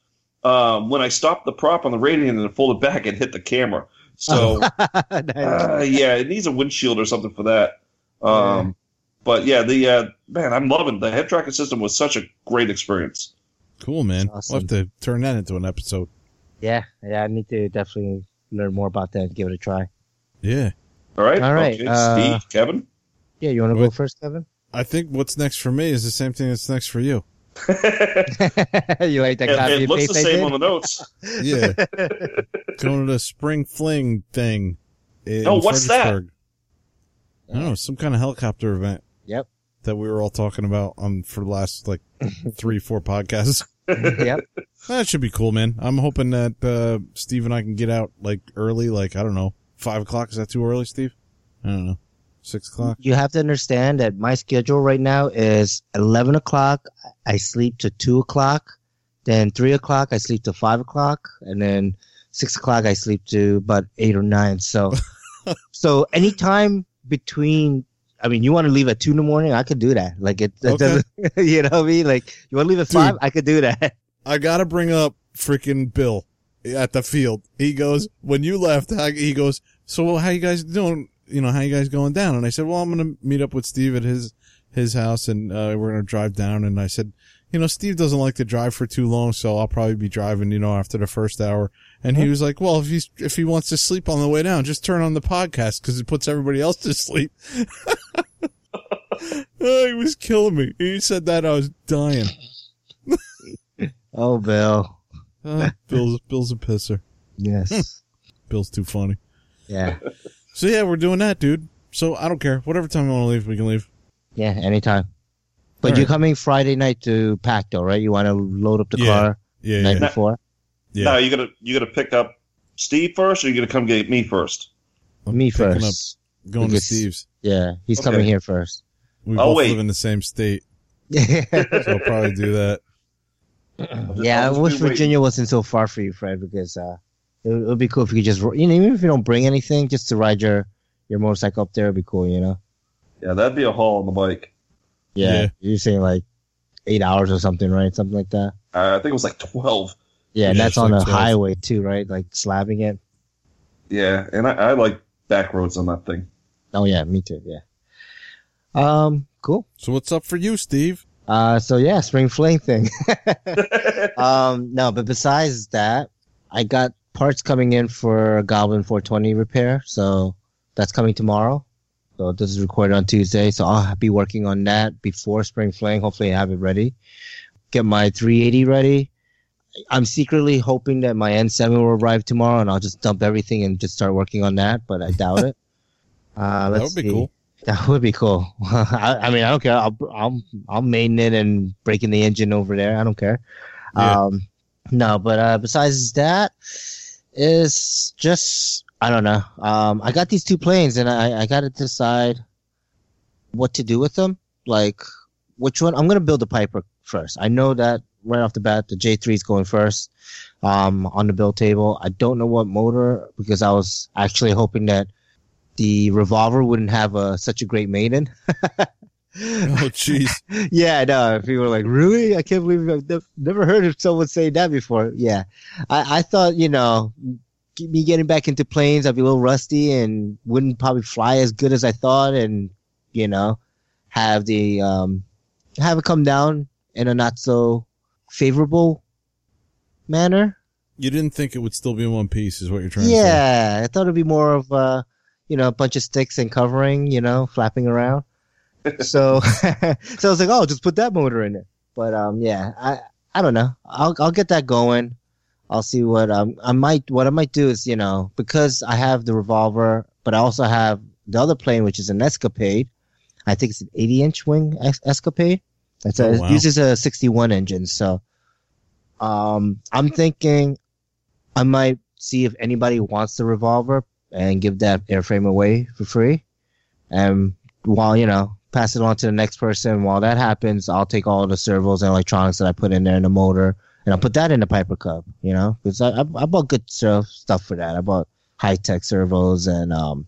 um, when I stopped the prop on the Radian and it folded back, it hit the camera. So Nice. uh, yeah, it needs a windshield or something for that. Um, But yeah, the uh, man, I'm loving the head tracking system. Was such a great experience. Cool, man. That's We'll have to turn that into an episode. yeah, yeah, I need to definitely learn more about that and give it a try. Yeah. All right, All right, okay, uh, Steve, Kevin. Yeah, you wanna go first, Kevin? I think what's next for me is the same thing that's next for you. you like that it, copy it and looks paste the same on the notes. Yeah. Going to the spring fling thing. In Oh, what's that? Fredericksburg. I don't know, some kind of helicopter event Yep. that we were all talking about on for the last like three, four podcasts. Yep. That should be cool, man. I'm hoping that uh, Steve and I can get out like early, like I don't know, five o'clock. Is that too early, Steve? I don't know, six o'clock. You have to understand that my schedule right now is 11 o'clock. I sleep to 2 o'clock. Then 3 o'clock, I sleep to 5 o'clock. And then 6 o'clock, I sleep to about 8 or 9. So, so anytime between, I mean, you want to leave at 2 in the morning, I could do that. Like it, it Okay. doesn't, you know what I mean? Like, you want to leave at Dude. 5? I could do that. I gotta bring up freaking Bill at the field. He goes, when you left, he goes, so how you guys doing? you know, how you guys going down? And I said, well, I'm going to meet up with Steve at his, his house and, uh, we're going to drive down. And I said, you know, Steve doesn't like to drive for too long, so I'll probably be driving, you know, after the first hour. And he was like, well, if he's, if he wants to sleep on the way down, just turn on the podcast because it puts everybody else to sleep. oh, he was killing me. He said that I was dying. Oh, Bill. Uh, Bill's, Bill's a pisser. Yes. Bill's too funny. yeah. So yeah, we're doing that, dude. So I don't care. Whatever time you want to leave, we can leave. Yeah. Anytime. But All you're right. coming Friday night to Pacto, right? You want to load up the Yeah. car Yeah, night yeah, before? yeah. Now you gotta you gotta pick up Steve first, or you gonna come get me first. I'm Me picking first. Up, going to Because- Steve's. Yeah. He's Okay. coming here first. We I'll both wait. live in the same state, yeah. so I'll probably do that. Yeah, I wish be waiting. Virginia wasn't so far for you, Fred, because uh, it would, it would be cool if you could just, you know, even if you don't bring anything, just to ride your your motorcycle up there would be cool, you know. Yeah, that'd be a haul on the bike. Yeah, Yeah. you're saying like eight hours or something, right? Something like that. Uh, I think it was like twelve. Yeah, and that's on like a 12. highway too, right? Like slabbing it. Yeah, and I, I like back roads on that thing. Oh yeah, me too. Yeah. Um, cool. So what's up for you, Steve? Uh, so yeah, spring fling thing. um, no, but besides that, I got parts coming in for Goblin 420 repair, so that's coming tomorrow. So this is recorded on Tuesday, so I'll be working on that before spring fling. Hopefully, I have it ready. Get my 380 ready. I'm secretly hoping that my N7 will arrive tomorrow, and I'll just dump everything and just start working on that. But I doubt it. Uh, That would be cool. That would be cool. I, I mean, I don't care. I'll, I'll, I'll main it and breaking the engine over there. I don't care. Yeah. Um, no, but, uh, besides that is just, I don't know. Um, I got these two planes and I, I got to decide what to do with them. Like which one, I'm going to build the Piper first. I know that right off the bat, the J3 is going first, um, on the build table. I don't know what motor because I was actually hoping that the revolver wouldn't have a, such a great maiden. Oh, jeez. yeah, no. People were like, "Really? I can't believe I've nev- never heard of someone say that before." Yeah, I, I thought you know, me getting back into planes, I'd be a little rusty and wouldn't probably fly as good as I thought, and you know, have the um, have it come down in a not so favorable manner. You didn't think it would still be in one piece, is what you're trying to say. Yeah, I thought it'd be more of uh, you know, a bunch of sticks and covering, you know, flapping around. so, so I was like, oh, just put that motor in it. But um, yeah, I I don't know. I'll I'll get that going. I'll see what um I might what I might do is you know because I have the revolver, but I also have the other plane which is an Escapade. I think it's an 80 inch wing es- Escapade. It's a, Oh, wow. it uses a 61 engine. So, um, I'm thinking I might see if anybody wants the revolver and give that airframe away for free. And while, you know, pass it on to the next person, while that happens, I'll take all the servos and electronics that I put in there in the motor and I'll put that in the Piper Cub, you know, because I, I, I bought good stuff, for that. I bought Hitec servos and, um,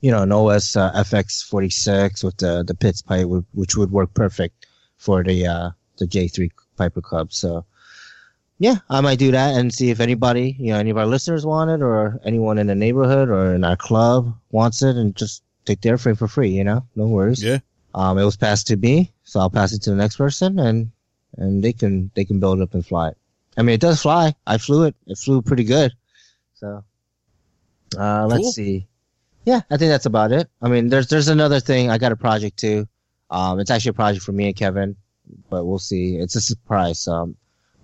you know, an OS uh, FX46 with the, the Pitts pipe, which would work perfect for the, uh, the J3 Piper Cub. So, yeah, I might do that and see if anybody, you know, any of our listeners want it or anyone in the neighborhood or in our club wants it and just take their frame for free, you know, no worries. Yeah. Um, it was passed to me, so I'll pass it to the next person and, and they can, they can build it up and fly it. I mean, it does fly. I flew it. It flew pretty good. So, uh, let's see. Yeah, I think that's about it. I mean, there's, there's another thing. I got a project too. Um, it's actually a project for me and Kevin, but we'll see. It's a surprise. So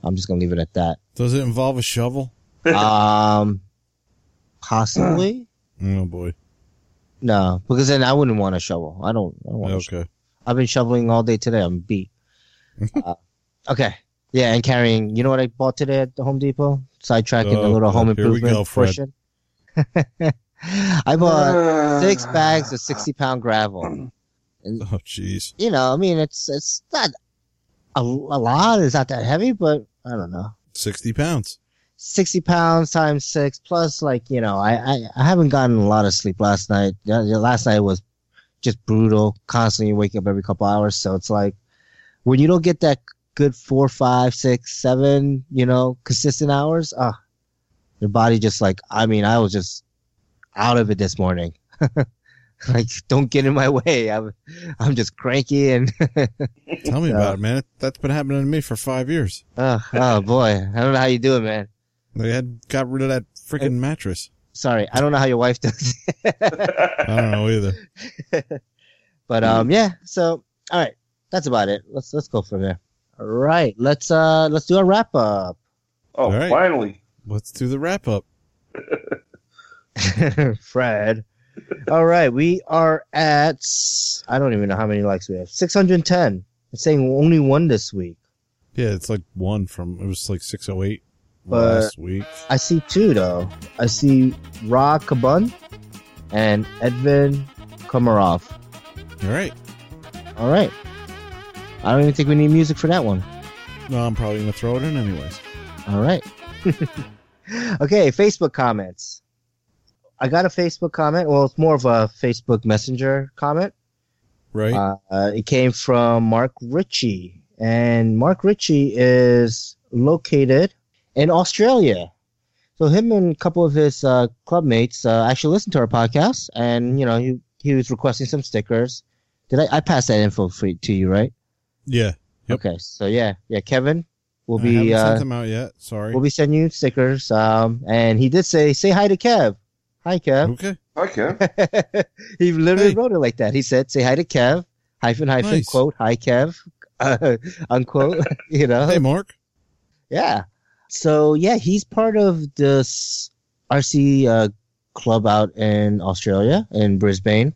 I'm, I'm just going to leave it at that. Does it involve a shovel? Um, possibly. Oh boy. No, because then I wouldn't want to shovel. I don't. I don't want to shovel. Okay. I've been shoveling all day today. I'm beat. uh, okay. Yeah, and carrying. You know what I bought today at the Home Depot? Sidetracking the Oh, little home improvement go, portion. I bought six bags of sixty pound gravel. And Oh jeez. you know, I mean, it's it's not a, a lot. It's not that heavy, but I don't know. Sixty pounds. 60 pounds times six plus like you know I, I i haven't gotten a lot of sleep last night last night was just brutal constantly waking up every couple hours so it's like when you don't get that good four five six seven you know consistent hours ah your body just like i mean i was just out of it this morning like, don't get in my way. I'm, I'm just cranky and, Tell me Yeah. about it, man. That's been happening to me for five years. oh, oh boy, I don't know how you do it, man. They had got rid of that freaking mattress. Sorry, I don't know how your wife does. it. I don't know either. but um, yeah. So all right, that's about it. Let's let's go from there. All right, let's uh let's do a wrap up. Oh, All right. finally. Let's do the wrap up. Fred. All right, we are at I don't even know how many likes we have. Six hundred ten. It's saying only one this week. Yeah, it's like one from it was like six oh eight But- last week. I see two though. I see Ra Kabun and Edvin Komarov. All right. All right. I don't even think we need music for that one. No, I'm probably gonna throw it in anyways. All right. okay, Facebook comments. I got a Facebook comment. Well, it's more of a Facebook Messenger comment. Right. Uh, it came from Mark Ritchie, and Mark Ritchie is located in Australia. So him and a couple of his uh, club mates uh, actually listened to our podcast, and you know he he was requesting some stickers. Did I I pass that info for, to you, right? yeah. Yep. Okay, so yeah, yeah, Kevin will I be haven't uh, sent them out yet. Sorry. we'll be sending you stickers. Um, and he did say say hi to Kev. Hi, Kev. okay. Okay. he literally Hey. wrote it like that. He said, "Say hi to Kev." Hyphen hyphen Nice. quote hi Kev, uh, unquote. you know, Hey, Mark. yeah. So yeah, he's part of this RC uh, club out in Australia in Brisbane.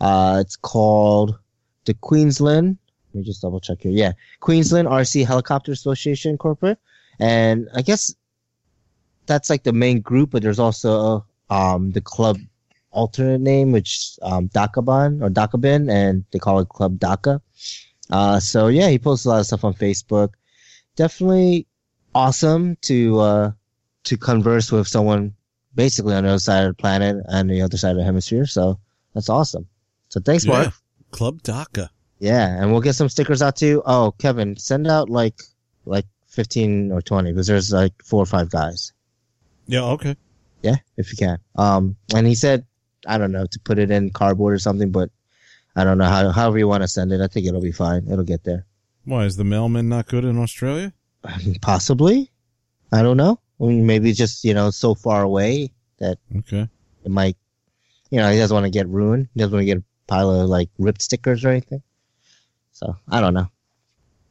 Uh, it's called the Queensland. Let me just double check here. Yeah, Queensland RC Helicopter Association Corporate, and I guess that's like the main group. But there's also um the club alternate name, which um Dakaban or Dakabin, and they call it Club Daka. Uh, so yeah, he posts a lot of stuff on Facebook. Definitely awesome to uh to converse with someone basically on the other side of the planet and the other side of the hemisphere. So that's awesome. So thanks, Mark. Yeah. Club DACA. Yeah, and we'll get some stickers out too. Oh, Kevin, send out like like fifteen or twenty because there's like four or five guys. Yeah. Okay. Yeah, if you can. Um, and he said, I don't know, to put it in cardboard or something, but I don't know how. However you want to send it, I think it'll be fine. It'll get there. Why is the mailman not good in Australia? Possibly. I don't know. I mean, maybe it's just you know so far away that Okay. it might, you know, he doesn't want to get ruined. He doesn't want to get a pile of like ripped stickers or anything. So I don't know.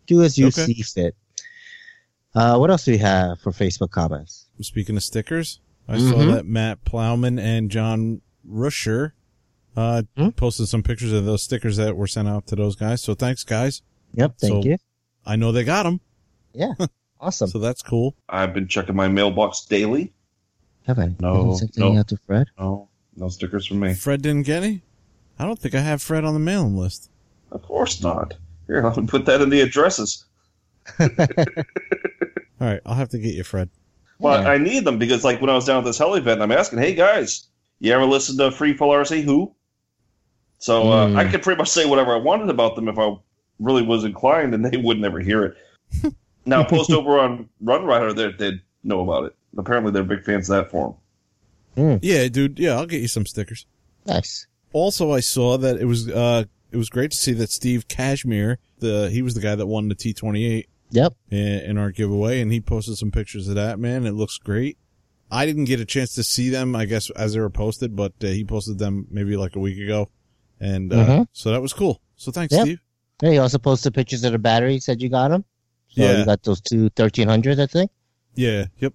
Do as you Okay. see fit. Uh, what else do we have for Facebook comments? Speaking of stickers, I saw Mhm. that Matt Plowman and John Rusher uh, Hmm? posted some pictures of those stickers that were sent out to those guys. So thanks, guys. Yep, thank So- you. I know they got them, Yeah, awesome. so that's cool. I've been checking my mailbox daily. Have I? No, haven't sent any no. out to Fred. No, no stickers from me. Fred didn't get any. I don't think I have Fred on the mailing list. Of course not. Here, I'll put that in the addresses. All right, I'll have to get you, Fred. Well, Yeah. I need them because, like, when I was down at this heli event, I'm asking, "Hey guys, you ever listen to Free Fall RC Who?" So uh, Hmm. I could pretty much say whatever I wanted about them if I really was inclined, and they would never hear it. now, post over on RunRyder, they they know about it. Apparently, they're big fans of that forum. Yeah, dude. Yeah, I'll get you some stickers. Nice. Also, I saw that it was uh, it was great to see that Steve Cashmere, the he was the guy that won the T twenty eight Yep. in, in our giveaway, and he posted some pictures of that. Man, it looks great. I didn't get a chance to see them, I guess, as they were posted, but uh, he posted them maybe like a week ago, and uh, Mhm. so that was cool. So thanks, Yep. Steve. Yeah, you also posted pictures of the battery. Said you got them. So Yeah. you got those two 1300s, I think. Yeah, yep,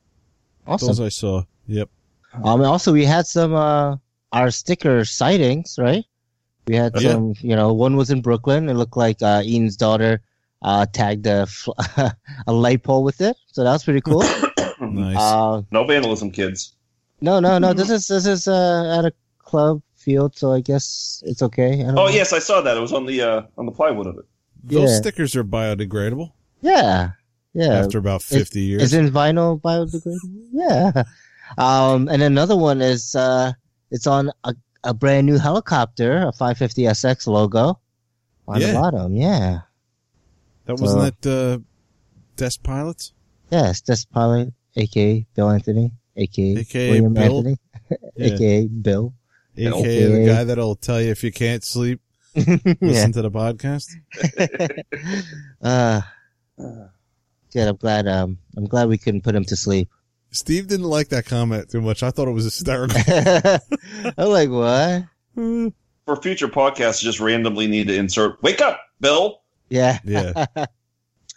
Awesome. those I saw. Yep. Um, also we had some, uh, our sticker sightings, right? We had Yeah. some, you know, one was in Brooklyn. It looked like, uh, Ian's daughter, uh, tagged a, a light pole with it. So that was pretty cool. Nice. uh, No vandalism, kids. no, no, no. This is, this is, uh, at a club field. So I guess it's okay. I don't Oh know. yes, I saw that. It was on the uh, on the plywood of it. those yeah. stickers are biodegradable Yeah. Yeah. after about fifty years. Is in vinyl biodegradable? Yeah. Um, and another one is uh, it's on a, a brand new helicopter, a 550SX logo on the bottom. Yeah. That wasn't uh, that uh, Desk Pilots. Yes, that's pilot, aka Bill Anthony, aka, AKA William Bill. Anthony, Yeah. aka Bill. AKA the guy that'll tell you if you can't sleep, yeah. listen to the podcast. Uh, good. I'm glad. Um, I'm glad we couldn't put him to sleep. Steve didn't like that comment too much. I thought it was hysterical. I'm like, what? For future podcasts, just randomly need to insert "Wake up, Bill." Yeah. yeah.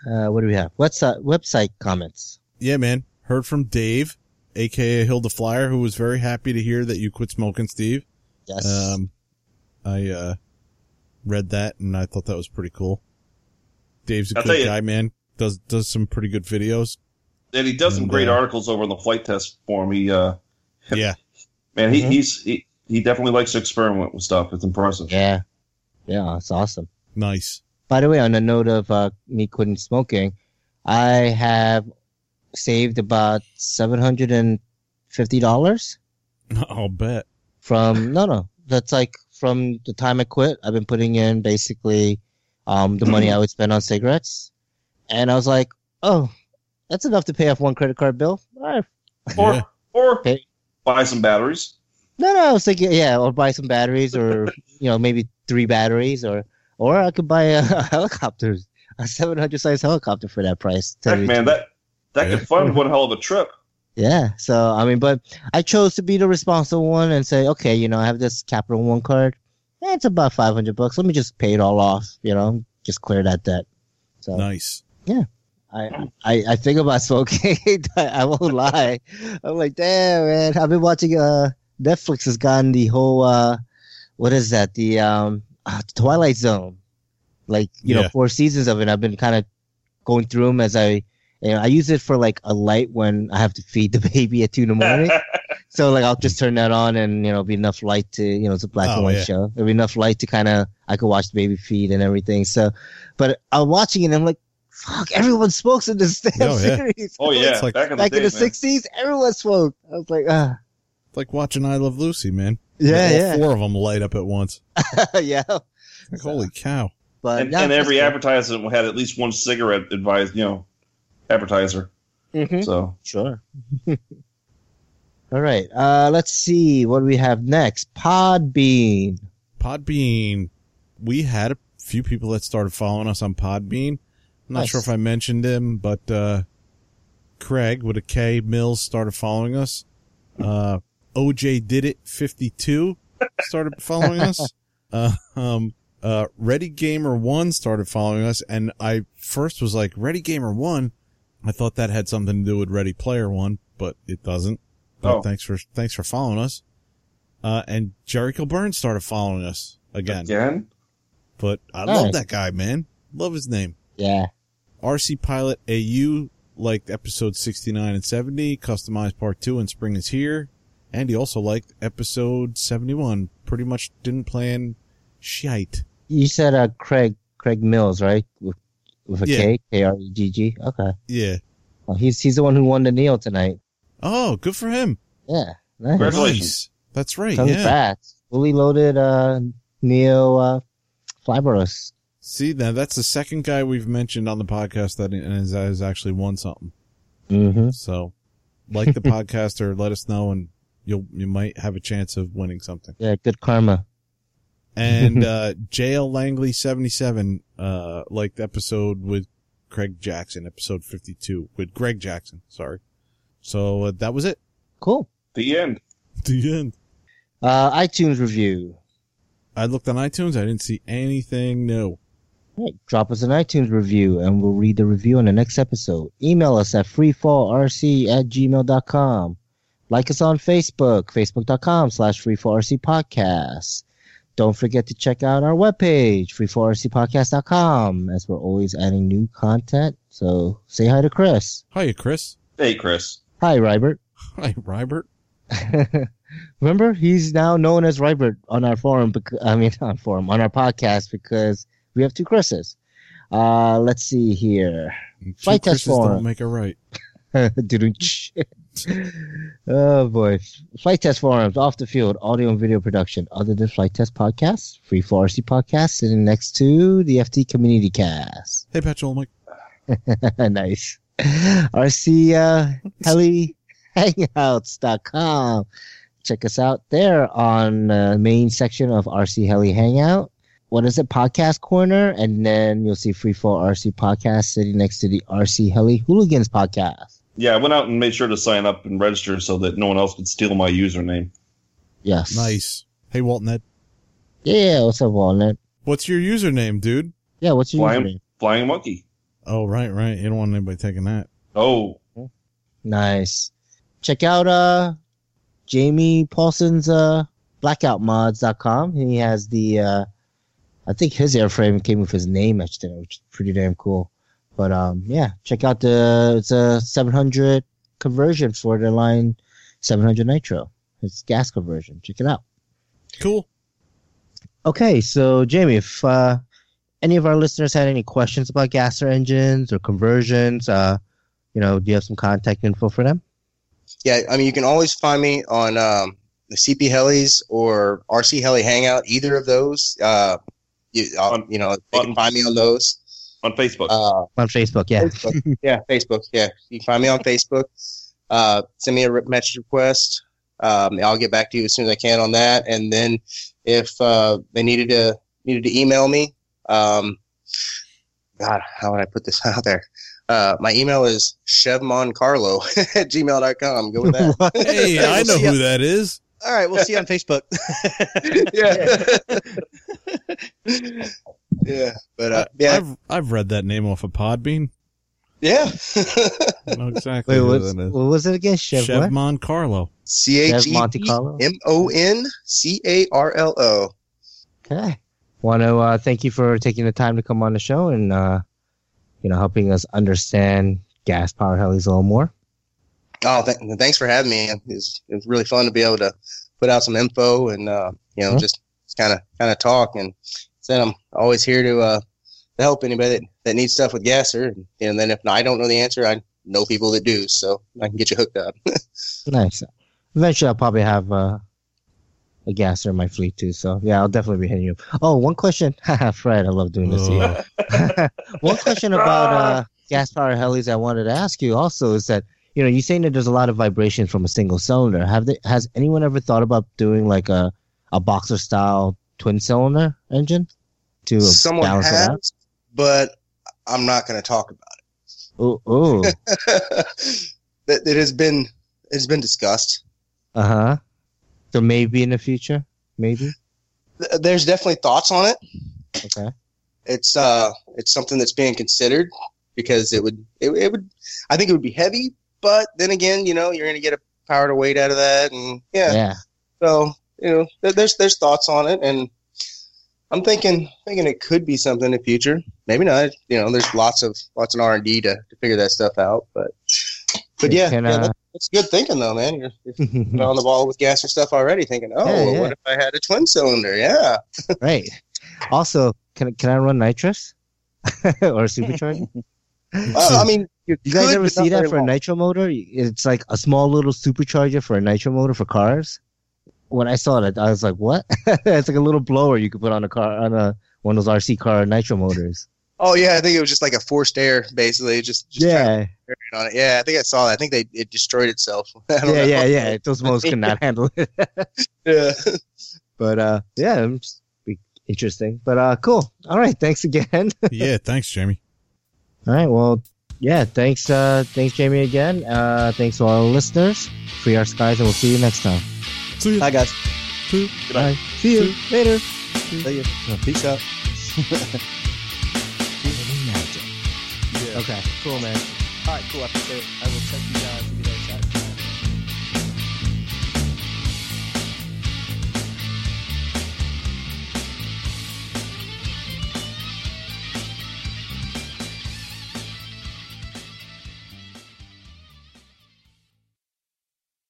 Uh, what do we have? What's uh, website comments? Yeah, man. Heard from Dave, aka Hilda Flyer, who was very happy to hear that you quit smoking, Steve. Yes. Um, I, uh, read that and I thought that was pretty cool. Dave's a I'll good guy, man. Does, does some pretty good videos. And he does some great uh, articles over on the flight test forum. He, uh, Yeah. man, he, Mhm. he's he, he definitely likes to experiment with stuff. It's impressive. yeah. Yeah. It's awesome. Nice. By the way, on the note of uh, me quitting smoking, I have saved about seven hundred and fifty dollars I'll bet. from no, no. That's like from the time I quit. I've been putting in basically um, the money I would spend on cigarettes, and I was like, oh, that's enough to pay off one credit card bill. All right. Or Yeah. or Okay. buy some batteries. No, no, I was thinking, yeah, or buy some batteries, or you know, maybe three batteries, or or I could buy a, a helicopter, a seven hundred size helicopter for that price. Heck, man, that that Yeah. could fund one hell of a trip. Yeah. So I mean, but I chose to be the responsible one and say, okay, you know, I have this Capital One card. Eh, it's about five hundred bucks. Let me just pay it all off. You know, just clear that debt. So Nice. I, I I think about smoking. I won't lie. I'm like, damn, man. I've been watching. Uh, Netflix has gotten the whole. Uh, what is that? The um, uh, Twilight Zone. Like you know, four seasons of it. I've been kind of going through them as I. You know, I use it for like a light when I have to feed the baby at two in the morning. So like I'll just turn that on and you know be enough light to you know it's a black and Oh, white yeah. show. There'll be enough light to kind of I could watch the baby feed and everything. So, but I'm watching it and I'm like, fuck, everyone smokes in this damn Oh, yeah. series. oh yeah, It's like- back in the Back day, in the '60s, everyone smoked. I was like, ah, It's like watching I Love Lucy, man. Yeah, All yeah, four of them light up at once. yeah. Like, holy cow. But and, yeah, and every that's advertisement had at least one cigarette advised, you know, advertiser. cool. Mhm. So Sure. All right. Uh, let's see what do we have next. Podbean. Podbean. We had a few people that started following us on Podbean. I'm not Nice. sure if I mentioned him, but uh, Craig with a K Mills started following us. Uh, OJ did it 52 started following us. Uh, um, uh, Ready Gamer One started following us, and I first was like, Ready Gamer One. I thought that had something to do with Ready Player One, but it doesn't. But Oh. thanks for thanks for following us. Uh, and Jericho Burns started following us again. again, But I Nice. love that guy, man. Love his name. Yeah. RC Pilot AU liked episode 69 and 70, customized part 2 and spring is here. And he also liked episode 71. Pretty much didn't plan shite. You said uh, Craig Craig Mills, right? With with a Yeah. K, K R E G G. Okay. Yeah. Well, he's he's the one who won the Neil tonight. Oh, good for him. Yeah. Nice. Congratulations. That's right. Yeah. Congrats. Fully loaded uh Neo uh Flyboros. See, now that's the second guy we've mentioned on the podcast that has, has actually won something. Mm-hmm. So, like the podcast or let us know and you'll, you might have a chance of winning something. Yeah, good karma. And, uh, JL Langley 77, uh, liked episode with Craig Jackson, episode 52 with Greg Jackson. Sorry. So uh, that was it. Cool. the end. The end. Uh iTunes review. I looked on iTunes. I didn't see anything new. Right. Drop us an iTunes review and we'll read the review on the next episode. Email us at freefallrc at gmail.com. Like us on Facebook, facebook.com slash freefallrc podcast. Don't forget to check out our webpage, freefallrcpodcast.com, as we're always adding new content. So say hi to Chris. Hi, Chris. Hey, Chris. Hi, Rybert. Hi, Rybert. Remember, he's now known as Rybert on our forum. Because, I mean, on forum on our podcast because we have two Chris's. Uh, let's see here. Two Flight test forum. don't make it right. Oh boy. Flight test forums, off the field, audio and video production. Other than flight test podcasts, Freefall RC podcast sitting next to the FT community cast. Hey, Petrol Mike. nice. RC uh heli hangouts.com. check us out there on the main section of RC Heli Hangout. What is it? Podcast Corner. And then you'll see Freefall RC Podcast sitting next to the RC Heli Hooligans Podcast. Yeah, I went out and made sure to sign up and register so that no one else could steal my username. Yes. Nice. Hey, Walton, Yeah, what's up, Walnut? what's your username, dude? Yeah, what's your Flying, username? flying monkey. Oh, right, right. You don't want anybody taking that. Oh, Nice. Check out uh Jamie Paulson's uh blackoutmods.com. He has the uh I think his airframe came with his name etched in it, which is pretty damn cool. But um yeah, check out the it's a 700 conversion for the Align 700 nitro. It's gas conversion. Check it out. Cool. Okay, so Jamie, if uh, any of our listeners had any questions about gasser engines or conversions, uh, you know, do you have some contact info for them? Yeah, I mean, you can always find me on um, the CP Helis or RC Heli Hangout. Either of those, uh, you, uh, you know, they can find me on those. On Facebook. Uh, On Facebook, yeah. Facebook. yeah, Facebook. Yeah, you can find me on Facebook. Uh, send me a message request. Um, I'll get back to you as soon as I can on that. And then if uh, they needed to needed to email me, um, God, how would I put this out there? Uh, my email is chevmoncarlo at gmail.com. Go with that. Hey, I know who that is. All right, we'll see you on Facebook. yeah. yeah. But uh, yeah. I've I've read that name off of Podbean. Yeah. I know exactly Wait, who what's, what was it again? Chev, what? Chev Moncarlo. C H Chev E Monte Carlo? M O N C A R L O. Okay. Want to uh, thank you for taking the time to come on the show and, uh, you know, helping us understand gas power helis a little more. Oh, th- thanks for having me. It's was, it was really fun to be able to put out some info and uh, you know Mhm. just kind of kind of talk. And said I'm always here to uh, to help anybody that, that needs stuff with gasser. And, and then if I don't know the answer, I know people that do, so I can get you hooked up. Nice. Eventually, I'll probably have uh, a gasser in my fleet too. So yeah, I'll definitely be hitting you. up. Oh, one question, Fred. I love doing this. to you. One question about uh, gas power helis I wanted to ask you also is that you know you're saying that there's a lot of vibration from a single cylinder. Have they, has anyone ever thought about doing like a a boxer style twin cylinder engine to Someone balance it out? has, but I'm not going to talk about Ooh, ooh. it. that it has been it's been discussed. uh huh. So maybe in the future, maybe. There's definitely thoughts on it. Okay. it's uh it's something that's being considered because it would it, it would I think it would be heavy, but then again, you know, you're gonna get a power to weight out of that, and yeah, Yeah. so you know, there, there's there's thoughts on it, and I'm thinking thinking it could be something in the future. Maybe not. You know, there's lots of lots of R and D to, to figure that stuff out, but but yeah, Can, yeah uh, that, that's good thinking though, man. You're, you're on the ball with gasser stuff already, thinking, oh, Yeah, well, yeah. what if I had a twin cylinder? Yeah. right. Also, can can I run nitrous or supercharger? Well, I mean, you, You guys ever see that very for a nitro motor? It's like a small little supercharger for a nitro motor for cars. When I saw that, I was like, "What?" it's like a little blower you could put on a car on a one of those RC car nitro motors. Oh yeah, I think it was just like a forced air, basically. Just, just yeah, to turn on it. Yeah, I think I saw that. I think they it destroyed itself. Yeah, know. yeah, yeah. Those motors could not handle it. yeah. but uh, yeah, it be interesting. But uh, cool. All right, thanks again. yeah, thanks, Jamie. All right, well, yeah, thanks, uh, thanks, Jamie, again. Uh, thanks to all the listeners. Free our skies, and we'll see you next time. See Hi, guys. you. Bye. See you later. See you. Peace out. Okay, cool, man. All right, cool. I. I will check you guys.